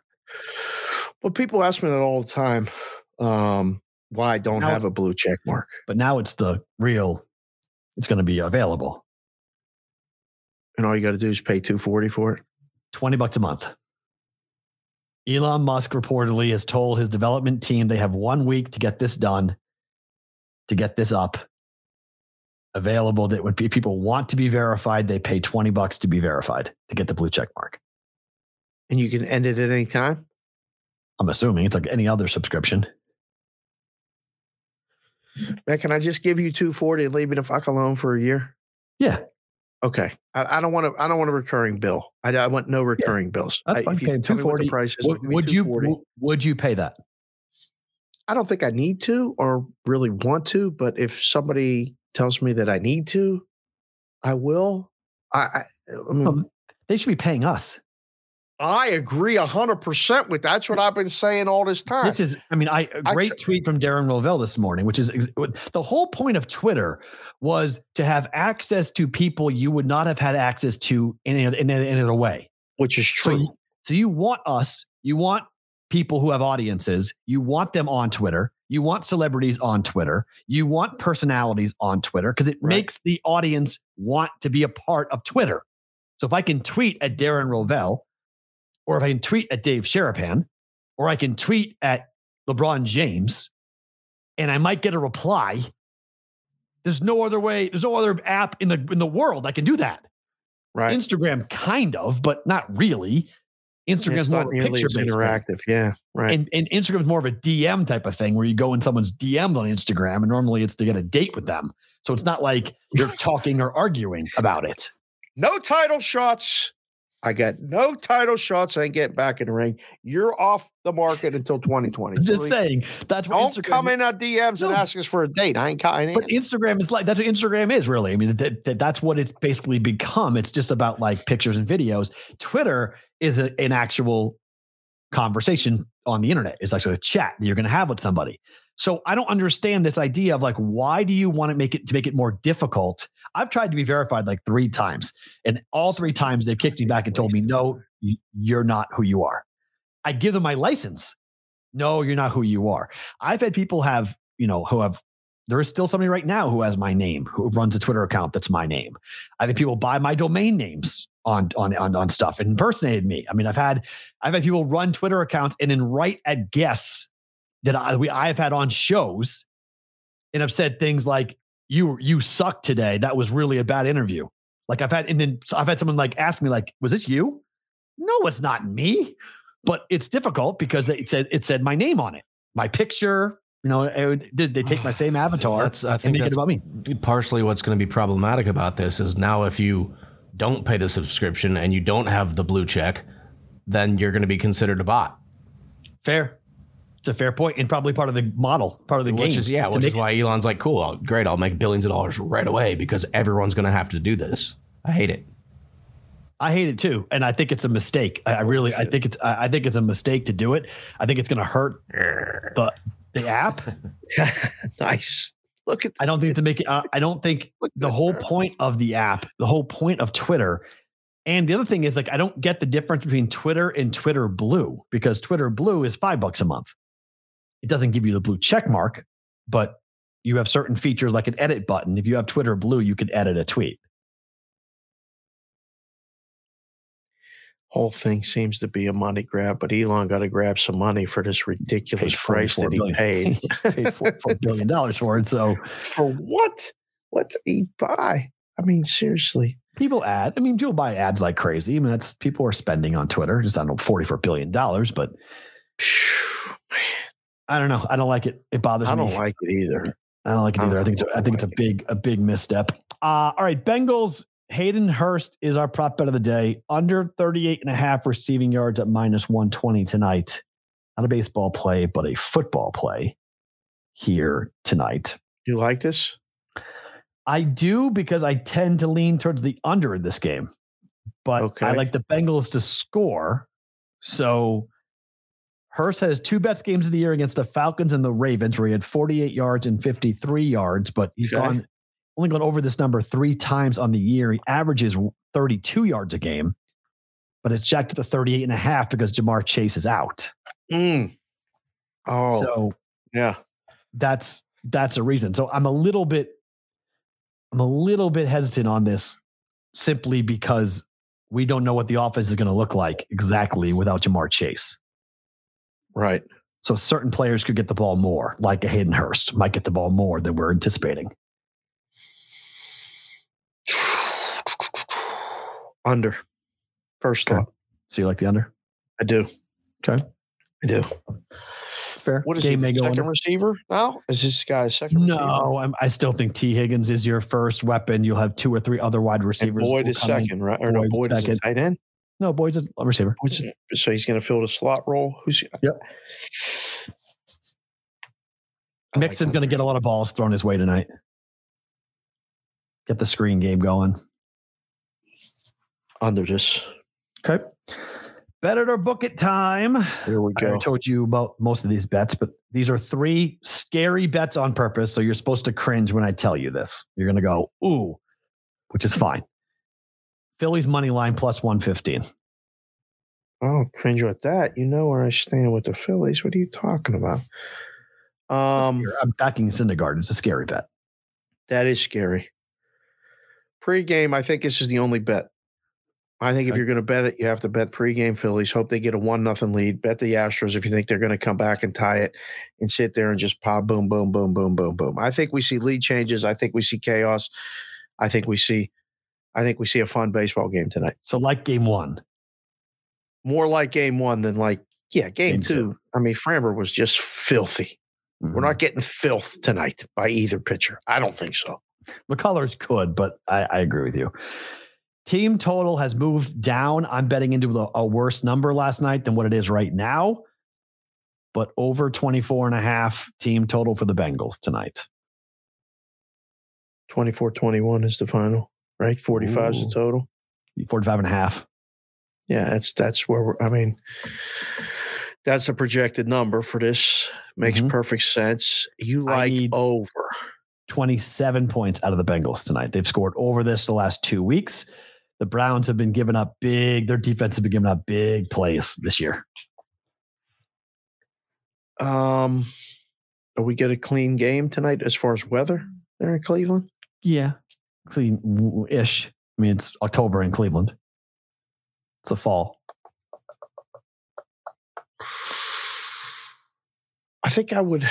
Well, people ask me that all the time. Um, why I don't Now- have a blue check mark. But now it's the real, it's going to be available. And all you got to do is pay 240 for it. 20 bucks a month. Elon Musk reportedly has told his development team they have one week to get this done, to get this up available. That would be people want to be verified. They pay 20 bucks to be verified to get the blue check mark. And you can end it at any time. I'm assuming it's like any other subscription. Man, can I just give you 240 and leave me the fuck alone for a year? Yeah. Okay. I, I don't want to. I don't want a recurring bill. I, I want no recurring bills. That's fine. Okay, tell me what the 240. price Would, would you would you pay that? I don't think I need to or really want to, but if somebody tells me that I need to, I will. I, I, I mean, Um, They should be paying us. I agree hundred percent with that. That's what I've been saying all this time. This is, I mean, I a I great tr- tweet from Darren Rovell this morning, which is the whole point of Twitter was to have access to people you would not have had access to in any, in any other way. which is true. you- so you want us, you want people who have audiences, you want them on Twitter, you want celebrities on Twitter, you want personalities on Twitter because it Right. makes the audience want to be a part of Twitter. So if I can tweet at Darren Rovell, or if I can tweet at Dave Sharapan, or I can tweet at LeBron James, and I might get a reply. There's no other way. There's no other app in the in the world that can do that. Right. Instagram kind of, but not really. Instagram's It's more not of nearly picture as based interactive. Yeah. Right. and, and Instagram is more of a DM type of thing where you go in someone's DM on Instagram, and normally it's to get a date with them. So it's not like you're talking or arguing about it. no title shots. I got no title shots. I ain't getting back in the ring. You're off the market until 2020. I'm just saying that's what Don't Instagram come in our DMs and ask us for a date. I ain't coming But in. Instagram is like that's what Instagram is really. I mean, that, that, that's what it's basically become. It's just about like pictures and videos. Twitter is a, an actual conversation on the internet. It's actually a chat that you're going to have with somebody. So I don't understand this idea of like, why do you want to make it to make it more difficult? I've tried to be verified like three times, and all three times they've kicked me back and told me, no, you're not who you are. I give them my license. No, you're not who you are. I've had people have, you know, who have there is still somebody right now who has my name, who runs a Twitter account that's my name. I've had people buy my domain names on on on, on stuff and impersonated me. I mean, I've had I've had people run Twitter accounts and then write at guests that I we I've had on shows and I've said things like you you suck today. That was really a bad interview. Like I've had and then I've had someone like ask me like, was this you? No, it's not me. But it's difficult because it said it said my name on it, my picture. You know, did they take my same avatar That's, I and think that's about me? partially what's going to be problematic about this is now if you don't pay the subscription and you don't have the blue check, then you're going to be considered a bot. Fair. It's a fair point and probably part of the model, part of the which game. is yeah, which is make it- why Elon's like, cool, I'll, great, I'll make billions of dollars right away because everyone's going to have to do this. I hate it. I hate it too, and I think it's a mistake. I, I really, I think it's, I I think it's a mistake to do it. I think it's going to hurt the the app. nice. Look at I don't think to make it. Uh, I don't think the whole that. point of the app, the whole point of Twitter, and the other thing is like I don't get the difference between Twitter and Twitter Blue because Twitter Blue is five bucks a month. It doesn't give you the blue check mark, but you have certain features like an edit button. If you have Twitter Blue, you can edit a tweet. whole thing seems to be a money grab, but Elon got to grab some money for this ridiculous price that he billion. paid. paid four, four billion dollars for it. So for what? What did he buy? I mean, seriously. people add. I mean, people buy ads like crazy. I mean, that's people are spending on Twitter. Just I don't know, forty four billion dollars, but Phew, I don't know. I don't like it. It bothers me. I don't like it either. I don't like it either. I think it's a, I think it's a big a big misstep. Uh, all right, Bengals. Hayden Hurst is our prop bet of the day. Under 38 and a half receiving yards at minus 120 tonight. Not a baseball play, but a football play here tonight. You like this? I do because I tend to lean towards the under in this game, but okay. I like the Bengals to score. So Hurst has two best games of the year against the Falcons and the Ravens, where he had 48 yards and 53 yards, but he's Okay. gone only gone over this number three times on the year. He averages 32 yards a game, but it's jacked to the 38 and a half because Ja'Marr Chase is out. Mm. Oh, So yeah. that's that's a reason. So I'm a little bit I'm a little bit hesitant on this simply because we don't know what the offense is going to look like exactly without Ja'Marr Chase. Right. So certain players could get the ball more, like a Hayden Hurst might get the ball more than we're anticipating. Under. First Okay. thought. So you like the under? I do. Okay. I do. It's fair. What is Game he? may the go Second under. receiver now? Is this guy a second receiver? No, I'm, I still think Tee Higgins is your first weapon. You'll have two or three other wide And receivers. Boyd who is second, right? Or no, Boyd is a second. tight end. No, Boyd's a receiver. So he's going to fill the slot role. Who's? Yep. I Mixon's him. going to get a lot of balls thrown his way tonight. Get the screen game going. under this. Okay. Bet it or book it time. Here we go. I told you about most of these bets, but these are three scary bets on purpose. So you're supposed to cringe when I tell you this. You're going to go, ooh, which is fine. Phillies money line plus 115. Oh, cringe at that. You know where I stand with the Phillies. What are you talking about? Um, I'm backing Syndergaard. It's a scary bet. that is scary. Pre-game, I think this is the only bet. I think if you're going to bet it, you have to bet pregame Phillies. Hope they get a one nothing lead. Bet the Astros if you think they're going to come back and tie it, and sit there and just pop boom boom boom boom boom boom. I think we see lead changes. I think we see chaos. I think we see, I think we see a fun baseball game tonight. So like game one, more like game one than like yeah game, Game two. two. I mean Framber was just filthy. We're Mhm. not getting filth tonight by either pitcher. I don't think so. McCullers could, but I, I agree with you. Team total has moved down. I'm betting into a, a worse number last night than what it is right now, but over 24 and a half team total for the Bengals tonight. 24-21 is the final, right? 45 is the total. 45 and a half. Yeah, that's that's where we're. I mean, that's a projected number for this. Makes Mhm. perfect sense. You like over. 27 points out of the Bengals tonight. They've scored over this the last two weeks. The Browns have been giving up big, their defense has been giving up big plays this year. Um, are we get a clean game tonight as far as weather there in Cleveland? Yeah. Clean ish. I mean, it's October in Cleveland. It's a fall. I think I would.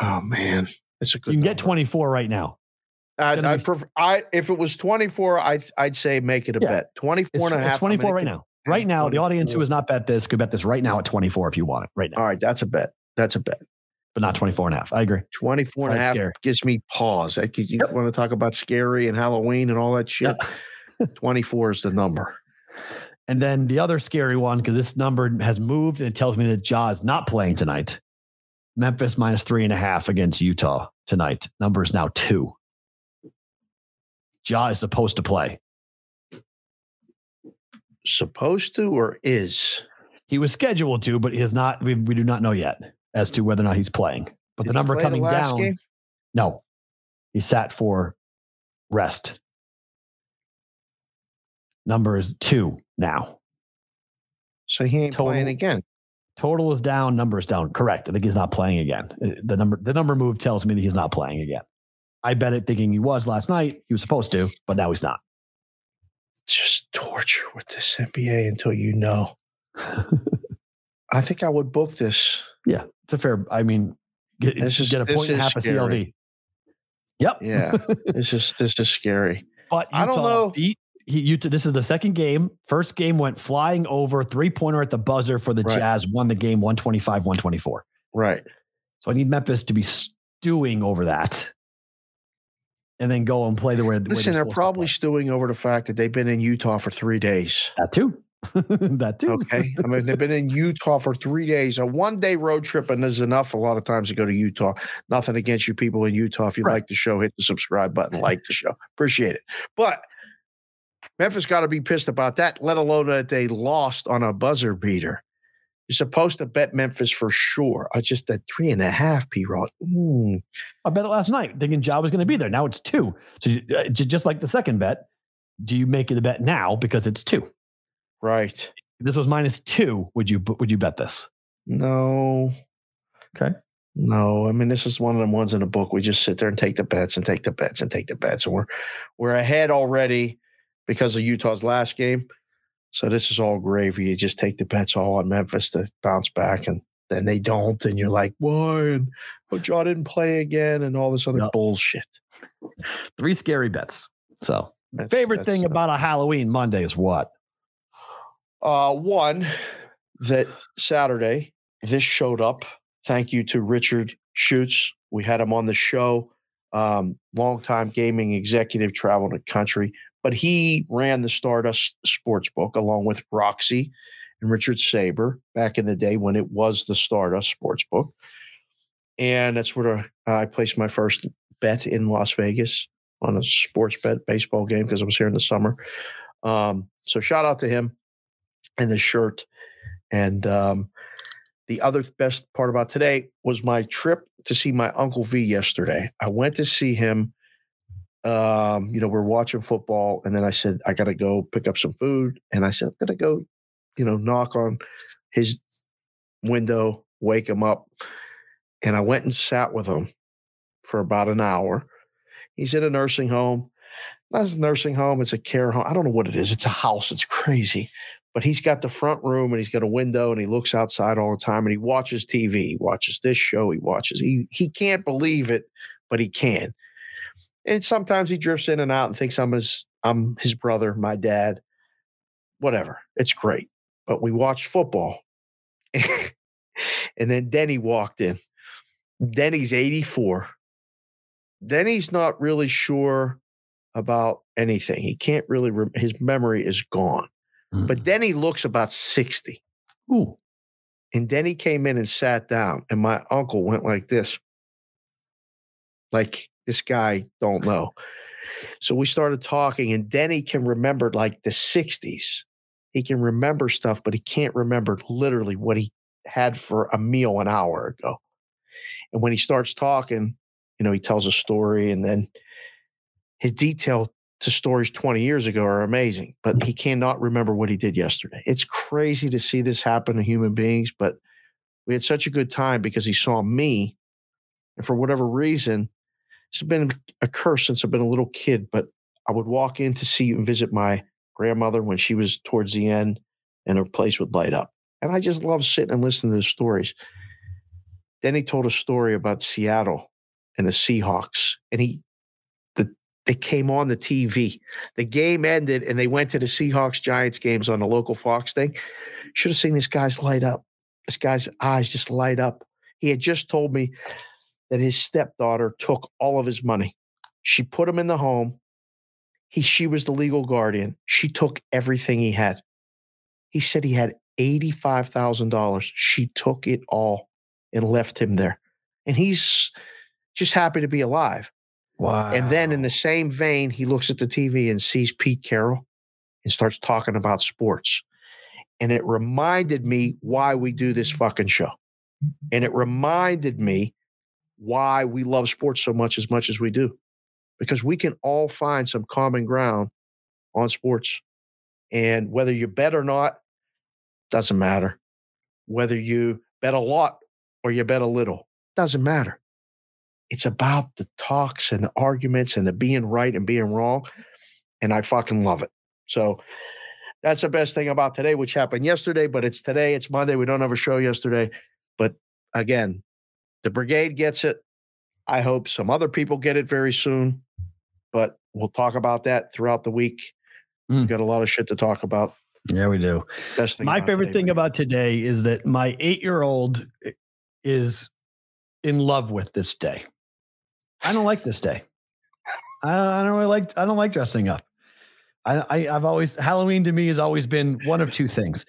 Oh man, it's a good. You can get 24 right now. I'd, I'd be- prefer. I if it was twenty four, I I'd say make it a Yeah. bet. 24 It's, and a half. 24 gonna right now. Right now, the audience who has not bet this could bet this right now at 24 if you want it right now, All right, that's a bet. That's a bet. But not 24 and a half. I agree. 24 and a half scary. gives me pause. I, you Yep. want to talk about scary and Halloween and all that shit? 24 is the number. And then the other scary one, because this number has moved and it tells me that Ja is not playing tonight. Memphis minus three and a half against Utah tonight. Number is now two. Ja is supposed to play. Supposed to or is? He was scheduled to, but he is not. We, we do not know yet as to whether or not he's playing. But Did the number coming last down. game? No, he sat for rest. Number is two now. So he ain't playing Total- again. Total is down. Number is down. Correct. I think he's not playing again. Uh, The number the number move tells me that he's not playing again. I bet it thinking he was last night. He was supposed to, but now he's not. Just torture with this NBA until you know. I think I would book this. yeah, it's a fair. I mean, get, This is- get a point and half scary. CLV. Yep. Yeah. this is this is scary. But I don't Utah know. Beat, he, Utah, this is the second game. First game went flying over, three pointer at the buzzer for the Right. Jazz, won the game 125 124. Right. So I need Memphis to be stewing over that and then go and play the way the way Listen, they're to probably stewing over the fact that they've been in Utah for three days. that too. that too. Okay. I mean, they've been in Utah for three days. A one day road trip, and is enough a lot of times to go to Utah. Nothing against you people in Utah. If you Right. like the show, hit the subscribe button, like the show. Appreciate it. But Memphis got to be pissed about that, let alone that they lost on a buzzer beater. You're supposed to bet Memphis for sure. I just at three and a half, P Rod. Mm, I bet it last night thinking Ja was going to be there. Now it's two. So you- uh, just like the second bet, do you make the bet now because it's two? Right. This was minus two. Would you would you bet this? No. Okay. No, I mean this is one of them ones in the book. We just sit there and take the bets and take the bets and take the bets, and we're we're ahead already because of Utah's last game. So this is all gravy. You just take the bets all on Memphis to bounce back, and then they don't, and you're like, why? And but Ja didn't play again, and all this other bullshit. Three scary bets. So That's- favorite that's, thing uh, about a Halloween Monday is what? Uh, one that Saturday this showed up. Thank you to Richard Schuetz. We had him on the show. Um, longtime gaming executive, traveled the country, but he ran the Stardust Sportsbook along with Roxy and Richard Saber back in the day when it was the Stardust Sportsbook. And that's where I placed my first bet in Las Vegas on a sports bet baseball game because I was here in the summer. Um, so shout out to him and the shirt. And um, the other best part about today was my trip to see my Uncle V yesterday. I went to see him. Um, you know, we're watching football, and then I said, I got to go pick up some food. And I said, I'm going to go, you know, knock on his window, wake him up. And I went and sat with him for about an hour. He's in a nursing home. That's a nursing home. It's a care home. I don't know what it is. It's a house. It's crazy. But he's got the front room and he's got a window and he looks outside all the time and he watches TV. He watches this show. He watches. He he can't believe it, but he can. And sometimes he drifts in and out and thinks I'm his I'm his brother, my dad, whatever. It's great. But we watched football. and then Denny walked in. Denny's 84. Denny's not really sure about anything. He can't really, rem- his memory is gone. Mm. But Denny looks about 60. Ooh. And Denny came in and sat down, and my uncle went like this. Like, this guy don't know. So we started talking, and Denny can remember like the 60s. He can remember stuff, but he can't remember literally what he had for a meal an hour ago. And when he starts talking, you know, he tells a story, and then his detail to stories 20 years ago are amazing, but he cannot remember what he did yesterday. It's crazy to see this happen to human beings, but we had such a good time because he saw me. And for whatever reason, it's been a curse since I've been a little kid, but I would walk in to see and visit my grandmother when she was towards the end and her place would light up. And I just love sitting and listening to the stories. Then he told a story about Seattle and the Seahawks. And he they came on the TV. The game ended and they went to the Seahawks Giants games on the local Fox thing. Should have seen this guy's light up. This guy's eyes just light up. He had just told me that his stepdaughter took all of his money. She put him in the home. He she was the legal guardian. She took everything he had. He said he had $85,000. She took it all and left him there. And he's just happy to be alive. Wow. And then in the same vein, he looks at the TV and sees Pete Carroll and starts talking about sports. And it reminded me why we do this fucking show. And it reminded me why we love sports so much as much as we do. Because we can all find some common ground on sports. And whether you bet or not, doesn't matter. Whether you bet a lot or you bet a little, doesn't matter. It's about the talks and the arguments and the being right and being wrong. And I fucking love it. So that's the best thing about today, which happened yesterday, but it's today. It's Monday. We don't have a show yesterday. But again, the brigade gets it. I hope some other people get it very soon. But we'll talk about that throughout the week. Mm. We've got a lot of shit to talk about. Yeah, we do. Best thing My favorite today, thing Brigade. about today is that my eight year old is in love with this day. I don't like this day. I don't, I don't really like. I don't like dressing up. I, I I've always Halloween to me has always been one of two things.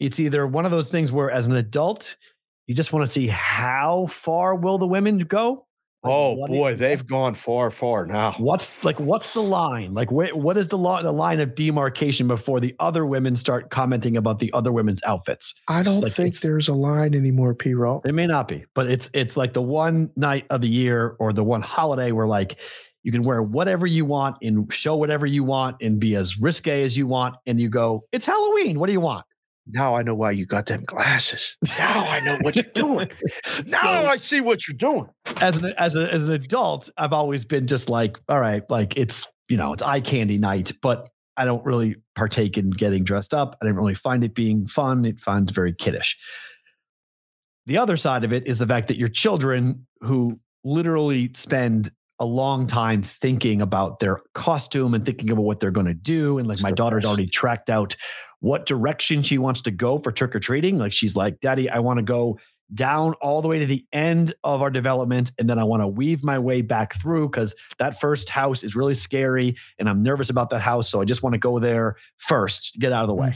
It's either one of those things where, as an adult, you just want to see how far will the women go. Like, Oh what boy, is- they've gone far, far now. What's like what's the line? Like wh- what is the law the line of demarcation before the other women start commenting about the other women's outfits? I don't like think there's a line anymore, P. Roll. It may not be, but it's it's like the one night of the year or the one holiday where like you can wear whatever you want and show whatever you want and be as risque as you want and you go, "It's Halloween. What do you want?" Now I know why you got them glasses. Now I know what you're doing. now So- I see what you're doing. as an as a, as an adult, I've always been just like, all right, like it's you know it's eye candy night, but I don't really partake in getting dressed up. I didn't really find it being fun. It finds very kiddish. The other side of it is the fact that your children who literally spend a long time thinking about their costume and thinking about what they're going to do. And like It's my daughter's already tracked out what direction she wants to go for trick or treating. Like she's like, Daddy, I want to go down all the way to the end of our development. And then I want to weave my way back through because that first house is really scary and I'm nervous about that house. So I just want to go there first get out of the way.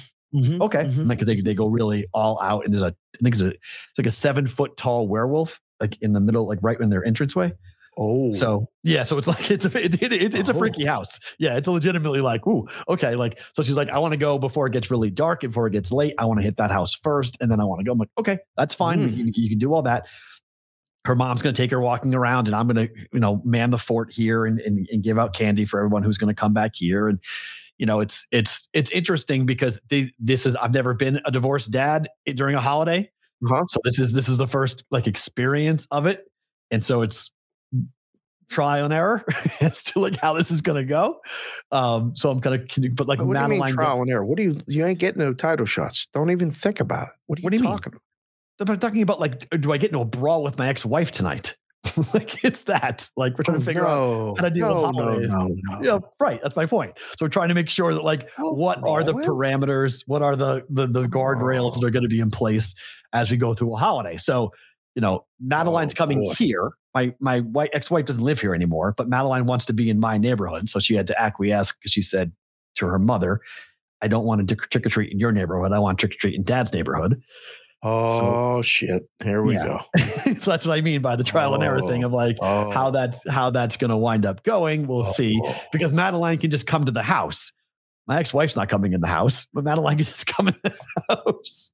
Okay. mhm. Like they, they go really all out. And there's a, I think it's a, it's like a seven foot tall werewolf, like in the middle, like right in their entranceway. Oh, So yeah, so it's like it's a it, it, it- it's a freaky house. Yeah, it's legitimately like ooh okay. Like so she's like I want to go before it gets really dark and before it gets late. I want to hit that house first, and then I want to go. I'm like okay, that's fine. Mm. You, you can do all that. Her mom's going to take her walking around, and I'm going to you know man the fort here and, and and give out candy for everyone who's going to come back here. And you know it's it's it's interesting because they, this is I've never been a divorced dad during a holiday. Uh-huh. So this is this is the first like experience of it, and so it's trial and error as to like how this is going to go. Um, so I'm kind of, but like What do you mean trial gets- and error? What do you? You ain't getting no title shots. Don't even think about it. What are you, What do you mean? talking about? but I'm talking about like, do I get into a brawl with my ex-wife tonight? like it's that. Like we're trying to figure out. how to deal with no, holidays. No, no, no. Yeah, right. That's my point. So we're trying to make sure that like Oh, what are the parameters, what are the the, the guardrails that are going to be in place as we go through a holiday. So, you know, Madeline's Oh, coming boy. here. My my white ex-wife doesn't live here anymore, but Madeline wants to be in my neighborhood, so she had to acquiesce because she said to her mother, "I don't want to trick or treat in your neighborhood. I want trick or treat in Dad's neighborhood." Oh shit! Here we Yeah. go. so that's what I mean by the trial and error thing of oh, like Oh, how that's how that's going to wind up going. We'll oh, see oh. because Madeline can just come to the house. My ex-wife's not coming in the house, but Madeline can just come in the house.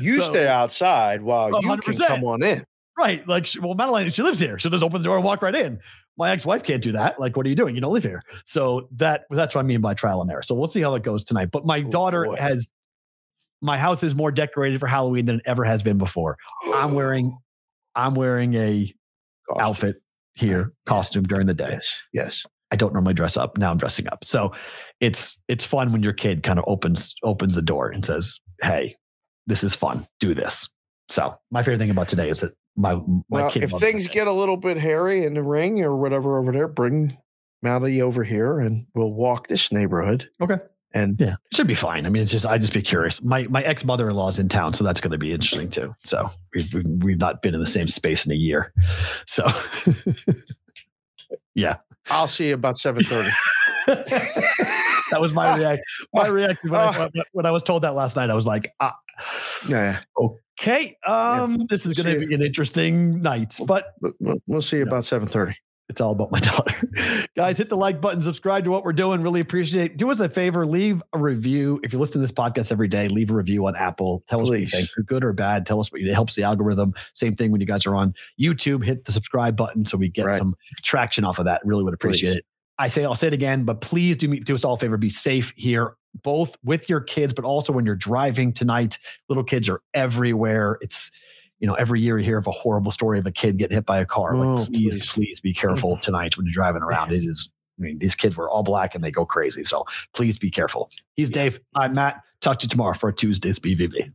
You So- stay outside while you can come on in. Right. Like, well, Madeline, she lives here. She'll just open the door and walk right in. My ex-wife can't do that. Like, what are you doing? You don't live here. So that that's what I mean by trial and error. So we'll see how it goes tonight. But my Oh, daughter boy. has my house is more decorated for Halloween than it ever has been before. I'm wearing I'm wearing a Costume. outfit here, costume during the day. Yes, yes. I don't normally dress up. Now I'm dressing up. So it's it's fun when your kid kind of opens opens the door and says, "Hey, this is fun. Do this." So my favorite thing about today is that my my Well, kid. if things get a little bit hairy in the ring or whatever over there, bring Maddie over here and we'll walk this neighborhood. Okay. And yeah, it should be fine. I mean, it's just I just be curious. My my ex mother in law is in town, so that's going to be interesting too. So we've we've- not been in the same space in a year. So yeah, I'll see you about seven thirty. that was my reaction. My reaction when, I, Ah. when I was told that last night. I was like, ah, yeah, okay, um, this is going to be an interesting night, but we'll, we'll see you about seven thirty. it's all about my daughter. Guys, hit the like button, subscribe to what we're doing. Really appreciate it. Do us a favor, leave a review. If you listen to this podcast every day, leave a review on Apple. Tell us what you think, good or bad. Tell us what you, it helps the algorithm. Same thing when you guys are on YouTube, hit the subscribe button so we get Right. some traction off of that. Really would appreciate Please. it. I say, I'll say it again, but please do me do us all a favor. Be safe here, both with your kids, but also when you're driving tonight. Little kids are everywhere. It's you know, every year you hear of a horrible story of a kid getting hit by a car. Like, Oh, please, please. please be careful mm. tonight when you're driving around. It is, I mean, these kids were all black and they go crazy. So please be careful. He's Dave. I'm Matt. Talk to you tomorrow for a Tuesday's BVB.